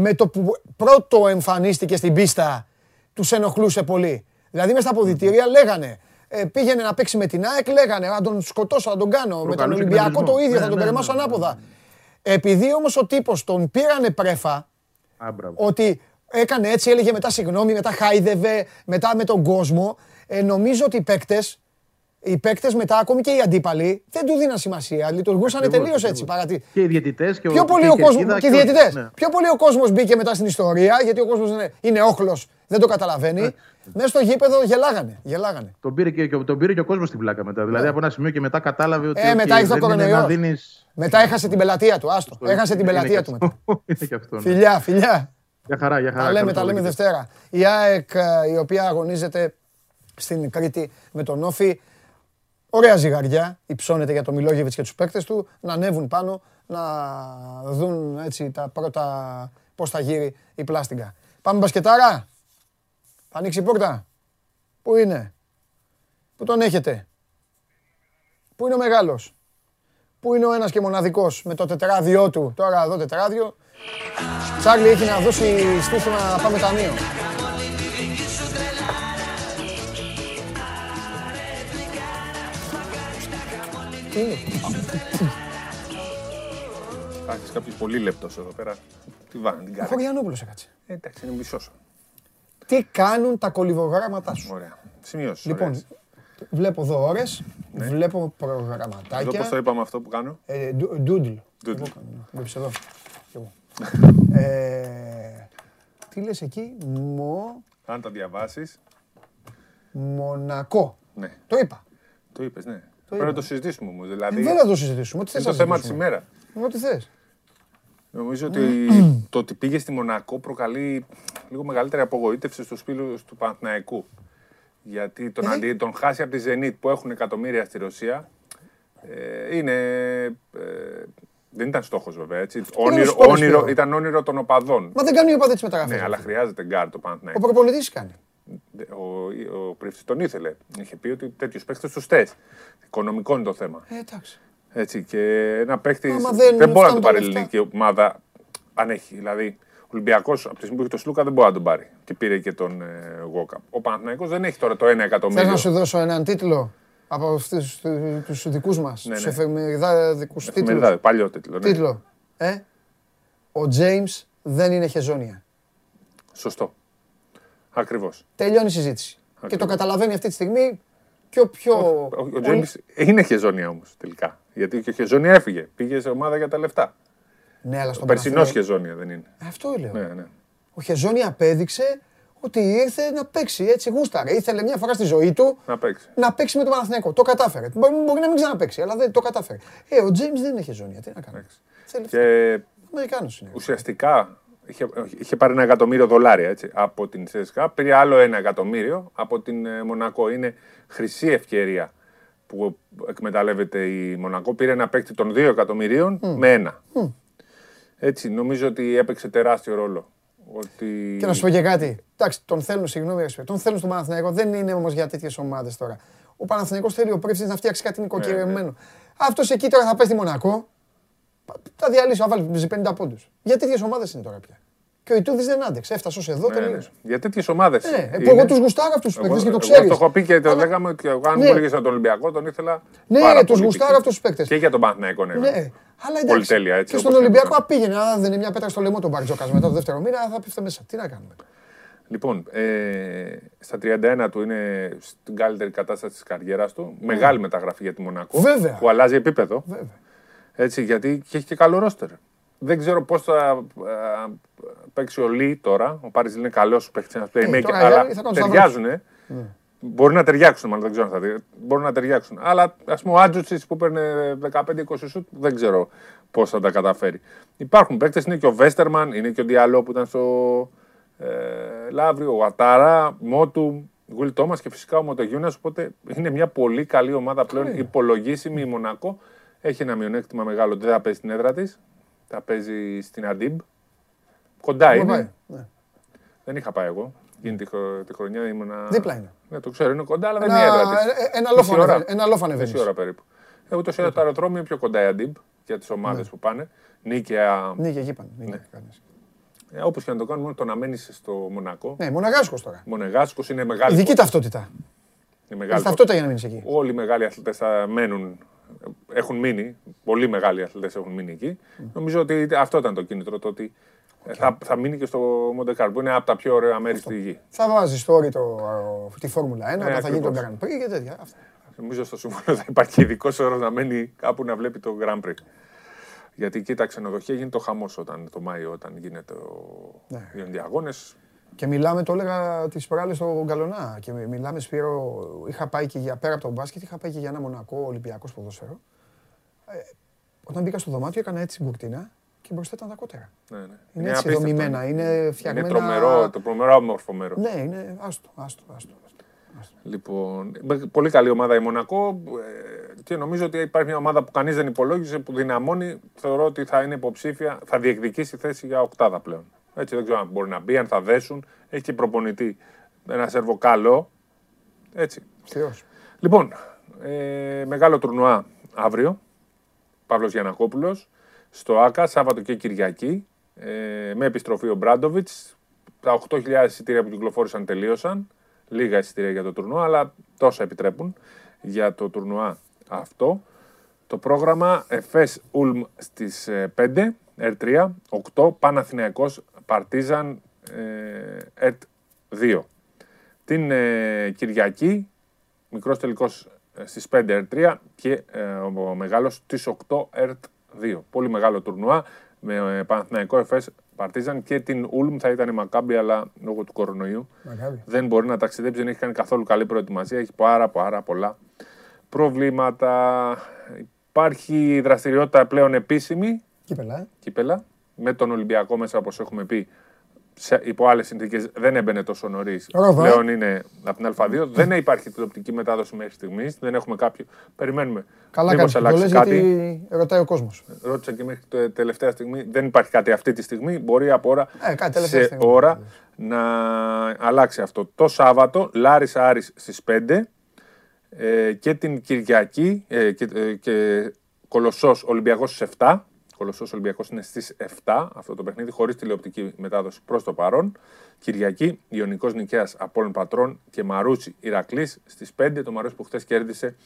με το που πρώτο εμφανίστηκε στην πίστα τους ενοχλούσε πολύ. Δηλαδή μες στα αποδητήρια λέγανε. ε, πήγαινε να παίξει με την ΑΕΚ, λέγανε να τον σκοτώσω, να τον κάνω. Με τον Προκαλούσε Ολυμπιακό το εκνευρισμό. ίδιο, Ναι, θα τον ναι, περιμάσω ναι, ναι, ανάποδα. Επειδή όμως ο τύπος τον πήρανε πρέφα, ότι έκανε έτσι, έλεγε μετά συγγνώμη, μετά χάιδευε, μετά με τον κόσμο. Ε, νομίζω ότι οι παίκτες, οι παίκτες μετά, ακόμη και οι αντίπαλοι, δεν του δίναν σημασία. Λειτουργούσαν Ακριβώς, τελείως έτσι. ακριβώς. Παρατη... Και οι διαιτητές και Πιο ο πολύ και ο η κόσμος, κερκίδα και οι όχι. διαιτητές. Ναι. Πιο πολύ ο κόσμος μπήκε μετά στην ιστορία, γιατί ο κόσμος είναι, είναι όχλος, δεν το καταλαβαίνει. Μέσα στο γήπεδο γελάγανε. γελάγανε. Τον πήρε και, τον πήρε και ο κόσμος την πλάκα μετά. Δηλαδή από ένα σημείο και μετά κατάλαβε ότι. Ε, μετά οκ, ήρθε ο δεν είναι κορονοϊός. να δίνεις- Μετά έχασε την πελατεία του. Άστο. Έχασε την Είναι πελατεία και του αυτό. μετά. <laughs> Είναι και αυτό. ναι. Φιλιά, φιλιά. Για χαρά, για χαρά. Τα λέμε, Καλώς τα λέμε ορίσατε. Δευτέρα. Η ΑΕΚ ε, η οποία αγωνίζεται στην Κρήτη με τον Όφη. Ωραία ζυγαριά, υψώνεται για τον Μιλόγεβιτς και τους παίκτες του, να ανέβουν πάνω, να δουν έτσι τα πρώτα πώς θα γύρει η πλάστιγκα. Πάμε μπασκετάρα. Θα ανοίξει η πόρτα. Πού είναι; Πού τον έχετε; Πού είναι ο μεγάλος; Πού είναι ο ένας και μοναδικός με το τετράδιό του; Τώρα εδώ τετράδιο. Τσάρλι έχει να δώσει στήθο να πάμε ταμείο. Τι είναι. Θα έχεις κάποιος πολύ λεπτός εδώ πέρα. Τι βάνε την Ο κάρτα. Χωριανόπουλος έκατσε. Ε, Εντάξει, είναι μισός. Τι κάνουν τα κολυβογράμματά σου; Ωραία. Σημειώσεις. Λοιπόν, βλέπω εδώ ώρες, βλέπω Εδώ πώς το προγραμματάκια. είπαμε αυτό που κάνω; Ε, ντου- Ντούντλ. Doodle. Εγώ κάνω, ναι. Βλέπεις εδώ. Κι εγώ. <laughs> Ε, Τι λες εκεί, Μο... Αν τα διαβάσεις. Μονακό. Ναι, Το είπα. το είπες, ναι. Πρέπει να το συζητήσουμε όμως. Ε, Δηλαδή, Δεν θα το συζητήσουμε. Ό,τι θες είναι να το θέμα της συζητήσουμε. ημέρας. Ό,τι θες. Νομίζω ότι <clears throat> το ότι πήγε στη Μονακό προκαλεί λίγο μεγαλύτερη απογοήτευση στους φίλους του Παναθηναϊκού. Γιατί τον, Ε. αντι... τον χάσει από τη Zenit που έχουν εκατομμύρια στη Ρωσία ε, είναι... ε, δεν ήταν στόχος βέβαια, έτσι. Όνειρο, στόχος, όνειρο, Σπύρο. ήταν όνειρο των οπαδών. Μα δεν κάνει οι οπαδοί τις μεταγραφές. Ναι, αλλά χρειάζεται γκαρντ ο Παναθηναϊκός. προπονητής κάνει. Ο, ο Πρίφτης τον ήθελε. Είχε πει ότι τέτοιους παίκτες τους θες. Οικονομικό είναι το θέμα. Ε, εντάξει. Έτσι, και ένα παίχτη Άμα δεν, δεν μπορεί να φτάνουν τον πάρει η τα λεφτά. ελληνική ομάδα αν έχει. Δηλαδή, ο Ολυμπιακός από τη στιγμή που έχει τον Σλούκα δεν μπορεί να τον πάρει. Και πήρε και τον ε, Γόκα. Ο Παναθηναϊκός δεν έχει τώρα το 1 Θες εκατομμύριο. να σου δώσω έναν τίτλο από αυτούς του- τους δικούς μας, Ναι, τους ναι. εφημεριδάδικους Εφημερίδα, τίτλους. παλιό τίτλο. Ναι. Τίτλο. Ε, ο James δεν είναι χεζόνια. Σωστό. Ακριβώς. Τελειώνει η συζήτηση. Και το Ακριβώς. καταλαβαίνει αυτή τη στιγμή και ο πιο... Ο, ο Τζέιμ είναι χεζόνια όμως τελικά. Γιατί και ο Χεζόνια έφυγε. Πήγε σε ομάδα για τα λεφτά. Ναι, αλλά Ο στον περσινός Παναθηναϊκό- Χεζόνια δεν είναι. Αυτό λέω. Ναι, ναι. Ο Χεζόνια απέδειξε ότι ήρθε να παίξει έτσι γούσταρε. Ήθελε μια φορά στη ζωή του Να παίξει. να παίξει με τον Παναθηναϊκό. Το κατάφερε. Μπορεί, μπορεί να μην ξαναπαίξει, αλλά δεν το κατάφερε. Ε, ο James δεν είναι χεζόνια. Τι να κάνει. Εντάξει. Θέλει Και Αμερικάνος είναι. ουσιαστικά είχε, είχε πάρει ένα εκατομμύριο δολάρια έτσι, από την ΣΕΣΚΑ, πήρε άλλο ένα εκατομμύριο από την ε, Μονακό. Είναι χρυσή ευκαιρία που εκμεταλλεύεται η Μονακό. Πήρε ένα παίκτη των 2 εκατομμυρίων με ένα. Έτσι, νομίζω ότι έπαιξε τεράστιο ρόλο. Ότι... Και να σου πω και κάτι. Εντάξει, τον θέλουν, συγγνώμη, Ρεσπέ, τον θέλουν στον Παναθηναϊκό. Δεν είναι όμως για τέτοιες ομάδες τώρα. Ο Παναθηναϊκός θέλει ο Πρίφτη να φτιάξει κάτι νοικοκυρεμένο. Αυτός εκεί τώρα θα πέσει στη Μονακό. Θα διαλύσει, θα βάλει 50 πόντους. Για τέτοιες ομάδες είναι τώρα πια. Και ο Ιτούδης δεν άντεξε. Έφτασε ως εδώ, Ναι, ναι. τελείωσε. Για τέτοιες ομάδες. Ναι, που εγώ τους γουστάρω αυτούς τους παίκτες και το ξέρεις. Εγώ το έχω πει και το Αλλά- λέγαμε ότι αν Ναι. μου έλεγε τον Ολυμπιακό τον ήθελα. Ναι, πάρα τους πολύ γουστάρω π.χ. αυτούς τους παίκτες. Και για τον Παναθηναϊκό, ναι. Ναι, αλλά εντάξει. Πολυτέλεια, έτσι, Και στον όπως Ολυμπιακό είναι. πήγαινε. Αν δεν είναι μια πέτρα στο λαιμό τον Μπαρτζόκας μετά το δεύτερο μήνα, θα πέφτε μέσα. Τι να κάνουμε. Λοιπόν, ε, στα 31 του είναι στην καλύτερη κατάσταση της καριέρας του. Μεγάλη μεταγραφή για τη Μονακό. Ναι. Βέβαια. Που αλλάζει επίπεδο. Βέβαια. Έτσι, γιατί και έχει και καλό ρόστερ. Δεν ξέρω πώς θα α, παίξει ο Λί τώρα. Ο Πάρη είναι καλός παίχτη, ένας playmaker, Ε, τώρα οι αλλά άλλοι θα κάνουν ταιριάζουν. Μπορεί να ταιριάξουν, μάλλον δεν ξέρω αν θα δει. Μπορεί να ταιριάξουν. Αλλά ας πούμε ο Άτζουτσι που παίρνει 15-20 σουτ, δεν ξέρω πώς θα τα καταφέρει. Υπάρχουν παίκτες, είναι και ο Βέστερμαν, είναι και ο Διαλό που ήταν στο ε, Λαύριο, ο Ατάρα, Μότου, Γουίλ Τόμας και φυσικά ο Μοτογιούνα. Οπότε είναι μια πολύ καλή ομάδα πλέον, υπολογίσιμη η Μονακό. Έχει ένα μειονέκτημα μεγάλο. Δεν θα παίζει στην έδρα της. Θα παίζει στην Αντίμπ. Κοντά Πού είναι. πάει. Ναι. Δεν είχα πάει εγώ. Εκείνη τη, χρο- τη χρονιά ήμουνα. Δίπλα είναι. Ναι, το ξέρω, είναι κοντά, αλλά δεν Ένα- είναι η έδρα της. ε, ε, ένα λόφο ανεβαίνει- ένα λόφο ανεβαίνεις. Μισή ώρα περίπου. Ε, ούτως ή άλλως το αεροδρόμιο είναι πιο κοντά η Αντίμπ για τις ομάδες που πάνε. Νίκαια. Ναι, και εκεί πάνε. Ναι, Ναι. και κάνεις. Ε, Όπως και να το κάνουμε, μόνο το να μένεις στο Μονακό. Ναι, μοναγάσκος τώρα. Μονεγάσκος είναι μεγάλη. Ειδική ταυτότητα. είναι Η μεγάλη ταυτότητα για να μείνεις εκεί. Όλοι οι μεγάλοι αθλητές θα μένουν, έχουν μείνει. Πολλοί μεγάλοι αθλητές έχουν μείνει εκεί. Νομίζω ότι αυτό ήταν το κίνητρο. Το ότι ε, θα, θα μείνει και στο Μοντεκάρ, που είναι από τα πιο ωραία μέρη στη γη. Θα βάζει στο όρι το, τη Φόρμουλα 1, όταν θα γίνει το ακριβώς. Grand Prix και τέτοια. Αυτά. Νομίζω στο Συμβούλιο θα υπάρχει ειδικό όρο να μένει κάπου να βλέπει το Grand Prix. Γιατί εκεί τα ξενοδοχεία γίνεται το χαμός όταν το Μάιο, όταν γίνεται ο... Ναι. γίνονται οι αγώνε. Και μιλάμε, το έλεγα τις προάλλες στο Γκαλονά. Και μι- μιλάμε, Σπύρο, είχα πάει και για, πέρα από τον μπάσκετ, είχα πάει και για ένα μονακό Ολυμπιακός ποδόσφαιρο. Ε, όταν μπήκα στο δωμάτιο έκανα έτσι την κουρτίνα και μπροστά ήταν τα κότερα. Ναι, ναι. Είναι έτσι απίστευτο. δομημένα, είναι φτιαγμένα. Είναι τρομερό, το τρομερό όμορφο μέρος. Ναι, είναι άστο, άστο, άστο. άστο. Λοιπόν, πολύ καλή ομάδα η Μονακό ε, και νομίζω ότι υπάρχει μια ομάδα που κανείς δεν υπολόγιζε που δυναμώνει. Θεωρώ ότι θα είναι υποψήφια, θα διεκδικήσει θέση για οκτάδα πλέον. Έτσι δεν ξέρω αν μπορεί να μπει, αν θα δέσουν. Έχει και προπονητή ένα σερβο καλό. Έτσι. Θεός. Λοιπόν, ε, μεγάλο τουρνουά αύριο. Παύλος Γιανακόπουλος στο ΆΚΑ, Σάββατο και Κυριακή. Ε, με επιστροφή ο Μπράντοβιτς. Τα 8.000 εισιτήρια που κυκλοφόρησαν τελείωσαν. Λίγα εισιτήρια για το τουρνουά, αλλά τόσα επιτρέπουν για το τουρνουά αυτό. Το πρόγραμμα Εφές Ούλμ στις ε, 5, R3, 8, Παναθηναϊκός Παρτίζαν ε, ΕΡΤ 2. Την ε, Κυριακή, μικρός τελικός ε, στις 5 R3 και ε, ο μεγάλος στις 8 R2. Πολύ μεγάλο τουρνουά με ε, Παναθηναϊκό Εφές Παρτίζαν και την Ούλμ θα ήταν η Μακάμπη αλλά λόγω του κορονοϊού Μακάβι. δεν μπορεί να ταξιδέψει, δεν έχει κάνει καθόλου καλή προετοιμασία, έχει πάρα πάρα πολλά προβλήματα. Υπάρχει δραστηριότητα πλέον επίσημη, Κύπελα, ε. κύπελα, με τον Ολυμπιακό μέσα όπως έχουμε πει, σε, υπό άλλες συνθήκες δεν έμπαινε τόσο νωρίς. Ρόδο, ε. Πλέον είναι από την Α2. δεν υπάρχει τηλεοπτική μετάδοση μέχρι στιγμής. Δεν έχουμε κάποιο. Περιμένουμε. Καλά Μήπως κάνεις που το αλλάξει λες κάτι. γιατί ρωτάει ο κόσμος. Ρώτησα και μέχρι την τελευταία στιγμή. Δεν υπάρχει κάτι αυτή τη στιγμή. Μπορεί από ώρα Ε, κάτι τελευταία σε στιγμή. ώρα να αλλάξει αυτό. Το Σάββατο, Λάρης Άρης στις 5 ε, και την Κυριακή ε, και, ε, και Κολοσσός Ολυμπιακός στις 7. Κολοσσός Ολυμπιακός είναι στις 7 αυτό το παιχνίδι, χωρίς τηλεοπτική μετάδοση προς το παρόν. Κυριακή, Ιωνικός Νικαίας Απόλλων Πατρών και Μαρούτσι Ηρακλής στις 5. Το Μαρούτσι που χθες κέρδισε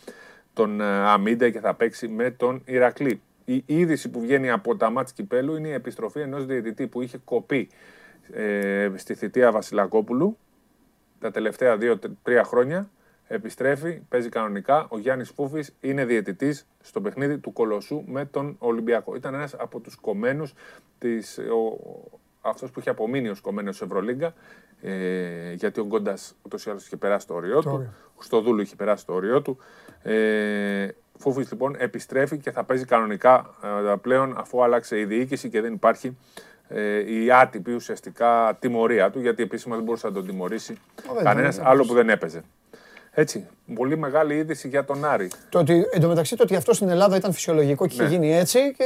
τον ε, Αμίντα και θα παίξει με τον Ηρακλή. Η είδηση που βγαίνει από τα μάτς Κυπέλου είναι η επιστροφή ενός διαιτητή που είχε κοπεί ε, στη θητεία Βασιλακόπουλου τα τελευταία δύο-τρία χρόνια. Επιστρέφει, παίζει κανονικά. Ο Γιάννης Φούφης είναι διαιτητής στο παιχνίδι του Κολοσσού με τον Ολυμπιακό. Ήταν ένας από τους κομμένους, της, ο, αυτός που είχε απομείνει ως κομμένος σε Ευρωλίγκα, ε, γιατί ο Γκόντας ούτως ή άλλως είχε περάσει το όριό του. όριο. Ο Στοδούλου είχε περάσει το όριό του. Ε, Φούφης λοιπόν επιστρέφει και θα παίζει κανονικά ε, πλέον αφού άλλαξε η διοίκηση και δεν υπάρχει ε, η άτυπη ουσιαστικά τιμωρία του, γιατί επίσημα δεν μπορούσε να τον τιμωρήσει δεν κανένας θα- άλλο που δεν έπαιζε. Έτσι. Πολύ μεγάλη είδηση για τον Άρη. Το ότι, εν τω μεταξύ, το ότι αυτός στην Ελλάδα ήταν φυσιολογικό και είχε Ναι. γίνει έτσι και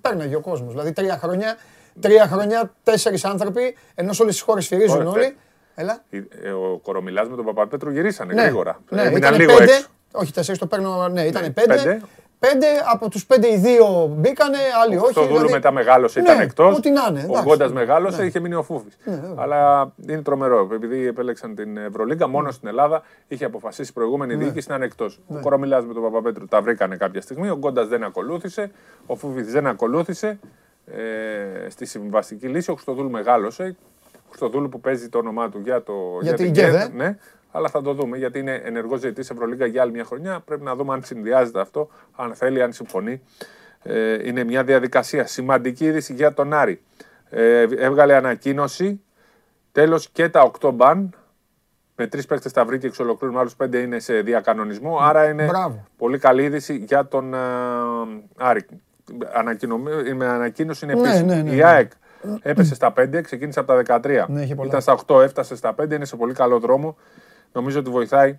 πέρναγε ο κόσμος. Δηλαδή, τρία χρόνια, τρία χρόνια, τέσσερις άνθρωποι, ενώ σε όλες τις χώρες φυρίζουν Ωραία, όλοι. τε- Έλα. Ε, Ο Κορομιλάς με τον Παπαπέτρο γυρίσανε Ναι, γρήγορα. Ναι, Έμειναν ήτανε λίγο πέντε, έξω. Όχι, τέσσερις το παίρνω. Ναι, ήταν Ναι, πέντε. Πέντε. Πέντε, από τους πέντε οι δύο μπήκανε, άλλοι όχι. Το Δούλου δηλαδή- μετά μεγάλωσε, Ναι, ήταν εκτός. ό,τι να είναι, Ο εντάξει. Γκόντας μεγάλωσε, Ναι. είχε μείνει ο Φούφη. βέβαια. Αλλά είναι τρομερό. Επειδή επέλεξαν την Ευρωλίγκα, μόνο στην Ελλάδα είχε αποφασίσει η προηγούμενη Ναι. διοίκηση να είναι εκτός. Ο Κορομιλάς με τον Παπαπέτρου τα βρήκανε κάποια στιγμή. Ο Γκόντας δεν ακολούθησε. Ο Φούφη δεν ακολούθησε. Ε, στη συμβαστική λύση ο Χρυστοδούλου μεγάλωσε. Ο Χρυστοδούλου που παίζει το όνομά του για, το, Για την ΚΕΔ, ΚΕΔ, ε. Ναι, αλλά θα το δούμε γιατί είναι ενεργός ζητή Ευρωλίγκα για άλλη μια χρονιά. Πρέπει να δούμε αν συνδυάζεται αυτό, αν θέλει, αν συμφωνεί. Ε, είναι μια διαδικασία. Σημαντική είδηση για τον Άρη. Ε, έβγαλε ανακοίνωση. Τέλος και τα 8 μπαν. Με τρεις παίκτες τα βρήκε εξ ολοκλήρου, με άλλους πέντε είναι σε διακανονισμό. Άρα είναι Μπράβο. πολύ καλή είδηση για τον ε, Άρη. Ανακοινω... Με ανακοίνωση είναι Ναι, επίσημη. ναι, ναι, Η ναι. ΑΕΚ έπεσε στα 5, ξεκίνησε από τα 13. Ναι, είχε πολλά. Ήταν στα 8, έφτασε στα 5, είναι σε πολύ καλό δρόμο. Νομίζω ότι βοηθάει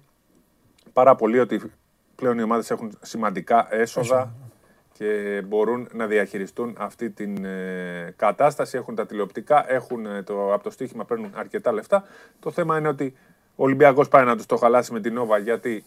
πάρα πολύ ότι πλέον οι ομάδες έχουν σημαντικά έσοδα και μπορούν να διαχειριστούν αυτή την ε, κατάσταση. Έχουν τα τηλεοπτικά, έχουν ε, το, από το στοίχημα παίρνουν αρκετά λεφτά. Το θέμα είναι ότι ο Ολυμπιακός πάει να τους το χαλάσει με την Νόβα γιατί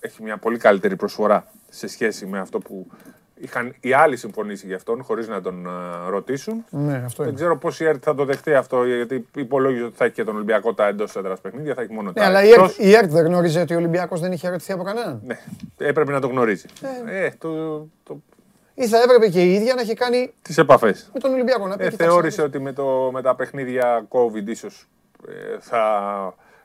έχει μια πολύ καλύτερη προσφορά σε σχέση με αυτό που είχαν οι άλλοι συμφωνήσει για αυτόν χωρίς να τον ε, ρωτήσουν. Ναι, αυτό Δεν είναι. ξέρω πώς η ΕΡΤ θα το δεχτεί αυτό, γιατί υπολόγιζε ότι θα έχει και τον Ολυμπιακό τα εντός έδρας παιχνίδια, θα έχει μόνο Ναι, τα αλλά η εκτός. ΕΡΤ, η ΕΡΤ δεν γνώριζε ότι ο Ολυμπιακός δεν είχε ερωτηθεί από κανέναν. Ναι, έπρεπε να το γνωρίζει. Ε, το, το, Ή θα έπρεπε και η ίδια να έχει κάνει τις επαφές. με τον Ολυμπιακό. Να πει, Ε, «Κοιτάξτε, θεώρησε ότι με, το, με τα παιχνίδια COVID ίσως ε, θα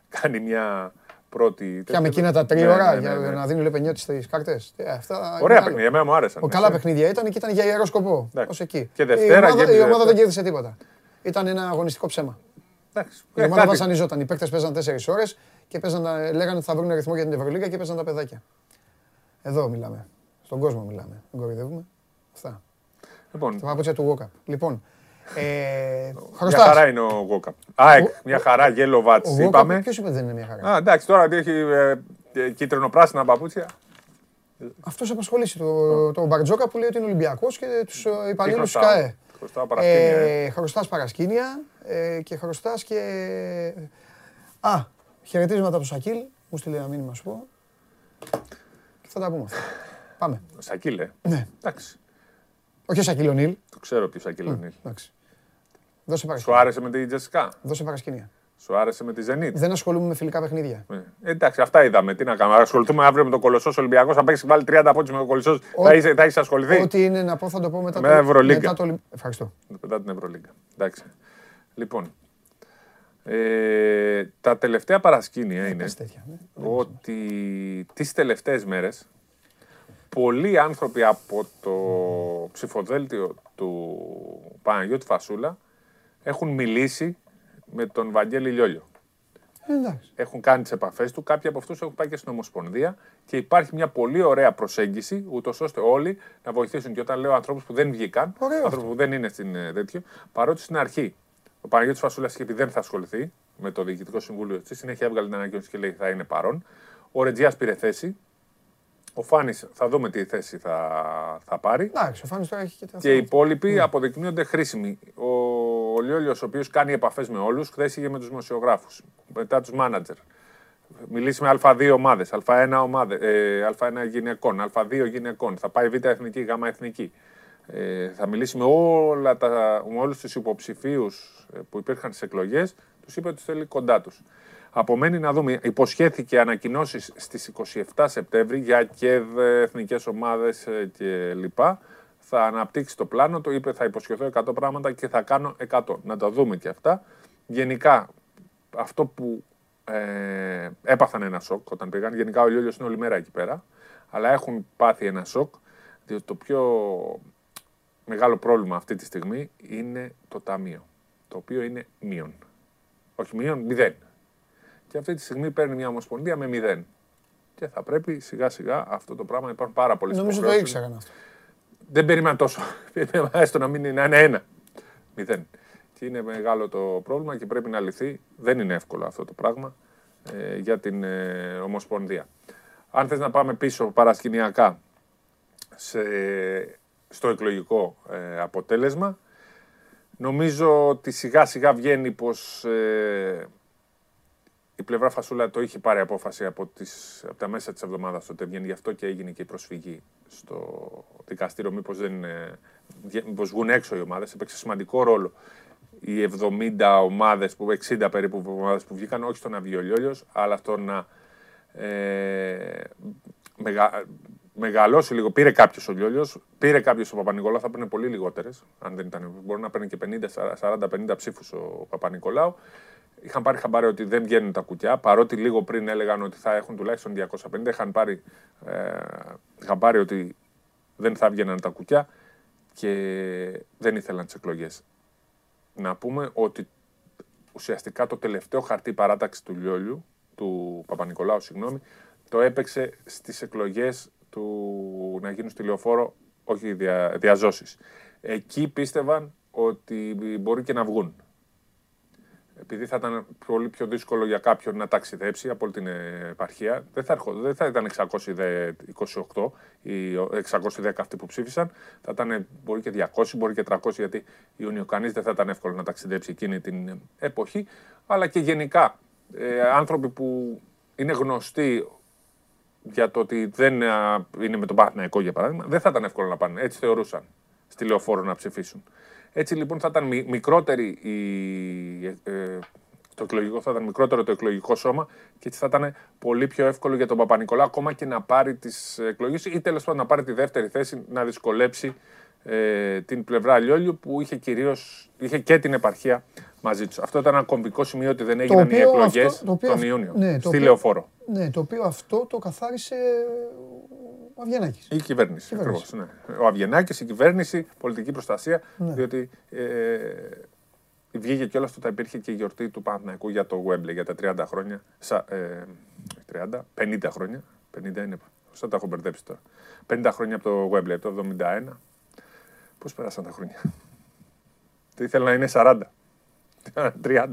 κάνει μια πρώτη... Πια τέτοια. με εκείνα τα τρία Ναι, ώρα ναι, για ναι, ναι. να δίνει ο Λεπενιώτη τι κάρτε. Αυτά Ωραία είναι παιχνίδια, άλλο. εμένα μου άρεσαν. Ο, καλά έτσι. παιχνίδια ήταν και ήταν για ιερό σκοπό. Εντάξει. Ως εκεί. Και Δευτέρα η ομάδα, και η ομάδα Δευτέρα. δεν κέρδισε τίποτα. Ήταν ένα αγωνιστικό ψέμα. Εντάξει. Η Ε, ομάδα κάτι- βασανιζόταν. Οι παίκτες παίζαν 4 ώρες και παίζαν, να- λέγανε ότι θα βρουν ρυθμό για την Ευρωλίγα και παίζαν τα παιδάκια. Εδώ μιλάμε. Στον κόσμο μιλάμε. Δεν κοροϊδεύουμε. Αυτά. Λοιπόν, Τα παπούτσια του Γόκαπ. Λοιπόν, ε, μια χρωστάς. χαρά είναι ο Γκόκαπ. ΑΕΚ, Ο- μια χαρά, γέλο βάτς, Ο Γόκαπ, είπαμε. ποιος είπε ότι δεν είναι μια χαρά; Α, εντάξει, τώρα έχει ε, ε, κίτρινο-πράσινα παπούτσια. Αυτός απασχολήσει το, το Μπαρτζόκα που λέει ότι είναι Ολυμπιακός και τους ε, Τι υπαλλήλους της χρωστάω; ΚΑΕ. Χρωστάω παρασκήνια. ε. Ε, χρωστάς παρασκήνια ε, και χρωστάς και... Α, χαιρετίσματα από τον Σακίλ. Μου στείλε ένα μήνυμα σου πω. Και θα τα πούμε αυτά. Πάμε. Σακίλε. Ναι. Εντάξει, Όχι ο Σακίλ ο Νίλ. το ξέρω ποιος Σακίλε είναι. Εντάξει. Δώσε Σου παρασκήνια. άρεσε με τη Τζεσικά; Δώσε παρασκήνια. Σου άρεσε με τη Zenit. Δεν ασχολούμαι με φιλικά παιχνίδια. Ε, εντάξει, αυτά είδαμε. Τι να κάνουμε. Ασχοληθούμε αύριο με τον Κολοσσός Ολυμπιακός. Θα παίξεις βάλει 30 πόντους με τον Κολοσσός. Ό- Θα είσαι, θα είσαι ασχοληθεί. Ό,τι είναι να πω θα το πω μετά Με Ευρωλίγκα. μετά το Ολυμ- Ευχαριστώ. Μετά την Ευρωλίγκα. Εντάξει. Λοιπόν. Ε, τα τελευταία παρασκήνια είναι Πες τέτοια. ναι. ότι τις τελευταίες μέρες πολλοί άνθρωποι από το ψηφοδέλτιο του Παναγιώτη Φασούλα έχουν μιλήσει με τον Βαγγέλη Λιόλιο. Ε, Εντάξει. Έχουν κάνει τις επαφές του. Κάποιοι από αυτούς έχουν πάει και στην Ομοσπονδία και υπάρχει μια πολύ ωραία προσέγγιση, ούτως ώστε όλοι να βοηθήσουν. Και όταν λέω ανθρώπους που δεν βγήκαν, Ωραίος ανθρώπους που δεν είναι στην ε, τέτοιο, παρότι στην αρχή ο Παναγιώτης Φασούλας είχε πει δεν θα ασχοληθεί με το Διοικητικό Συμβούλιο, στη συνέχεια έβγαλε την ανακοίνωση και λέει θα είναι παρόν. Ο Ρετζιάς πήρε θέση. Ο Φάνης θα δούμε τι θέση θα, θα πάρει. Εντάξει, ο Φάνης τώρα έχει και τα Και οι θέματα. υπόλοιποι αποδεικνύονται χρήσιμοι. Ο, ο Λιόλιο, ο οποίο κάνει επαφές με όλους, χθες είχε με τους δημοσιογράφους, μετά τους μάνατζερ. Μιλήσει με Α2 ομάδες, Α1 ομάδε, ε, Α1 γυναικών, Α2 γυναικών. Θα πάει Β εθνική, Γ εθνική. Ε, θα μιλήσει με, όλα τα, με όλους τους υποψηφίους ε, που υπήρχαν στις εκλογές, τους είπε ότι τους θέλει κοντά τους. Απομένει να δούμε, υποσχέθηκε ανακοινώσεις στις 27 Σεπτέμβρη για και δε εθνικές ομάδες ε, και λοιπά. Θα αναπτύξει το πλάνο, το είπε θα υποσχεθώ 100 πράγματα και θα κάνω 100. Να τα δούμε και αυτά. Γενικά, αυτό που ε, έπαθαν ένα σοκ όταν πήγαν, γενικά ο Λιόλιος είναι όλη μέρα εκεί πέρα, αλλά έχουν πάθει ένα σοκ, διότι το πιο μεγάλο πρόβλημα αυτή τη στιγμή είναι το ταμείο, το οποίο είναι μείον. Όχι μείον, μηδέν. Και αυτή τη στιγμή παίρνει μια ομοσπονδία με μηδέν. Και θα πρέπει σιγά σιγά αυτό το πράγμα, υπάρχουν πάρα πολλές Νομίζω το ήξεραν αυτό. Δεν περίμενα τόσο. <laughs> Περίμενα έστω να μην είναι, να είναι ένα. Μηδέν. Και είναι μεγάλο το πρόβλημα και πρέπει να λυθεί. Δεν είναι εύκολο αυτό το πράγμα ε, για την ε, Ομοσπονδία. Αν θες να πάμε πίσω παρασκηνιακά σε, στο εκλογικό ε, αποτέλεσμα, νομίζω ότι σιγά σιγά βγαίνει πως ε, η πλευρά Φασούλα το είχε πάρει απόφαση από, τις, από τα μέσα της εβδομάδας τότε βγαίνει. Γι' αυτό και έγινε και η προσφυγή στο δικαστήριο. Μήπως, δεν, ε, βγε- μήπως βγουν έξω οι ομάδες. Έπαιξε σημαντικό ρόλο οι 70 ομάδες, που, 60 περίπου ομάδες που βγήκαν, όχι στο να βγει ο Λιόλιος, αλλά στο να ε, μεγα, μεγαλώσει λίγο. Πήρε κάποιος ο Λιόλιος, πήρε κάποιος ο Παπα-Νικολάου, θα παίρνει πολύ λιγότερες. Αν δεν ήταν, μπορεί να παίρνει και 50, 40-50 ψήφους ο Παπα-Νικολάου. Είχαν πάρει χαμπάρι ότι δεν βγαίνουν τα κουκιά, παρότι λίγο πριν έλεγαν ότι θα έχουν τουλάχιστον 250. Είχαν πάρει ε, χαμπάρι ότι δεν θα βγαίναν τα κουκιά και δεν ήθελαν τις εκλογές. Να πούμε ότι ουσιαστικά το τελευταίο χαρτί παράταξης του Λιόλιου, του Παπα-Νικολάου, συγγνώμη, το έπαιξε στις εκλογές του να γίνουν στη λεωφόρο, όχι δια, διαζώσεις. Εκεί πίστευαν ότι μπορεί και να βγουν. Επειδή θα ήταν πολύ πιο δύσκολο για κάποιον να ταξιδέψει από όλη την ε, επαρχία, δεν θα, έρχο- δεν θα ήταν 628 ή 610 αυτοί που ψήφισαν, θα ήταν μπορεί και 200, μπορεί και 300, γιατί Ιούνιο κανείς δεν θα ήταν εύκολο να ταξιδέψει εκείνη την ε, εποχή, αλλά και γενικά ε, άνθρωποι που είναι γνωστοί για το ότι δεν α, είναι με τον Παναθηναϊκό για παράδειγμα, δεν θα ήταν εύκολο να πάνε. Έτσι θεωρούσαν στη λεωφόρο να ψηφίσουν. Έτσι λοιπόν θα ήταν μι- μικρότερη η, ε, το εκλογικό, θα ήταν μικρότερο το εκλογικό σώμα και έτσι θα ήταν πολύ πιο εύκολο για τον Παπα-Νικολά ακόμα και να πάρει τις εκλογές ή τέλος πάντων να πάρει τη δεύτερη θέση να δυσκολέψει ε, την πλευρά Λιόλιου που είχε κυρίως, είχε και την επαρχία μαζί τους. Αυτό ήταν ένα κομβικό σημείο ότι δεν έγιναν οι οποίο εκλογές αυτό- το οποίο τον αυτό- Ιούνιο ναι, το στη οποίο- Λεωφόρο. Ναι, το οποίο αυτό το καθάρισε ο Αβγενάκης. Η κυβέρνηση. Κυβέρνηση. Ακριβώς, ναι. Ο Αβγενάκης, η κυβέρνηση, πολιτική προστασία. Ναι. Διότι ε, βγήκε κιόλας ότι θα υπήρχε και η γιορτή του Παναθηναϊκού για το Wembley για τα 30 χρόνια. Σα, ε, 30, 50 χρόνια. 50 είναι. Σαν τα έχω μπερδέψει τώρα. 50 χρόνια από το Wembley, από το 71. Πώς πέρασαν τα χρόνια. Τι ήθελα να είναι 40. 30.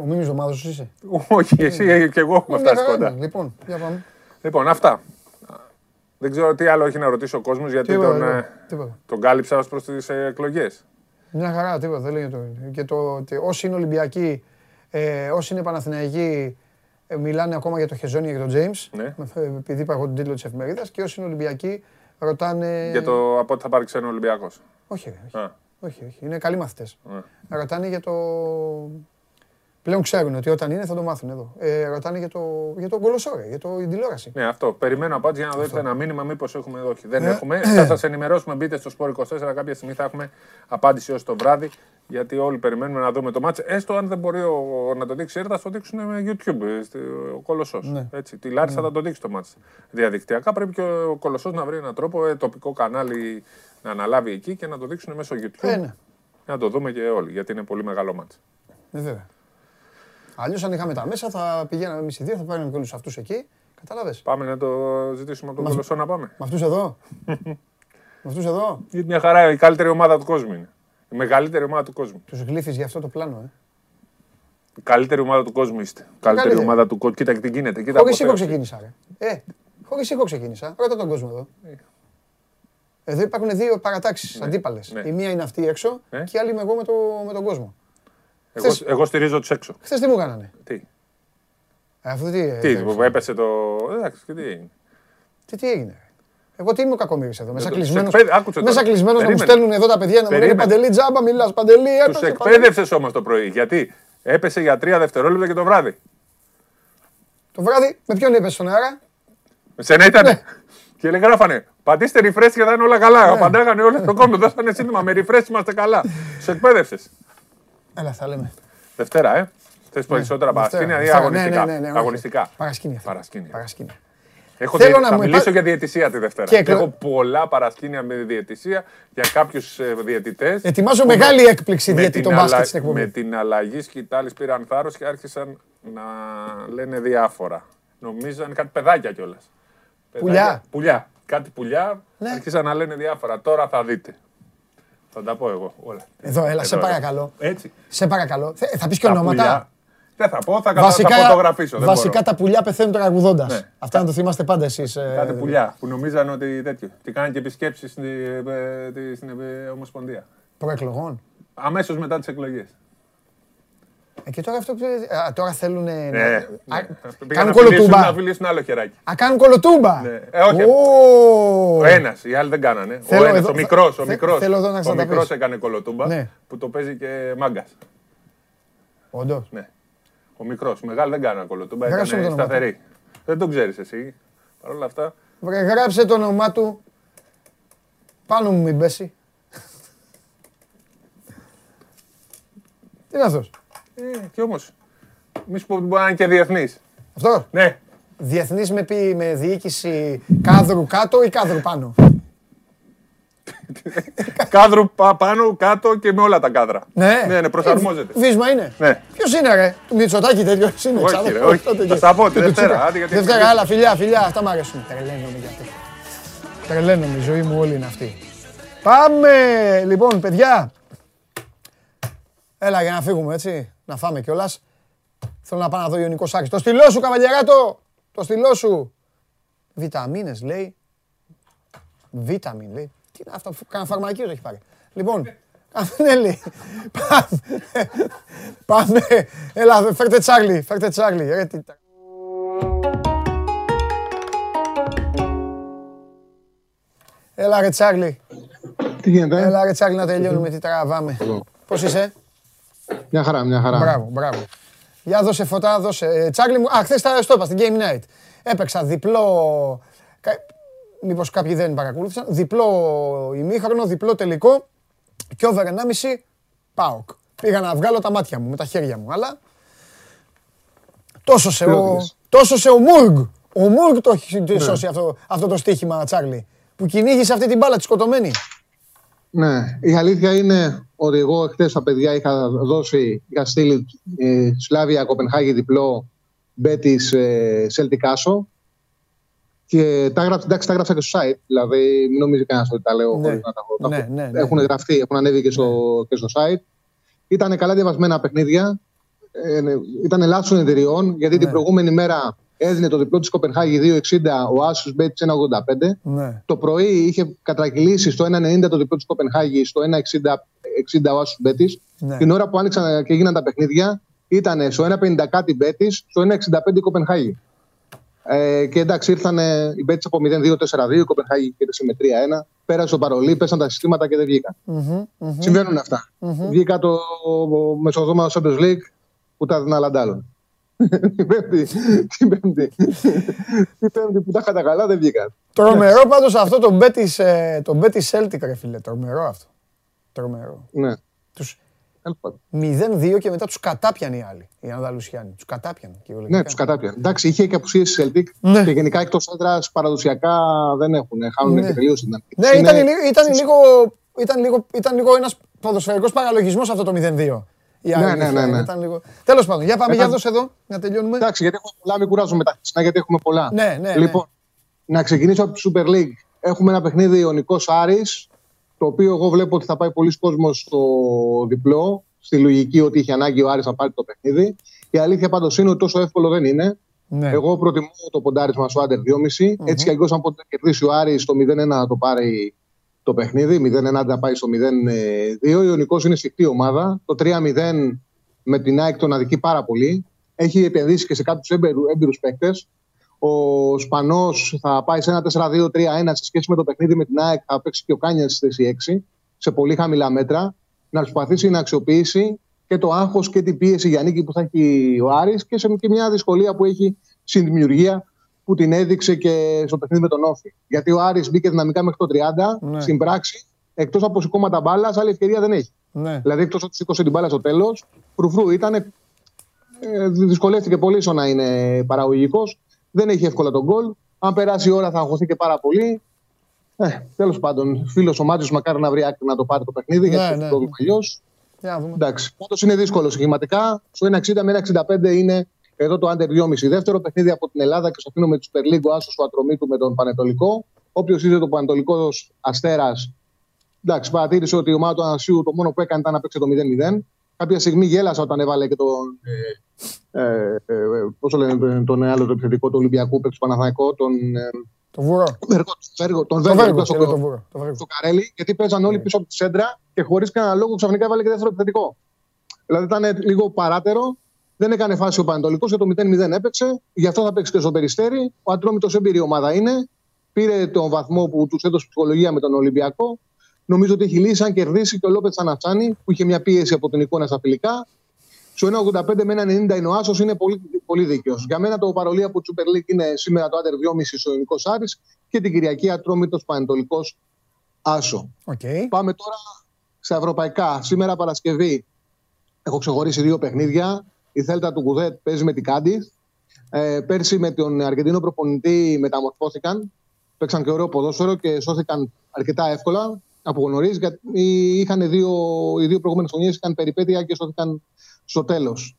Ο Μίμης ομάδος σου είσαι. Όχι, εσύ και εγώ έχουμε Μια φτάσει χαρά κοντά. είναι. Λοιπόν, για πάμε. Λοιπόν, αυτά. Δεν ξέρω τι άλλο έχει να ρωτήσει ο κόσμος γιατί Τίποτα, τον, τίποτα, ε, τίποτα. τον κάλυψα ως προς τις εκλογές. Μια χαρά, τίποτα, δεν λέγεται το. Και το ότι όσοι είναι Ολυμπιακοί, ε, όσοι είναι Παναθηναϊκοί, ε, μιλάνε ακόμα για το Χεζόνι και για τον James. Ναι. Ε, Επειδή είπα εγώ τον τίτλο της εφημερίδας. Και όσοι είναι Ολυμπιακοί, ρωτάνε. Για το από ό,τι θα πάρει ξένο Ολυμπιακός. Όχι, ρε, όχι. Α, όχι, όχι. Είναι καλοί μαθητές. α. Ρωτάνε για το. Πλέον ξέρουν ότι όταν είναι θα το μάθουν εδώ. Ε, ρωτάνε για το, για το κολοσσόρε, για το, την τηλεόραση. Ναι, αυτό. Περιμένω απάντηση για να δώσετε ένα μήνυμα, μήπως έχουμε εδώ. Όχι. Δεν Ε, έχουμε. Θα σας ενημερώσουμε. Μπείτε στο Sport 24. Κάποια στιγμή θα έχουμε απάντηση ως το βράδυ. Γιατί όλοι περιμένουμε να δούμε το μάτς. Έστω αν δεν μπορεί ο, να το δείξει, θα το δείξουν με YouTube. ε, στη- Ο Κολοσσός. Ναι. Έτσι. Τη Λάρισα θα το δείξει το μάτς. Διαδικτυακά πρέπει και ο Κολοσσός να βρει έναν τρόπο, ε, τοπικό κανάλι να αναλάβει εκεί και να το δείξουν μέσω YouTube. Ε, ναι. Να το δούμε και όλοι, γιατί είναι πολύ μεγάλο μάτς. Ε, βέβαια. Αλλιώς αν είχαμε τα μέσα θα πηγαίναμε εμείς οι δύο, θα παίρναμε και όλους αυτούς εκεί. Κατάλαβες; Πάμε να το ζητήσουμε από τον Μας- Κολοσσό να πάμε. Με αυτούς εδώ. <laughs> Με αυτούς εδώ. Γιατί μια χαρά η καλύτερη ομάδα του κόσμου είναι. Η μεγαλύτερη ομάδα του κόσμου. Τους γλύφεις για αυτό το πλάνο, ε. Η καλύτερη ομάδα του κόσμου είστε. Η καλύτερη καλύτερη. ομάδα του κόσμου. Κοίτα τι γίνεται. Κοίτα Χωρίς πώς ήχο έφυγε. ξεκίνησα, ρε. Ε, χωρίς ήχο ξεκίνησα. Ρώτα τον κόσμο εδώ. Εδώ υπάρχουν δύο παρατάξεις αντίπαλες. ναι. Η μία είναι αυτή έξω Ναι. και η άλλη είμαι εγώ με, το, με τον κόσμο. Εγώ, Χθες- εγώ στηρίζω τους έξω. Χθες τι μου κάνανε; Τι, Ε, αυτό τι, ε, τι δεν που ξέρω. έπεσε το. Εντάξει, και τι έγινε; τι, τι έγινε. ρε; Εγώ τι είμαι ο κακομοίρης εδώ. Μέσα το- κλεισμένος, τους εκπαίδε- άκουσε μέσα τώρα. κλεισμένος να μου Περίμενε. στέλνουν εδώ τα παιδιά να μου λένε Περίμενε. Παντελή τζάμπα, μιλάς Παντελή, Τους έπεσε. Παντελή». εκπαίδευσες όμως το πρωί. Γιατί έπεσε για τρία δευτερόλεπτα και το βράδυ. Το βράδυ με ποιον είπες στον αέρα; Με σένα ήταν. Ναι. Και λέει, γράφανε, πατήστε refresh και θα είναι όλα καλά. Απαντάγανε όλοι στον κόσμο. Δώσανε σύνθημα. Με refresh είμαστε καλά. Του εκπαίδευσες. Έλα, θα λέμε. Δευτέρα, ε. Θες περισσότερα Ναι. Δευτέρα, παρασκήνια ή Δευτέρα, αγωνιστικά; ναι, ναι, ναι, όχι. αγωνιστικά. Παρασκήνια. θέλω. Παρασκήνια. Παρασκήνια. Έχω Θέλω διε- να θα μου μιλήσω υπά- για διαιτησία τη Δευτέρα. Και εκλο- Έχω πολλά παρασκήνια με διαιτησία για κάποιους διαιτητές. Ετοιμάζω μεγάλη έκπληξη διαιτητών μπάσκετ στην εκπομπή. Με την αλλαγή σκητάλης πήραν θάρρος και άρχισαν να λένε διάφορα. Νομίζαν κάτι παιδάκια κιόλας. Πουλιά. Πουλιά. Κάτι πουλιά. Ναι. Άρχισαν να λένε διάφορα. Τώρα θα δείτε. Θα τα πω εγώ όλα. Εδώ, έλα, σε Εδώ, παρακαλώ. Έτσι. Σε παρακαλώ. Θε- Θα πεις και Τα ονόματα; πουλιά. Δεν θα πω, θα, κατα... Βασικά, θα φωτογραφίσω. δεν βασικά μπορώ. τα πουλιά πεθαίνουν τραγουδώντας. Ναι. Αυτά να το θυμάστε πάντα ε, εσεί. Κάτι πουλιά που νομίζαν ότι τέτοιο. Και κάνανε και επισκέψεις στην, ε, τη- στην ε, Ομοσπονδία. Προεκλογών. Αμέσως μετά τις εκλογές. Ε, και τώρα αυτό που. Α, τώρα θέλουν. Ναι, να... ναι. Α, Πήγαν κάνουν να φιλήσουν, κολοτούμπα. να φιλήσουν άλλο χεράκι. Α, κάνουν κολοτούμπα. Ναι. Ε, όχι. Ω. Ο ένας, οι άλλοι δεν κάνανε. Θέλω ο ένας, εδώ- ο μικρός. Ο θε- μικρός, θέλω εδώ να ο ξαναπείς. μικρός έκανε κολοτούμπα Ναι. που το παίζει και μάγκας. Όντως. Ναι. Ο μικρός. Οι μεγάλοι δεν κάνανε κολοτούμπα. Γράψε Ήταν μου το όνομα σταθεροί. Δεν τον ξέρεις εσύ. Παρ' όλα αυτά. Γράψε το όνομά του. Πάνω μου μην πέσει. Τι είναι αυτό. Ε, και όμως. Μη σου πω ότι μπορεί να είναι και διεθνής. Αυτό; Ναι. Διεθνής με, πει- με διοίκηση κάδρου κάτω ή κάδρου πάνω; <laughs> Κάδρου πα- πάνω, κάτω και με όλα τα κάδρα. Ναι, Ναι, ναι, προσαρμόζεται. Ε, Βίσμα είναι. Ναι. Ποιος είναι, ρε; Του Μητσοτάκη τέτοιο είναι. Όχι, ξάδερφος, ρε, όχι. τότε Θα και- στα πω τη και του Δευτέρα, Τσίπρα. άντε, γιατί Δευτέρα, έχει άλλα φιλιά, φιλιά. Αυτά μ' αρέσουν. Τρελαίνομαι για αυτό. Τρελαίνομαι, η ζωή μου όλη είναι αυτή. Πάμε! Λοιπόν, παιδιά. Έλα για να φύγουμε, έτσι. Να φάμε κιόλας. Θέλω να πάω να δω Ιωνικό Σάκης. Το στυλό σου, καβαλιαράτο! Το στυλό σου! Βιταμίνες, λέει. Βίταμιν, λέει. Τι είναι αυτό, κανένα φαρμακείο έχει πάρει. Λοιπόν, <laughs> ναι, λέει. Πάμε. Πάμε. Έλα, φέρτε Τσάρλι, φέρτε Τσάρλι. Ρε, τι τα- Έλα ρε Τσάρλι, Τι γίνεται, ε; έλα ρε Τσάρλι να τελειώνουμε τι τραβάμε. Πώς είσαι, Μια χαρά, μια χαρά. μπράβο, μπράβο. Για δώσε φωτά, δώσε. Ε, Τσάρλι μου, α, χθες τα στο είπα στην Game Night. Έπαιξα διπλό, κα- μήπως κάποιοι δεν παρακολούθησαν, διπλό ημίχρονο, διπλό τελικό και over 1,5 ΠΑΟΚ. Πήγα να βγάλω τα μάτια μου με τα χέρια μου, αλλά τόσο σε ο, Πήρες. τόσο σε ο Μούργκ. Ο Μούργκ το έχει σώσει αυτό, αυτό το στοίχημα, Τσάρλι. Που κυνήγησε αυτή την μπάλα τη σκοτωμένη. Ναι, η αλήθεια είναι ότι εγώ χθες τα παιδιά είχα δώσει, είχα στείλει ε, Σλάβια Κοπενχάγη διπλό Μπέτης ε, Celtic Άσο. Και τα γράψα, εντάξει, τα γράψα και στο site. Δηλαδή, μην νομίζει κανένας ότι τα λέω Ναι. χωρίς να τα έχω. τα Ναι, έχω- ναι, ναι. Έχουν γραφτεί, έχουν ανέβει και στο, και στο site. Ήταν καλά διαβασμένα παιχνίδια. Ε, ναι, ήταν ελάχιστων εταιριών, γιατί Ναι. την προηγούμενη μέρα έδινε το διπλό της Κοπενχάγη 2,60, ο Άσος Μπέτης 1,85. Ναι. Το πρωί είχε κατρακυλήσει στο 1,90 το διπλό της Κοπενχάγη, στο 1,60 60 ο Άσο Μπέτης. Ναι. Την ώρα που άνοιξαν και έγιναν τα παιχνίδια, ήταν στο 1,50 κάτι Μπέτης, στο 1,65 η Κοπενχάγη. Ε, και εντάξει, ήρθαν οι Μπέτης από 0-2-4-2, η Κοπενχάγη κέρδισε με 3-1. Πέρασε το παρολί, πέσαν τα συστήματα και δεν βγήκαν. Μμμ, μμμ. Συμβαίνουν αυτά. Μμμ. Βγήκα το μεσοδόμα στο Champions League που τα έδινα λαντάλλον. Την Πέμπτη, την Πέμπτη, την Πέμπτη που τα είχα τα καλά δεν βγήκαν. Τρομερό πάντως αυτό το Betis, ε, το Betis Celtic ρε φίλε. Τρομερό αυτό. Τρομερό. Ναι. Τους Τέλος πάντων. 0-2 και μετά τους κατάπιανε οι άλλοι. Οι Ανδαλουσιάνοι. Τους κατάπιανε. κυριολεκτικά. Ναι, τους κατάπιαν. Εντάξει, είχε και απουσίες η Celtic Ναι. και γενικά εκτός έδρας παραδοσιακά δεν έχουν. Χάνουν Ναι. και τελείω την αρχή. Ναι, Είναι- ήταν, λι- ήταν, λίγο, ήταν, λίγο, ήταν λίγο ένας ποδοσφαιρικός παραλογισμός αυτό το 0-2. Η Ναι, αλήθεια ναι, ναι, ναι. Ήταν λίγο... Τέλος πάντων, για πάμε, Ήταν- για δώσε εδώ, να τελειώνουμε. Εντάξει, γιατί έχουμε πολλά, μην κουράζουμε τα χτισινά, γιατί έχουμε πολλά. Ναι, ναι, ναι. Λοιπόν, να ξεκινήσω από τη Super League. Έχουμε ένα παιχνίδι Ιωνικό Άρης, το οποίο εγώ βλέπω ότι θα πάει πολλοί κόσμος στο διπλό, στη λογική ότι είχε ανάγκη ο Άρης να πάρει το παιχνίδι. Η αλήθεια πάντως είναι ότι τόσο εύκολο δεν είναι. Ναι. Εγώ προτιμώ το ποντάρισμα στο Άντερ 2,5. Έτσι κι αλλιώς, αν ποτέ κερδίσει ο Άρης το 0-1 να το πάρει το παιχνίδι, 0-1 να πάει στο 0-2. Ο Ιωνικό είναι σφιχτή ομάδα. Το 3-0 με την ΑΕΚ τον αδικεί πάρα πολύ. Έχει επενδύσει και σε κάποιους έμπειρους παίκτες. Ο Σπανός θα πάει σε ένα 4-2-3-1 σε σχέση με το παιχνίδι με την ΑΕΚ. Θα παίξει και ο Κάνια στη θέση 6 σε πολύ χαμηλά μέτρα. Να προσπαθήσει να αξιοποιήσει και το άγχος και την πίεση για νίκη που θα έχει ο Άρης και σε και μια δυσκολία που έχει στην δημιουργία που την έδειξε και στο παιχνίδι με τον Όφη. Γιατί ο Άρης μπήκε δυναμικά μέχρι το 30, Ναι. στην πράξη, εκτός από σηκώματα μπάλας, άλλη ευκαιρία δεν έχει. Ναι. Δηλαδή, εκτός ότι σήκωσε την μπάλα στο τέλος, φρουφρού ήταν. Ε, δυσκολεύτηκε πολύ στο να είναι παραγωγικός. Δεν έχει εύκολα τον γκολ. Αν περάσει η ώρα, θα αγχωθεί και πάρα πολύ. Ε, Τέλος πάντων, φίλος ο Μάτζο μακάρι να βρει άκρη να το πάρει το παιχνίδι, Ναι, γιατί ναι, έχει πρόβλημα ναι. αλλιώς. Για να δούμε. Εντάξει. Πάντως είναι δύσκολο σχηματικά. Στο 1,60 με 1,65 είναι εδώ το under 2,5. Δεύτερο παιχνίδι από την Ελλάδα και στο αφήνω με τους Περλίγκο Άσο του Ατρωμίτου με τον Πανετολικό. Όποιος είδε το Πανετολικό Αστέρας, εντάξει, παρατήρησε ότι η ομάδα του Ανασίου το μόνο που έκανε ήταν να παίξει το 0-0. Κάποια στιγμή γέλασα όταν έβαλε και τον. Ε, ε, ε, πώς το λένε τον- τον άλλο το επιθετικό του Ολυμπιακού παίξει Παναθανικό, τον. Ε, Το βουρό. Βέργο, Βέργο, τον Το Βέργο, Βέργο, στο- και λέω το βουρό. Το Βέργο. στο Καρέλι, γιατί παίζαν όλοι πίσω από τη σέντρα και χωρίς κανένα λόγο ξαφνικά έβαλε και δεύτερο επιθετικό. Δηλαδή ήταν λίγο παράτερο. Δεν έκανε φάση ο Πανετολικός και το 0-0 έπαιξε. Γι' αυτό θα παίξει και στο περιστέρι. Ο Ατρόμητος έμπειρη ομάδα είναι. Πήρε τον βαθμό που τους έδωσε ψυχολογία με τον Ολυμπιακό. Νομίζω ότι έχει λύσει αν κερδίσει και ο Λόπετ Ανατσάνη που είχε μια πίεση από την εικόνα στα φιλικά. Στο 1,85 με 1,90 είναι ο Άσος, είναι πολύ, πολύ δίκαιος. Για μένα το παρολί από τη Super League είναι σήμερα το under 2,5 στο Ελληνικό Άρης και την Κυριακή Ατρόμητος Πανετολικός Άσος. Οκ. Πάμε τώρα στα ευρωπαϊκά. Σήμερα Παρασκευή έχω ξεχωρίσει δύο παιχνίδια. Η Θέλτα του Κουντέτ παίζει με την Κάντιθ. Ε, πέρσι με τον Αργεντίνο προπονητή μεταμορφώθηκαν. Παίξαν και ωραίο ποδόσφαιρο και σώθηκαν αρκετά εύκολα από νωρί. Γιατί είχαν δύο, οι δύο προηγούμενες χρονιές είχαν περιπέτεια και σώθηκαν στο τέλος.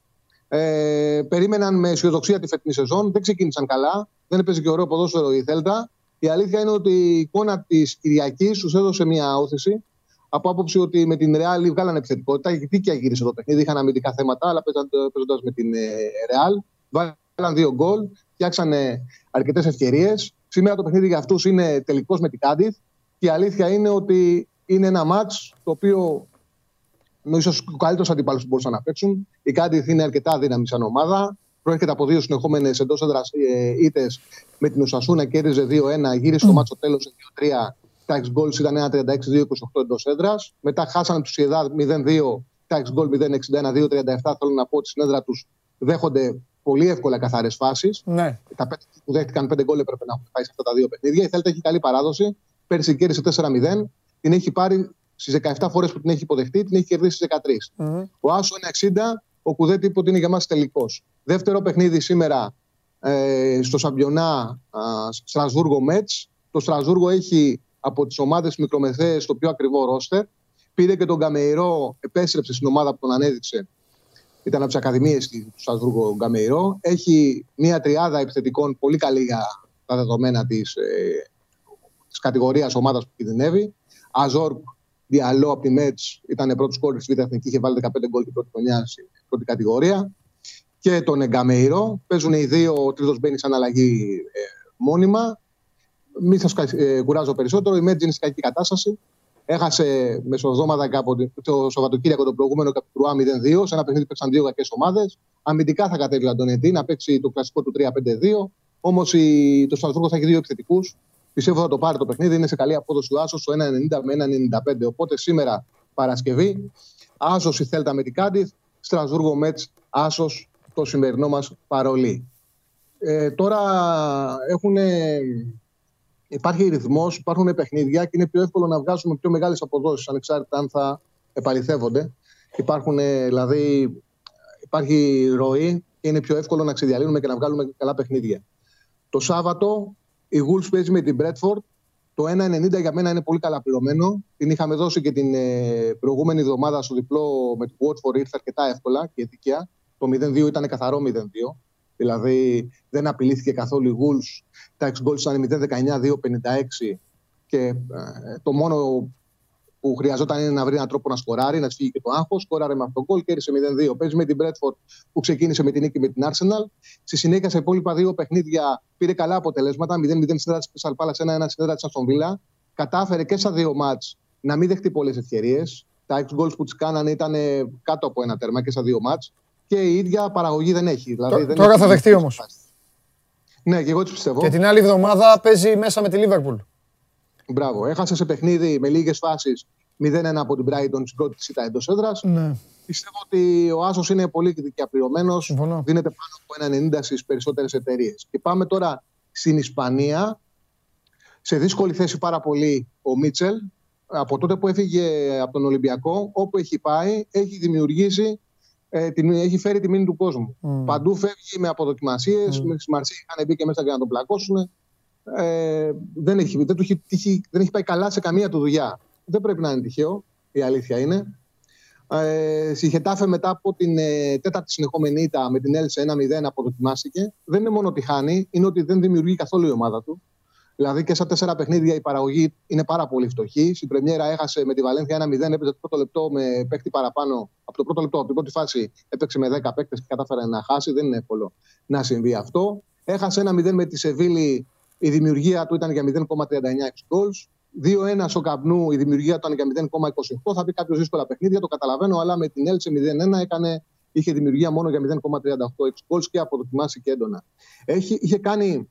Ε, περίμεναν με αισιοδοξία τη φετινή σεζόν. Δεν ξεκίνησαν καλά. Δεν έπαιζε και ωραίο ποδόσφαιρο η Θέλτα. Η αλήθεια είναι ότι η εικόνα της Κυριακής τους έδωσε μια όθηση από άποψη ότι με την Ρεάλ βγάλαν επιθετικότητα. Η δίκαια γύρισε το παιχνίδι, είχαν αμυντικά θέματα, αλλά παίζοντας με την Ρεάλ. Βάλαν δύο γκολ, φτιάξαν αρκετές ευκαιρίες. Σήμερα το παιχνίδι για αυτούς είναι τελικός με την Κάντιθ. Και η αλήθεια είναι ότι είναι ένα μάτς το οποίο ίσως ο καλύτερος αντίπαλο που μπορούσαν να παίξουν. Η Κάντιθ είναι αρκετά δύναμη σαν ομάδα. Προέρχεται από δύο συνεχόμενες εντός έδρας ήττες με την Οσασούνα, κέρδιζε 2-1, γύρισε το μάτσο τέλος σε 2-3. Τα ex goals ήταν 1-36-2-28 εντός έδρας. Μετά χάσανε τους Ιεδάδ 0-2, τα ex goal 0-61-2-37. Θέλω να πω ότι στην έδρα τους δέχονται πολύ εύκολα καθαρές φάσεις. Ναι. Τα πέντε που δέχτηκαν 5 γκολ έπρεπε να έχουν πάει σε αυτά τα δύο παιχνίδια. Η Θέλτα έχει καλή παράδοση. Πέρσι κέρδισε 4-0. Την έχει πάρει στις 17 φορές που την έχει υποδεχτεί, την έχει κερδίσει στις 13. Mm-hmm. Ο Άσο 1-60, ο Κουδέτη είπε ότι είναι για μα τελικός. Δεύτερο παιχνίδι σήμερα ε, στο Σαμπιονά Στρασβούργο Μέτς. Το Στρασβούργο έχει από τις ομάδες μικρομεσαίε το πιο ακριβό ρόστερ. Πήρε και τον Γκαμεϊρό, επέστρεψε στην ομάδα που τον ανέδειξε. Ήταν από τις Ακαδημίες του Στρασβούργου Γκαμεϊρό. Έχει μια τριάδα επιθετικών πολύ καλή για τα δεδομένα της ε, της κατηγορίας ομάδας που κινδυνεύει. Αζόρ Διαλό από τη Μέτς ήταν πρώτος κόρη τη Β' Εθνική, είχε βάλει 15 γκολ την πρώτη χρονιά στην πρώτη κατηγορία. Και τον Εγκαμεϊρό. Παίζουν οι δύο, ο τρίτος μπαίνει σαν αλλαγή ε, μόνιμα. Μην σας ε, κουράζω περισσότερο. Η Μέτς είναι σε κακή κατάσταση. Έχασε μεσοδόματα κάπου το Σαββατοκύριακο το προηγούμενο Καπιτρουά 0-2. Σε ένα παιχνίδι που παίξαν δύο κακές ομάδες. Αμυντικά θα κατέβει ο Αντωνετή να παίξει το κλασικό του 3-5-2. Όμως το Στρασβούργο θα έχει δύο επιθετικούς. Πιστεύω θα το πάρει το παιχνίδι. Είναι σε καλή απόδοση ο Άσος, το 1,90 με 1,95. Οπότε σήμερα Παρασκευή, Άσος η Θέλτα με την Κάντιθ, Στρασβούργο Μέτς, Άσος το σημερινό μας παρολί. Ε, τώρα έχουν, υπάρχει ρυθμός, υπάρχουν παιχνίδια και είναι πιο εύκολο να βγάζουμε πιο μεγάλες αποδόσεις ανεξάρτητα αν θα επαληθεύονται. Υπάρχουν, δηλαδή, υπάρχει ροή και είναι πιο εύκολο να ξεδιαλύνουμε και να βγάλουμε καλά παιχνίδια. Το Σάββατο η Wolves παίζει με την Bradford. Το 1,90 για μένα είναι πολύ καλά πληρωμένο. Την είχαμε δώσει και την ε, προηγούμενη εβδομάδα στο διπλό με την Watford. Ήρθε αρκετά εύκολα και δικαία. Το 0-2 ήταν καθαρό 0-2. Δηλαδή δεν απειλήθηκε καθόλου η Wolves. Τα ex goals ήταν 0-19-2-56. Και ε, το μόνο που χρειαζόταν είναι να βρει έναν τρόπο να σκοράρει, να φύγει και το άγχος. Σκοράρε με αυτόν τον γκολ, κέρδισε 0-2. Παίζει με την Bradford που ξεκίνησε με την νίκη με την Arsenal. Στη συνέχεια, σε υπόλοιπα δύο παιχνίδια πήρε καλά αποτελέσματα. 0-0 συνέδρα της Πεσαλπάλα, 1-1 συνέδρα της Αστονβίλα. Κατάφερε και στα δύο μάτ να μην δεχτεί πολλές ευκαιρίες. Τα ex goals που τι κάνανε ήταν κάτω από ένα τέρμα και στα δύο μάτ. Και η ίδια παραγωγή δεν έχει. Δηλαδή, δεν τώρα θα δεχτεί όμως. Ναι, και εγώ τι πιστεύω. Και την άλλη εβδομάδα παίζει μέσα με τη Λίβερπουλ. Μπράβο. Έχασε σε παιχνίδι με λίγες φάσεις 0-1 από την Brighton στην πρώτη σίτα εντός έδρας. Ναι. Πιστεύω ότι ο Άσος είναι πολύ δικαιαπληρωμένο. Δίνεται πάνω από 1,90 στις περισσότερες εταιρείες. Και πάμε τώρα στην Ισπανία. Σε δύσκολη θέση πάρα πολύ ο Μίτσελ. Από τότε που έφυγε από τον Ολυμπιακό, όπου έχει πάει, έχει δημιουργήσει, ε, την, έχει φέρει τη μήνυ του κόσμου. Mm. Παντού φεύγει με αποδοκιμασίες. Mm. Στη Μαρσία είχαν μπει και μέσα για να τον πλακώσουν. Ε, δεν, έχει, δεν, του έχει, δεν έχει πάει καλά σε καμία του δουλειά δεν πρέπει να είναι τυχαίο, η αλήθεια είναι. Ε, στη Χετάφε μετά από την ε, τέταρτη συνεχόμενη ήττα με την Έλσε 1-0 αποδοκιμάστηκε. Δεν είναι μόνο ότι χάνει, είναι ότι δεν δημιουργεί καθόλου η ομάδα του. Δηλαδή και στα τέσσερα παιχνίδια η παραγωγή είναι πάρα πολύ φτωχή. Στην Πρεμιέρα έχασε με τη Βαλένθια 1-0, έπαιζε το πρώτο λεπτό με παίκτη παραπάνω. Από το πρώτο λεπτό, από την πρώτη φάση έπαιξε με 10 παίκτες και κατάφερε να χάσει. Δεν είναι εύκολο να συμβεί αυτό. Έχασε 1-0 με τη Σεβίλη. Η δημιουργία του ήταν για 0,39 goals. 2-1 στο καπνού, η δημιουργία ήταν για 0,28. Θα πει κάποιος δύσκολα παιχνίδια, το καταλαβαίνω, αλλά με την Έλτσε 0-1 έκανε, είχε δημιουργία μόνο για 0,38 goals και αποδοκιμάσει έντονα. Έχει, είχε κάνει.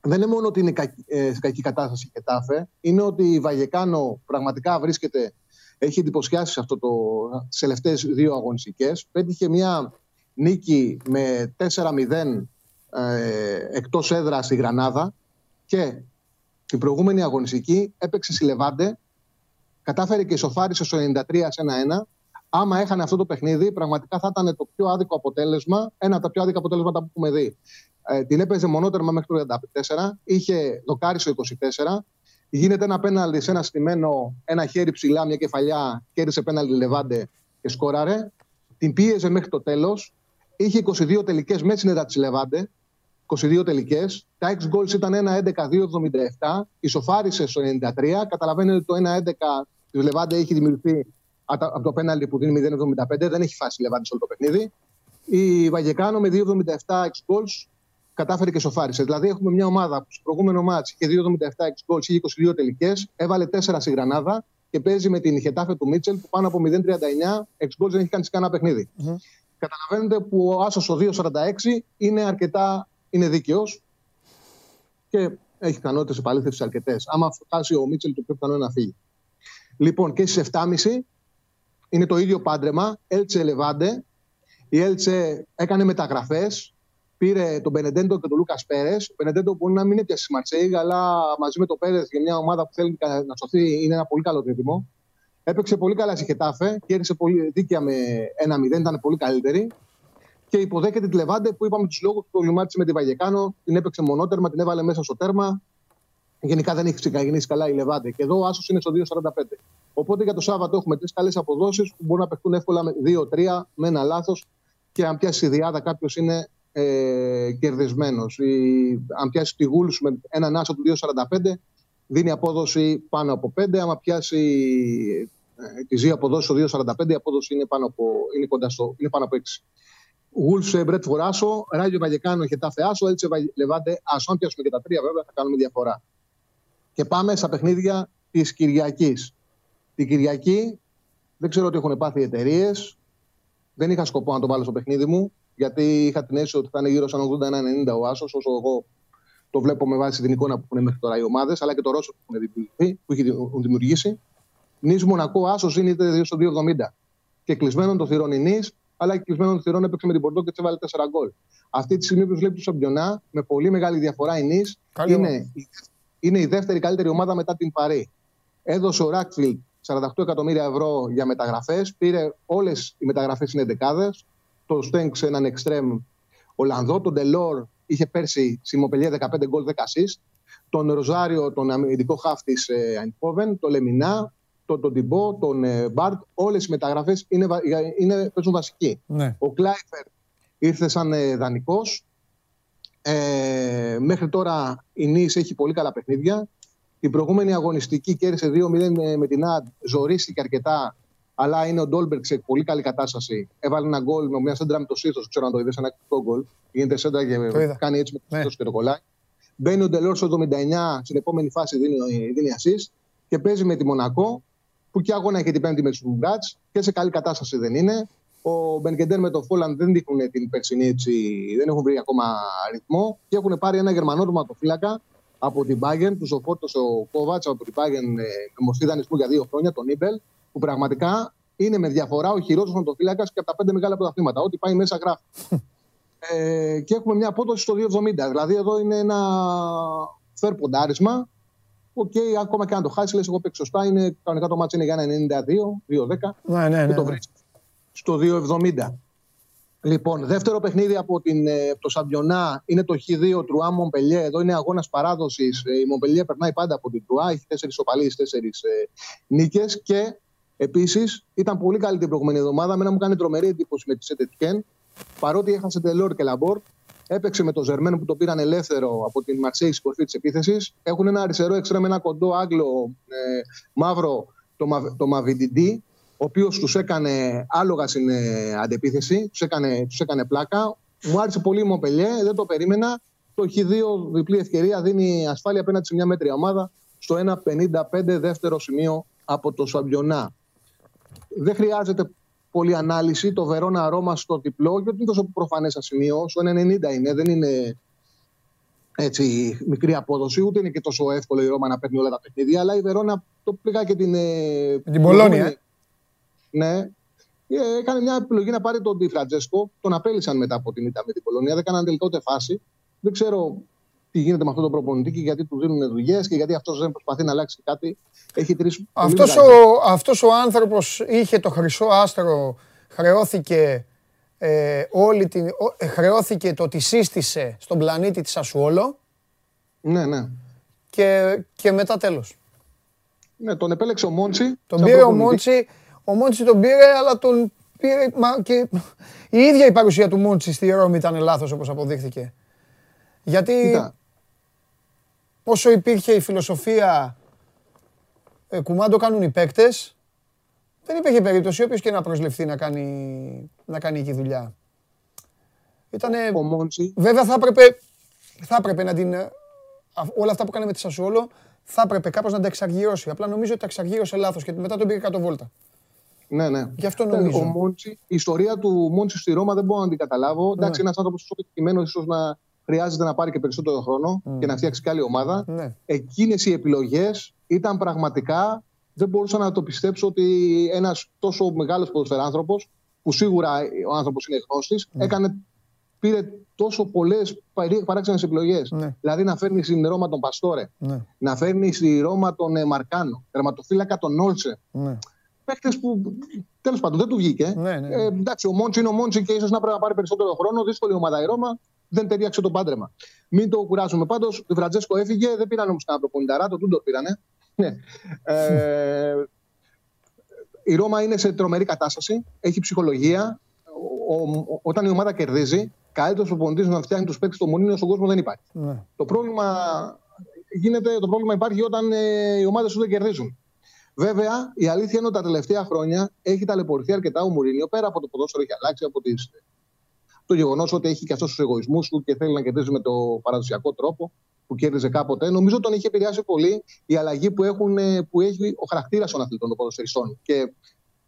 Δεν είναι μόνο ότι είναι ε, σε κακή κατάσταση η Κετάφε, είναι ότι η Βαγεκάνο πραγματικά βρίσκεται, έχει εντυπωσιάσει σε αυτό το, τις τελευταίες δύο αγωνιστικές. Πέτυχε μια νίκη με 4-0 ε, εκτός έδρας στη Γρανάδα και την προηγούμενη αγωνιστική έπαιξε στη Λεβάντε, κατάφερε και ισοφάρισε στο 93 σε 1-1. Άμα έχανε αυτό το παιχνίδι, πραγματικά θα ήταν το πιο άδικο αποτέλεσμα, ένα από τα πιο άδικα αποτέλεσματα που έχουμε δει. Ε, την έπαιζε μονότερμα μέχρι το 34, είχε δοκάρι στο 24. Γίνεται ένα πέναλτι σε ένα στημένο, ένα χέρι ψηλά, μια κεφαλιά, κέρδισε πέναλτι Λεβάντε και σκόραρε. Την πίεζε μέχρι το τέλος. Είχε 22 τελικές μέσα στην της Λεβάντε. 22 τελικές. Τα ex goals ήταν 1-11-2-77. Ισοφάρισε στο 93. Καταλαβαίνετε ότι το 1-11 της Λεβάντε έχει δημιουργηθεί από το πέναλτι που δίνει 0-75. Δεν έχει φάσει η Λεβάντε σε όλο το παιχνίδι. Η Βαγεκάνο με 2-77 ex goals κατάφερε και σοφάρισε. Δηλαδή έχουμε μια ομάδα που στο προηγούμενο μάτς είχε 2,77 ex goals, είχε 22 τελικές, έβαλε 4 στη Γρανάδα και παίζει με την Χετάφε του Μίτσελ που πάνω από 0,39 ex goals δεν έχει κάνει σε κανένα παιχνίδι. Mm-hmm. Καταλαβαίνετε που ο Άσος ο 2,46 είναι αρκετά είναι δίκαιος και έχει ικανότητες επαλήθευσης αρκετές. Άμα φτάσει ο Μίτσελ, το πιο πιθανό είναι να φύγει. Λοιπόν, και στις 7.30 είναι το ίδιο πάντρεμα. Έλτσε Λεβάντε. Η Έλτσε έκανε μεταγραφές. Πήρε τον Μπενεντέντο και τον Λούκας Πέρες. Ο Μπενεντέντο μπορεί να μην είναι πια στη Μαρσέη, αλλά μαζί με τον Πέρες για μια ομάδα που θέλει να σωθεί είναι ένα πολύ καλό τρίτιμο. Έπαιξε πολύ καλά στη Χετάφε, κέρδισε πολύ δίκαια με 1-0, ήταν πολύ καλύτερη και υποδέχεται τη Λεβάντε που είπαμε τους λόγους που προβλημάτισε με τη Βαγεκάνο. Την έπαιξε μονότερμα, την έβαλε μέσα στο τέρμα. Γενικά δεν έχει ξεκινήσει καλά η Λεβάντε. Και εδώ ο Άσος είναι στο 2,45. Οπότε για το Σάββατο έχουμε τρεις καλές αποδόσεις που μπορούν να παιχτούν εύκολα με 2-3 με ένα λάθος και αν πιάσει η διάδα κάποιος είναι ε, κερδισμένος. Αν πιάσει τη γούλους με έναν άσο του 2,45 δίνει απόδοση πάνω από 5. Αν πιάσει ε, τι δύο αποδόσει στο 2,45 η απόδοση είναι πάνω από, είναι κοντά στο, είναι πάνω από 6. Γούλφ Μπρέτ Φοράσο, Ράγιο Βαγεκάνο, Χετάφε Άσο, Έλτσε Λεβάντε Άσο. Αν πιάσουμε και τα τρία, βέβαια, θα κάνουμε διαφορά. Και πάμε στα παιχνίδια της Κυριακής. Την Κυριακή δεν ξέρω ότι έχουν πάθει εταιρείες. Δεν είχα σκοπό να το βάλω στο παιχνίδι μου, γιατί είχα την αίσθηση ότι θα είναι γύρω σαν 81-90 ο Άσος, όσο εγώ το βλέπω με βάση την εικόνα που έχουν μέχρι τώρα οι ομάδες, αλλά και το Ρώσο που έχουν, που έχουν δημιουργήσει. Νη Μονακό, Άσος είναι 2 στο 2,70. Και κλεισμένο το θηρόν η Νη, αλλά και κλεισμένο το θηρόν έπαιξε με την Πορτό και της έβαλε 4 γκολ. Αυτή τη στιγμή που βλέπει τους Σαμπιονά, με πολύ μεγάλη διαφορά η Νη είναι, είναι η δεύτερη καλύτερη ομάδα μετά την Παρή. Έδωσε ο Ράκφιλ 48 εκατομμύρια ευρώ για μεταγραφές. Πήρε όλες οι μεταγραφές είναι δεκάδες. Το Στέγκ έναν εξτρέμ Ολλανδό. Τον Ντελόρ είχε πέρσι στη Μοπελιέ 15 γκολ 10 assist. Τον Ροζάριο, τον αμυντικό χάφ της Αϊνφόβεν. Τον Λεμινά, τον, τον Τιμπό, τον ε, Μπάρτ. Όλες οι μεταγραφές είναι, είναι, παίζουν βασικοί. Ναι. Ο Κλάιφερ ήρθε σαν ε, δανεικός. Ε, μέχρι τώρα η Νης έχει πολύ καλά παιχνίδια. Την προηγούμενη αγωνιστική κέρδισε 2-0 με την ΑΔ, ζορίστηκε αρκετά, αλλά είναι ο Ντόλμπεργκ σε πολύ καλή κατάσταση. Έβαλε ένα γκολ με μια σέντρα με το σύστο, ξέρω αν το είδες, ένα εκτικό γκολ. Γίνεται σέντρα και κάνει έτσι με το σύστο ναι. και το κολλάει. Μπαίνει ο Ντελόρ στο 79, στην επόμενη φάση δίνει, δίνει assist και παίζει με τη Μονακό, που και αγώνα έχει την πέμπτη με τους Γκάτ και σε καλή κατάσταση δεν είναι. Ο Μπενκεντέρ με το Φόλαν δεν δείχνουν την περσινή έτσι, δεν έχουν βρει ακόμα ρυθμό και έχουν πάρει ένα Γερμανό ρωματοφύλακα από την Bayern, τους οφόρτωσε ο Κόβατ από την Bayern με μορφή δανεισμού για δύο χρόνια, τον Ήμπελ, που πραγματικά είναι με διαφορά ο χειρότερο ρωματοφύλακα και από τα πέντε μεγάλα πρωταθλήματα. Ό,τι πάει μέσα γράφει. ε, και έχουμε μια απόδοση στο 2,70. Δηλαδή εδώ είναι ένα fair ποντάρισμα. OK, okay, ακόμα και αν το χάσεις, λες, εγώ έπαιξα σωστά. Είναι, κανονικά το ματς είναι για ένα 92, 2,10. Ναι, ναι, ναι, και το ναι. βρίσκεις στο 2,70. Λοιπόν, δεύτερο παιχνίδι από την, ε, το Σαμπιονά είναι το Χ2 Τρουά Μονπελιέ. Εδώ είναι αγώνας παράδοσης. Ε, η Μονπελιέ περνάει πάντα από την Τρουά. Έχει τέσσερις ισοπαλίες, τέσσερις ε, νίκες. Και επίσης ήταν πολύ καλή την προηγούμενη εβδομάδα. Εμένα μου κάνει τρομερή εντύπωση με τη Σεντ Ετιέν. Παρότι έχασε Ντελόρ και Λαμπόρντ, έπαιξε με το Ζερμέν που το πήραν ελεύθερο από την Μαρσέη στην κορφή της επίθεσης. Έχουν ένα αριστερό εξτρέμ, ένα κοντό Άγγλο ε, μαύρο, το, το Μαβιντιντή, ο οποίος τους έκανε άλογα στην ε, αντεπίθεση, τους έκανε, τους έκανε πλάκα. Μου άρεσε πολύ η Μοπελιέ, δεν το περίμενα. Το έχει δύο διπλή ευκαιρία, δίνει ασφάλεια απέναντι σε μια μέτρια ομάδα στο 1,55 δεύτερο σημείο από το Σαμπιονά. Δεν χρειάζεται πολλή ανάλυση. Το Βερόνα Ρώμα στο διπλό, γιατί είναι τόσο προφανές σαν σημείο. Στο 1,90 είναι, δεν είναι έτσι, μικρή απόδοση, ούτε είναι και τόσο εύκολο η Ρώμα να παίρνει όλα τα παιχνίδια. Αλλά η Βερόνα το πήγα και την. ε, Την Πολώνια. ε. Ναι. Ε, έκανε μια επιλογή να πάρει τον Ντι Φραντζέσκο. Τον απέλησαν μετά από την ήττα με την Πολωνία. Δεν έκαναν τελικά ούτε φάση. Δεν ξέρω τι γίνεται με αυτόν τον προπονητή και γιατί του δίνουν δουλειές και γιατί αυτός δεν προσπαθεί να αλλάξει κάτι. Έχει τρεις. Αυτός ο, αυτός ο άνθρωπος είχε το χρυσό άστρο, χρεώθηκε, ε, όλη την, ο- ε, χρεώθηκε το ότι σύστησε στον πλανήτη της Ασουόλο Ναι, ναι. και, και μετά τέλος. ναι. Τον επέλεξε ο Μόντσι. Τον σαν πήρε ο προπονητή. Μόντσι, ο Μόντσι τον πήρε, αλλά τον πήρε. Μα και η ίδια η παρουσία του Μόντσι στη Ρώμη ήταν λάθος όπως αποδείχθηκε. Γιατί Κοίτα, όσο υπήρχε η φιλοσοφία ε, κουμάντο κάνουν οι παίκτες, δεν υπήρχε περίπτωση όποιος και να προσληφθεί να κάνει, να κάνει εκεί δουλειά. Ήτανε, ο Μόντσι βέβαια θα έπρεπε, θα έπρεπε να την, ε, α- όλα αυτά που έκανε με τη Σασουόλο, θα έπρεπε κάπως να τα εξαργυρώσει. Απλά νομίζω ότι τα εξαργύρωσε λάθος και μετά τον πήγε κάτω βόλτα. Ναι, ναι. Γι' αυτό Ε, νομίζω. Ο Μόντσι, η ιστορία του Μόντσι στη Ρώμα δεν μπορώ να την καταλάβω. Εντάξει, Ναι. ένας άνθρωπος τόσο πετυχημένο, ίσως να χρειάζεται να πάρει και περισσότερο χρόνο και να φτιάξει και άλλη ομάδα. Ναι. Εκείνες οι επιλογές ήταν πραγματικά. Δεν μπορούσα να το πιστέψω ότι ένας τόσο μεγάλος ποδοσφαιράνθρωπος, που σίγουρα ο άνθρωπος είναι γνώστης, Ναι. έκανε, πήρε τόσο πολλές παράξενες επιλογές. Ναι. Δηλαδή να φέρνει στην Ρώμα τον Παστόρε, Ναι, να φέρνει στη Ρώμα τον ε, Μαρκάνο, τερματοφύλακα τον Όλσε. ναι. Παίχτες που τέλος πάντων δεν του βγήκε. Ναι, ναι. Ε, εντάξει, ο Μόντσι είναι ο Μόντσι και ίσως να πρέπει να πάρει περισσότερο χρόνο. Δύσκολη ομάδα η Ρώμα. Δεν ταιριάξε το πάντρεμα. Μην το κουράζουμε. Πάντως, ο Φραντζέσκο έφυγε, δεν πήραν όμως κανένα προπονηταρά, το Τούντορ πήρανε. Ναι. Ε, η Ρώμα είναι σε τρομερή κατάσταση. Έχει ψυχολογία. Ο, ο, όταν η ομάδα κερδίζει, καλύτερος προπονητής να φτιάχνει τους παίκτες στο Μωρίνιο στον κόσμο δεν υπάρχει. Ναι. Το πρόβλημα, γίνεται, το πρόβλημα υπάρχει όταν ε, οι ομάδες σου δεν κερδίζουν. Βέβαια, η αλήθεια είναι ότι τα τελευταία χρόνια έχει ταλαιπωρηθεί αρκετά ο Μουρίνιο πέρα από το ποδόσφαιρο έχει αλλάξει από τις, το γεγονός ότι έχει και αυτός τους εγωισμούς του και θέλει να κερδίζει με το παραδοσιακό τρόπο που κέρδιζε κάποτε. Νομίζω τον έχει επηρεάσει πολύ η αλλαγή που, έχουν, ε, που έχει ο χαρακτήρας των αθλητών των ποδοσφαιριστών. Και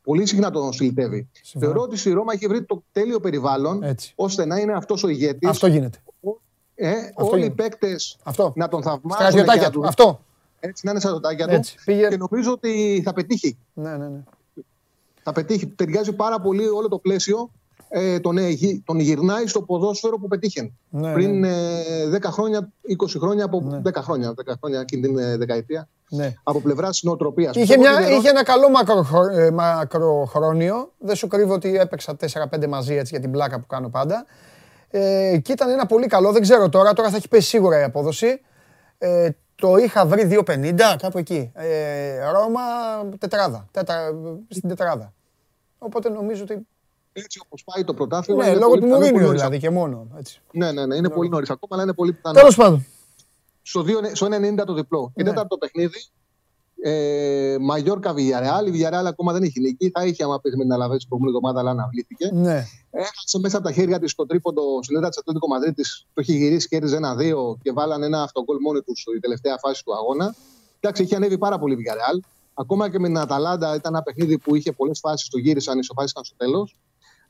πολύ συχνά τον συλλητεύει. Συμφωνώ. Θεωρώ ότι η Ρώμα έχει βρει το τέλειο περιβάλλον Έτσι. ώστε να είναι αυτός ο ηγέτης. Αυτό γίνεται. Ε, Αυτό όλοι οι γίνεται. παίκτες Αυτό. να τον θαυμάζουν. Στρατιωτάκια και να τους. του- Αυτό. Έτσι, να είναι στρατιωτάκια Έτσι. του. Πήγε- Και νομίζω ότι θα πετύχει. Ναι, ναι, ναι. Θα πετύχει. Ταιριάζει πάρα πολύ όλο το πλαίσιο. Ε, τον, ε, γυ- τον γυρνάει στο ποδόσφαιρο που πετύχε. Ναι, Πριν ναι. ε, 10 χρόνια, 20 χρόνια από. Ναι. 10 χρόνια, 10 χρόνια εκείνη την ε, δεκαετία. ναι. Από πλευράς νοοτροπίας. Είχε, μια, είχε ένα καλό μακροχρο- ε, μακροχρόνιο. Δεν σου κρύβω ότι έπαιξα 4-5 μαζί έτσι για την πλάκα που κάνω πάντα. Ε, και ήταν ένα πολύ καλό, δεν ξέρω τώρα, τώρα θα έχει πέσει σίγουρα η απόδοση. Ε, το είχα βρει 2,50 κάπου εκεί. Ε, Ρώμα τετράδα, τέτα, στην τετράδα. Οπότε νομίζω ότι. Έτσι όπως πάει το πρωτάθλημα. Ναι, είναι λόγω πολύ του πιθανό, Μουρίνιο πολύ δηλαδή και μόνο. Έτσι. Ναι, ναι, ναι, είναι πολύ νωρίς ακόμα, αλλά είναι πολύ πιθανό. Τέλος πάντων. στο, 2, στο 1,90 το διπλό. Και Ναι. τέταρτο παιχνίδι, ε, Μαγιόρκα Villarreal. Η Villarreal ακόμα δεν έχει νίκη. Θα είχε άμα πήγε με την Αλαβέ την προηγούμενη εβδομάδα, αλλά αναβλήθηκε. Ναι. Έχασε μέσα από τα χέρια της το τρίποντο στην έδρα τη Ατλέτικο Μαδρίτης. Το έχει γυρίσει, κέρδιζε ένα-δύο και βάλανε ένα αυτογκολ μόνοι τους στη τελευταία φάση του αγώνα. Εντάξει, είχε ανέβει πάρα πολύ η Villarreal. Ακόμα και με την Αταλάντα ήταν ένα παιχνίδι που είχε πολλές φάσεις, το γύρισαν, ισοφάρισαν στο τέλος.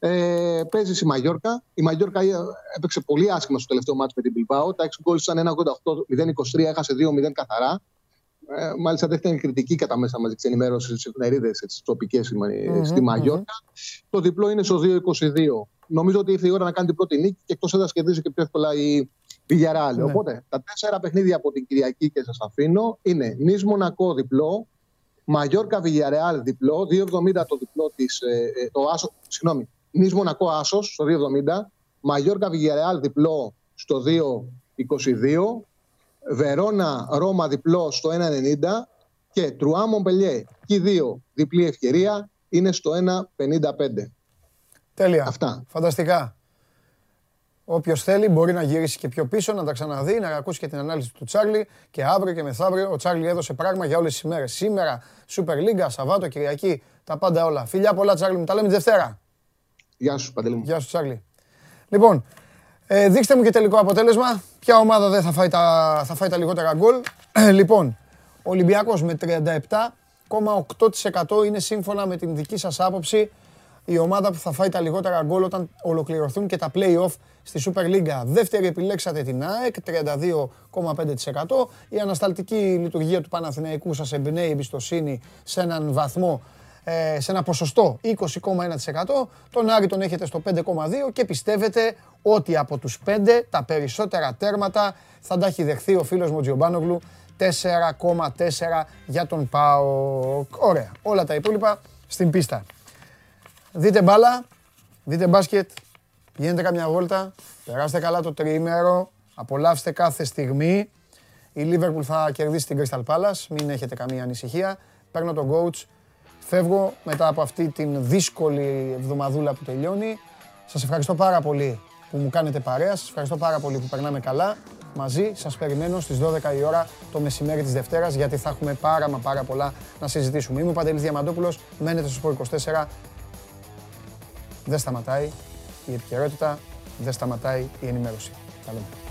Ε, παίζεις στη Μαγιόρκα. Η Μαγιόρκα ε, έπαιξε πολύ άσχημα στο τελευταίο μάτσο με την Bilbao. Τα 6 γκολ ήταν 1,88-0,23, έχασε 2-0 καθαρά. Ε, μάλιστα δέχτηκε κριτική κατά μέσα μαζί της ενημέρωσης στι εφημερίδε τοπικές Μμμ, στη Μαγιόρκα. Το διπλό είναι στο 2-22. Νομίζω ότι ήρθε η ώρα να κάνει την πρώτη νίκη και εκτός έδρας κερδίζει και πιο εύκολα η Villarreal. Ναι. Οπότε τα τέσσερα παιχνίδια από την Κυριακή και σας αφήνω είναι Νη Μονακό διπλό, Μαγιόρκα Villarreal διπλό, 2,70 το διπλό της. Ε, το άσο, συγγνώμη, Νη Μονακό άσος στο 2,70, Μαγιόρκα Villarreal διπλό στο 2,22, Βερόνα Ρώμα διπλό στο 1,90 και Τρουά Μομπελιέ και οι δύο διπλή ευκαιρία είναι στο 1,55. Τέλεια. Αυτά. Φανταστικά. Όποιος θέλει μπορεί να γυρίσει και πιο πίσω, να τα ξαναδεί, να ακούσει και την ανάλυση του Τσάρλι. Και αύριο και μεθαύριο ο Τσάρλι έδωσε πράγμα για όλες τις ημέρες. Σήμερα, Super League, Σαββάτο, Κυριακή, τα πάντα όλα. Φιλιά πολλά, Τσάρλι μου. Τα λέμε τη Δευτέρα. Γεια σου, Παντελή μου. Γεια σου, Τσάρλι. Λοιπόν, ε, δείξτε μου και τελικό αποτέλεσμα. Ποια ομάδα δεν θα φάει τα, θα φάει τα λιγότερα γκολ. λοιπόν, ο Ολυμπιακός με 37,8% είναι σύμφωνα με την δική σας άποψη η ομάδα που θα φάει τα λιγότερα γκολ όταν ολοκληρωθούν και τα play-off στη Super League. Δεύτερη επιλέξατε την ΑΕΚ, 32,5%. Η ανασταλτική λειτουργία του Παναθηναϊκού σας εμπνέει εμπιστοσύνη σε έναν βαθμό ε, σε ένα ποσοστό 20,1%. Τον Άρη τον έχετε στο 5,2% και πιστεύετε ότι από τους 5 τα περισσότερα τέρματα θα τα έχει δεχθεί ο φίλος μου ο Τζιομπάνογλου 4,4 για τον ΠΑΟΚ. Ωραία. Όλα τα υπόλοιπα στην πίστα. Δείτε μπάλα, δείτε μπάσκετ, πηγαίνετε κάμια βόλτα, περάστε καλά το τριήμερο, απολαύστε κάθε στιγμή. Η Liverpool θα κερδίσει την Crystal Palace, μην έχετε καμία ανησυχία. Παίρνω τον coach, φεύγω μετά από αυτή την δύσκολη εβδομαδούλα που τελειώνει. Σας ευχαριστώ πάρα πολύ που μου κάνετε παρέα, σας ευχαριστώ πάρα πολύ που περνάμε καλά μαζί. Σας περιμένω στις 12 η ώρα το μεσημέρι της Δευτέρας γιατί θα έχουμε πάρα μα πάρα πολλά να συζητήσουμε. Είμαι ο Παντελής Διαμαντόπουλος, μένετε στο Sport 24. Δεν σταματάει η επικαιρότητα, δεν σταματάει η ενημέρωση. Τα λέμε.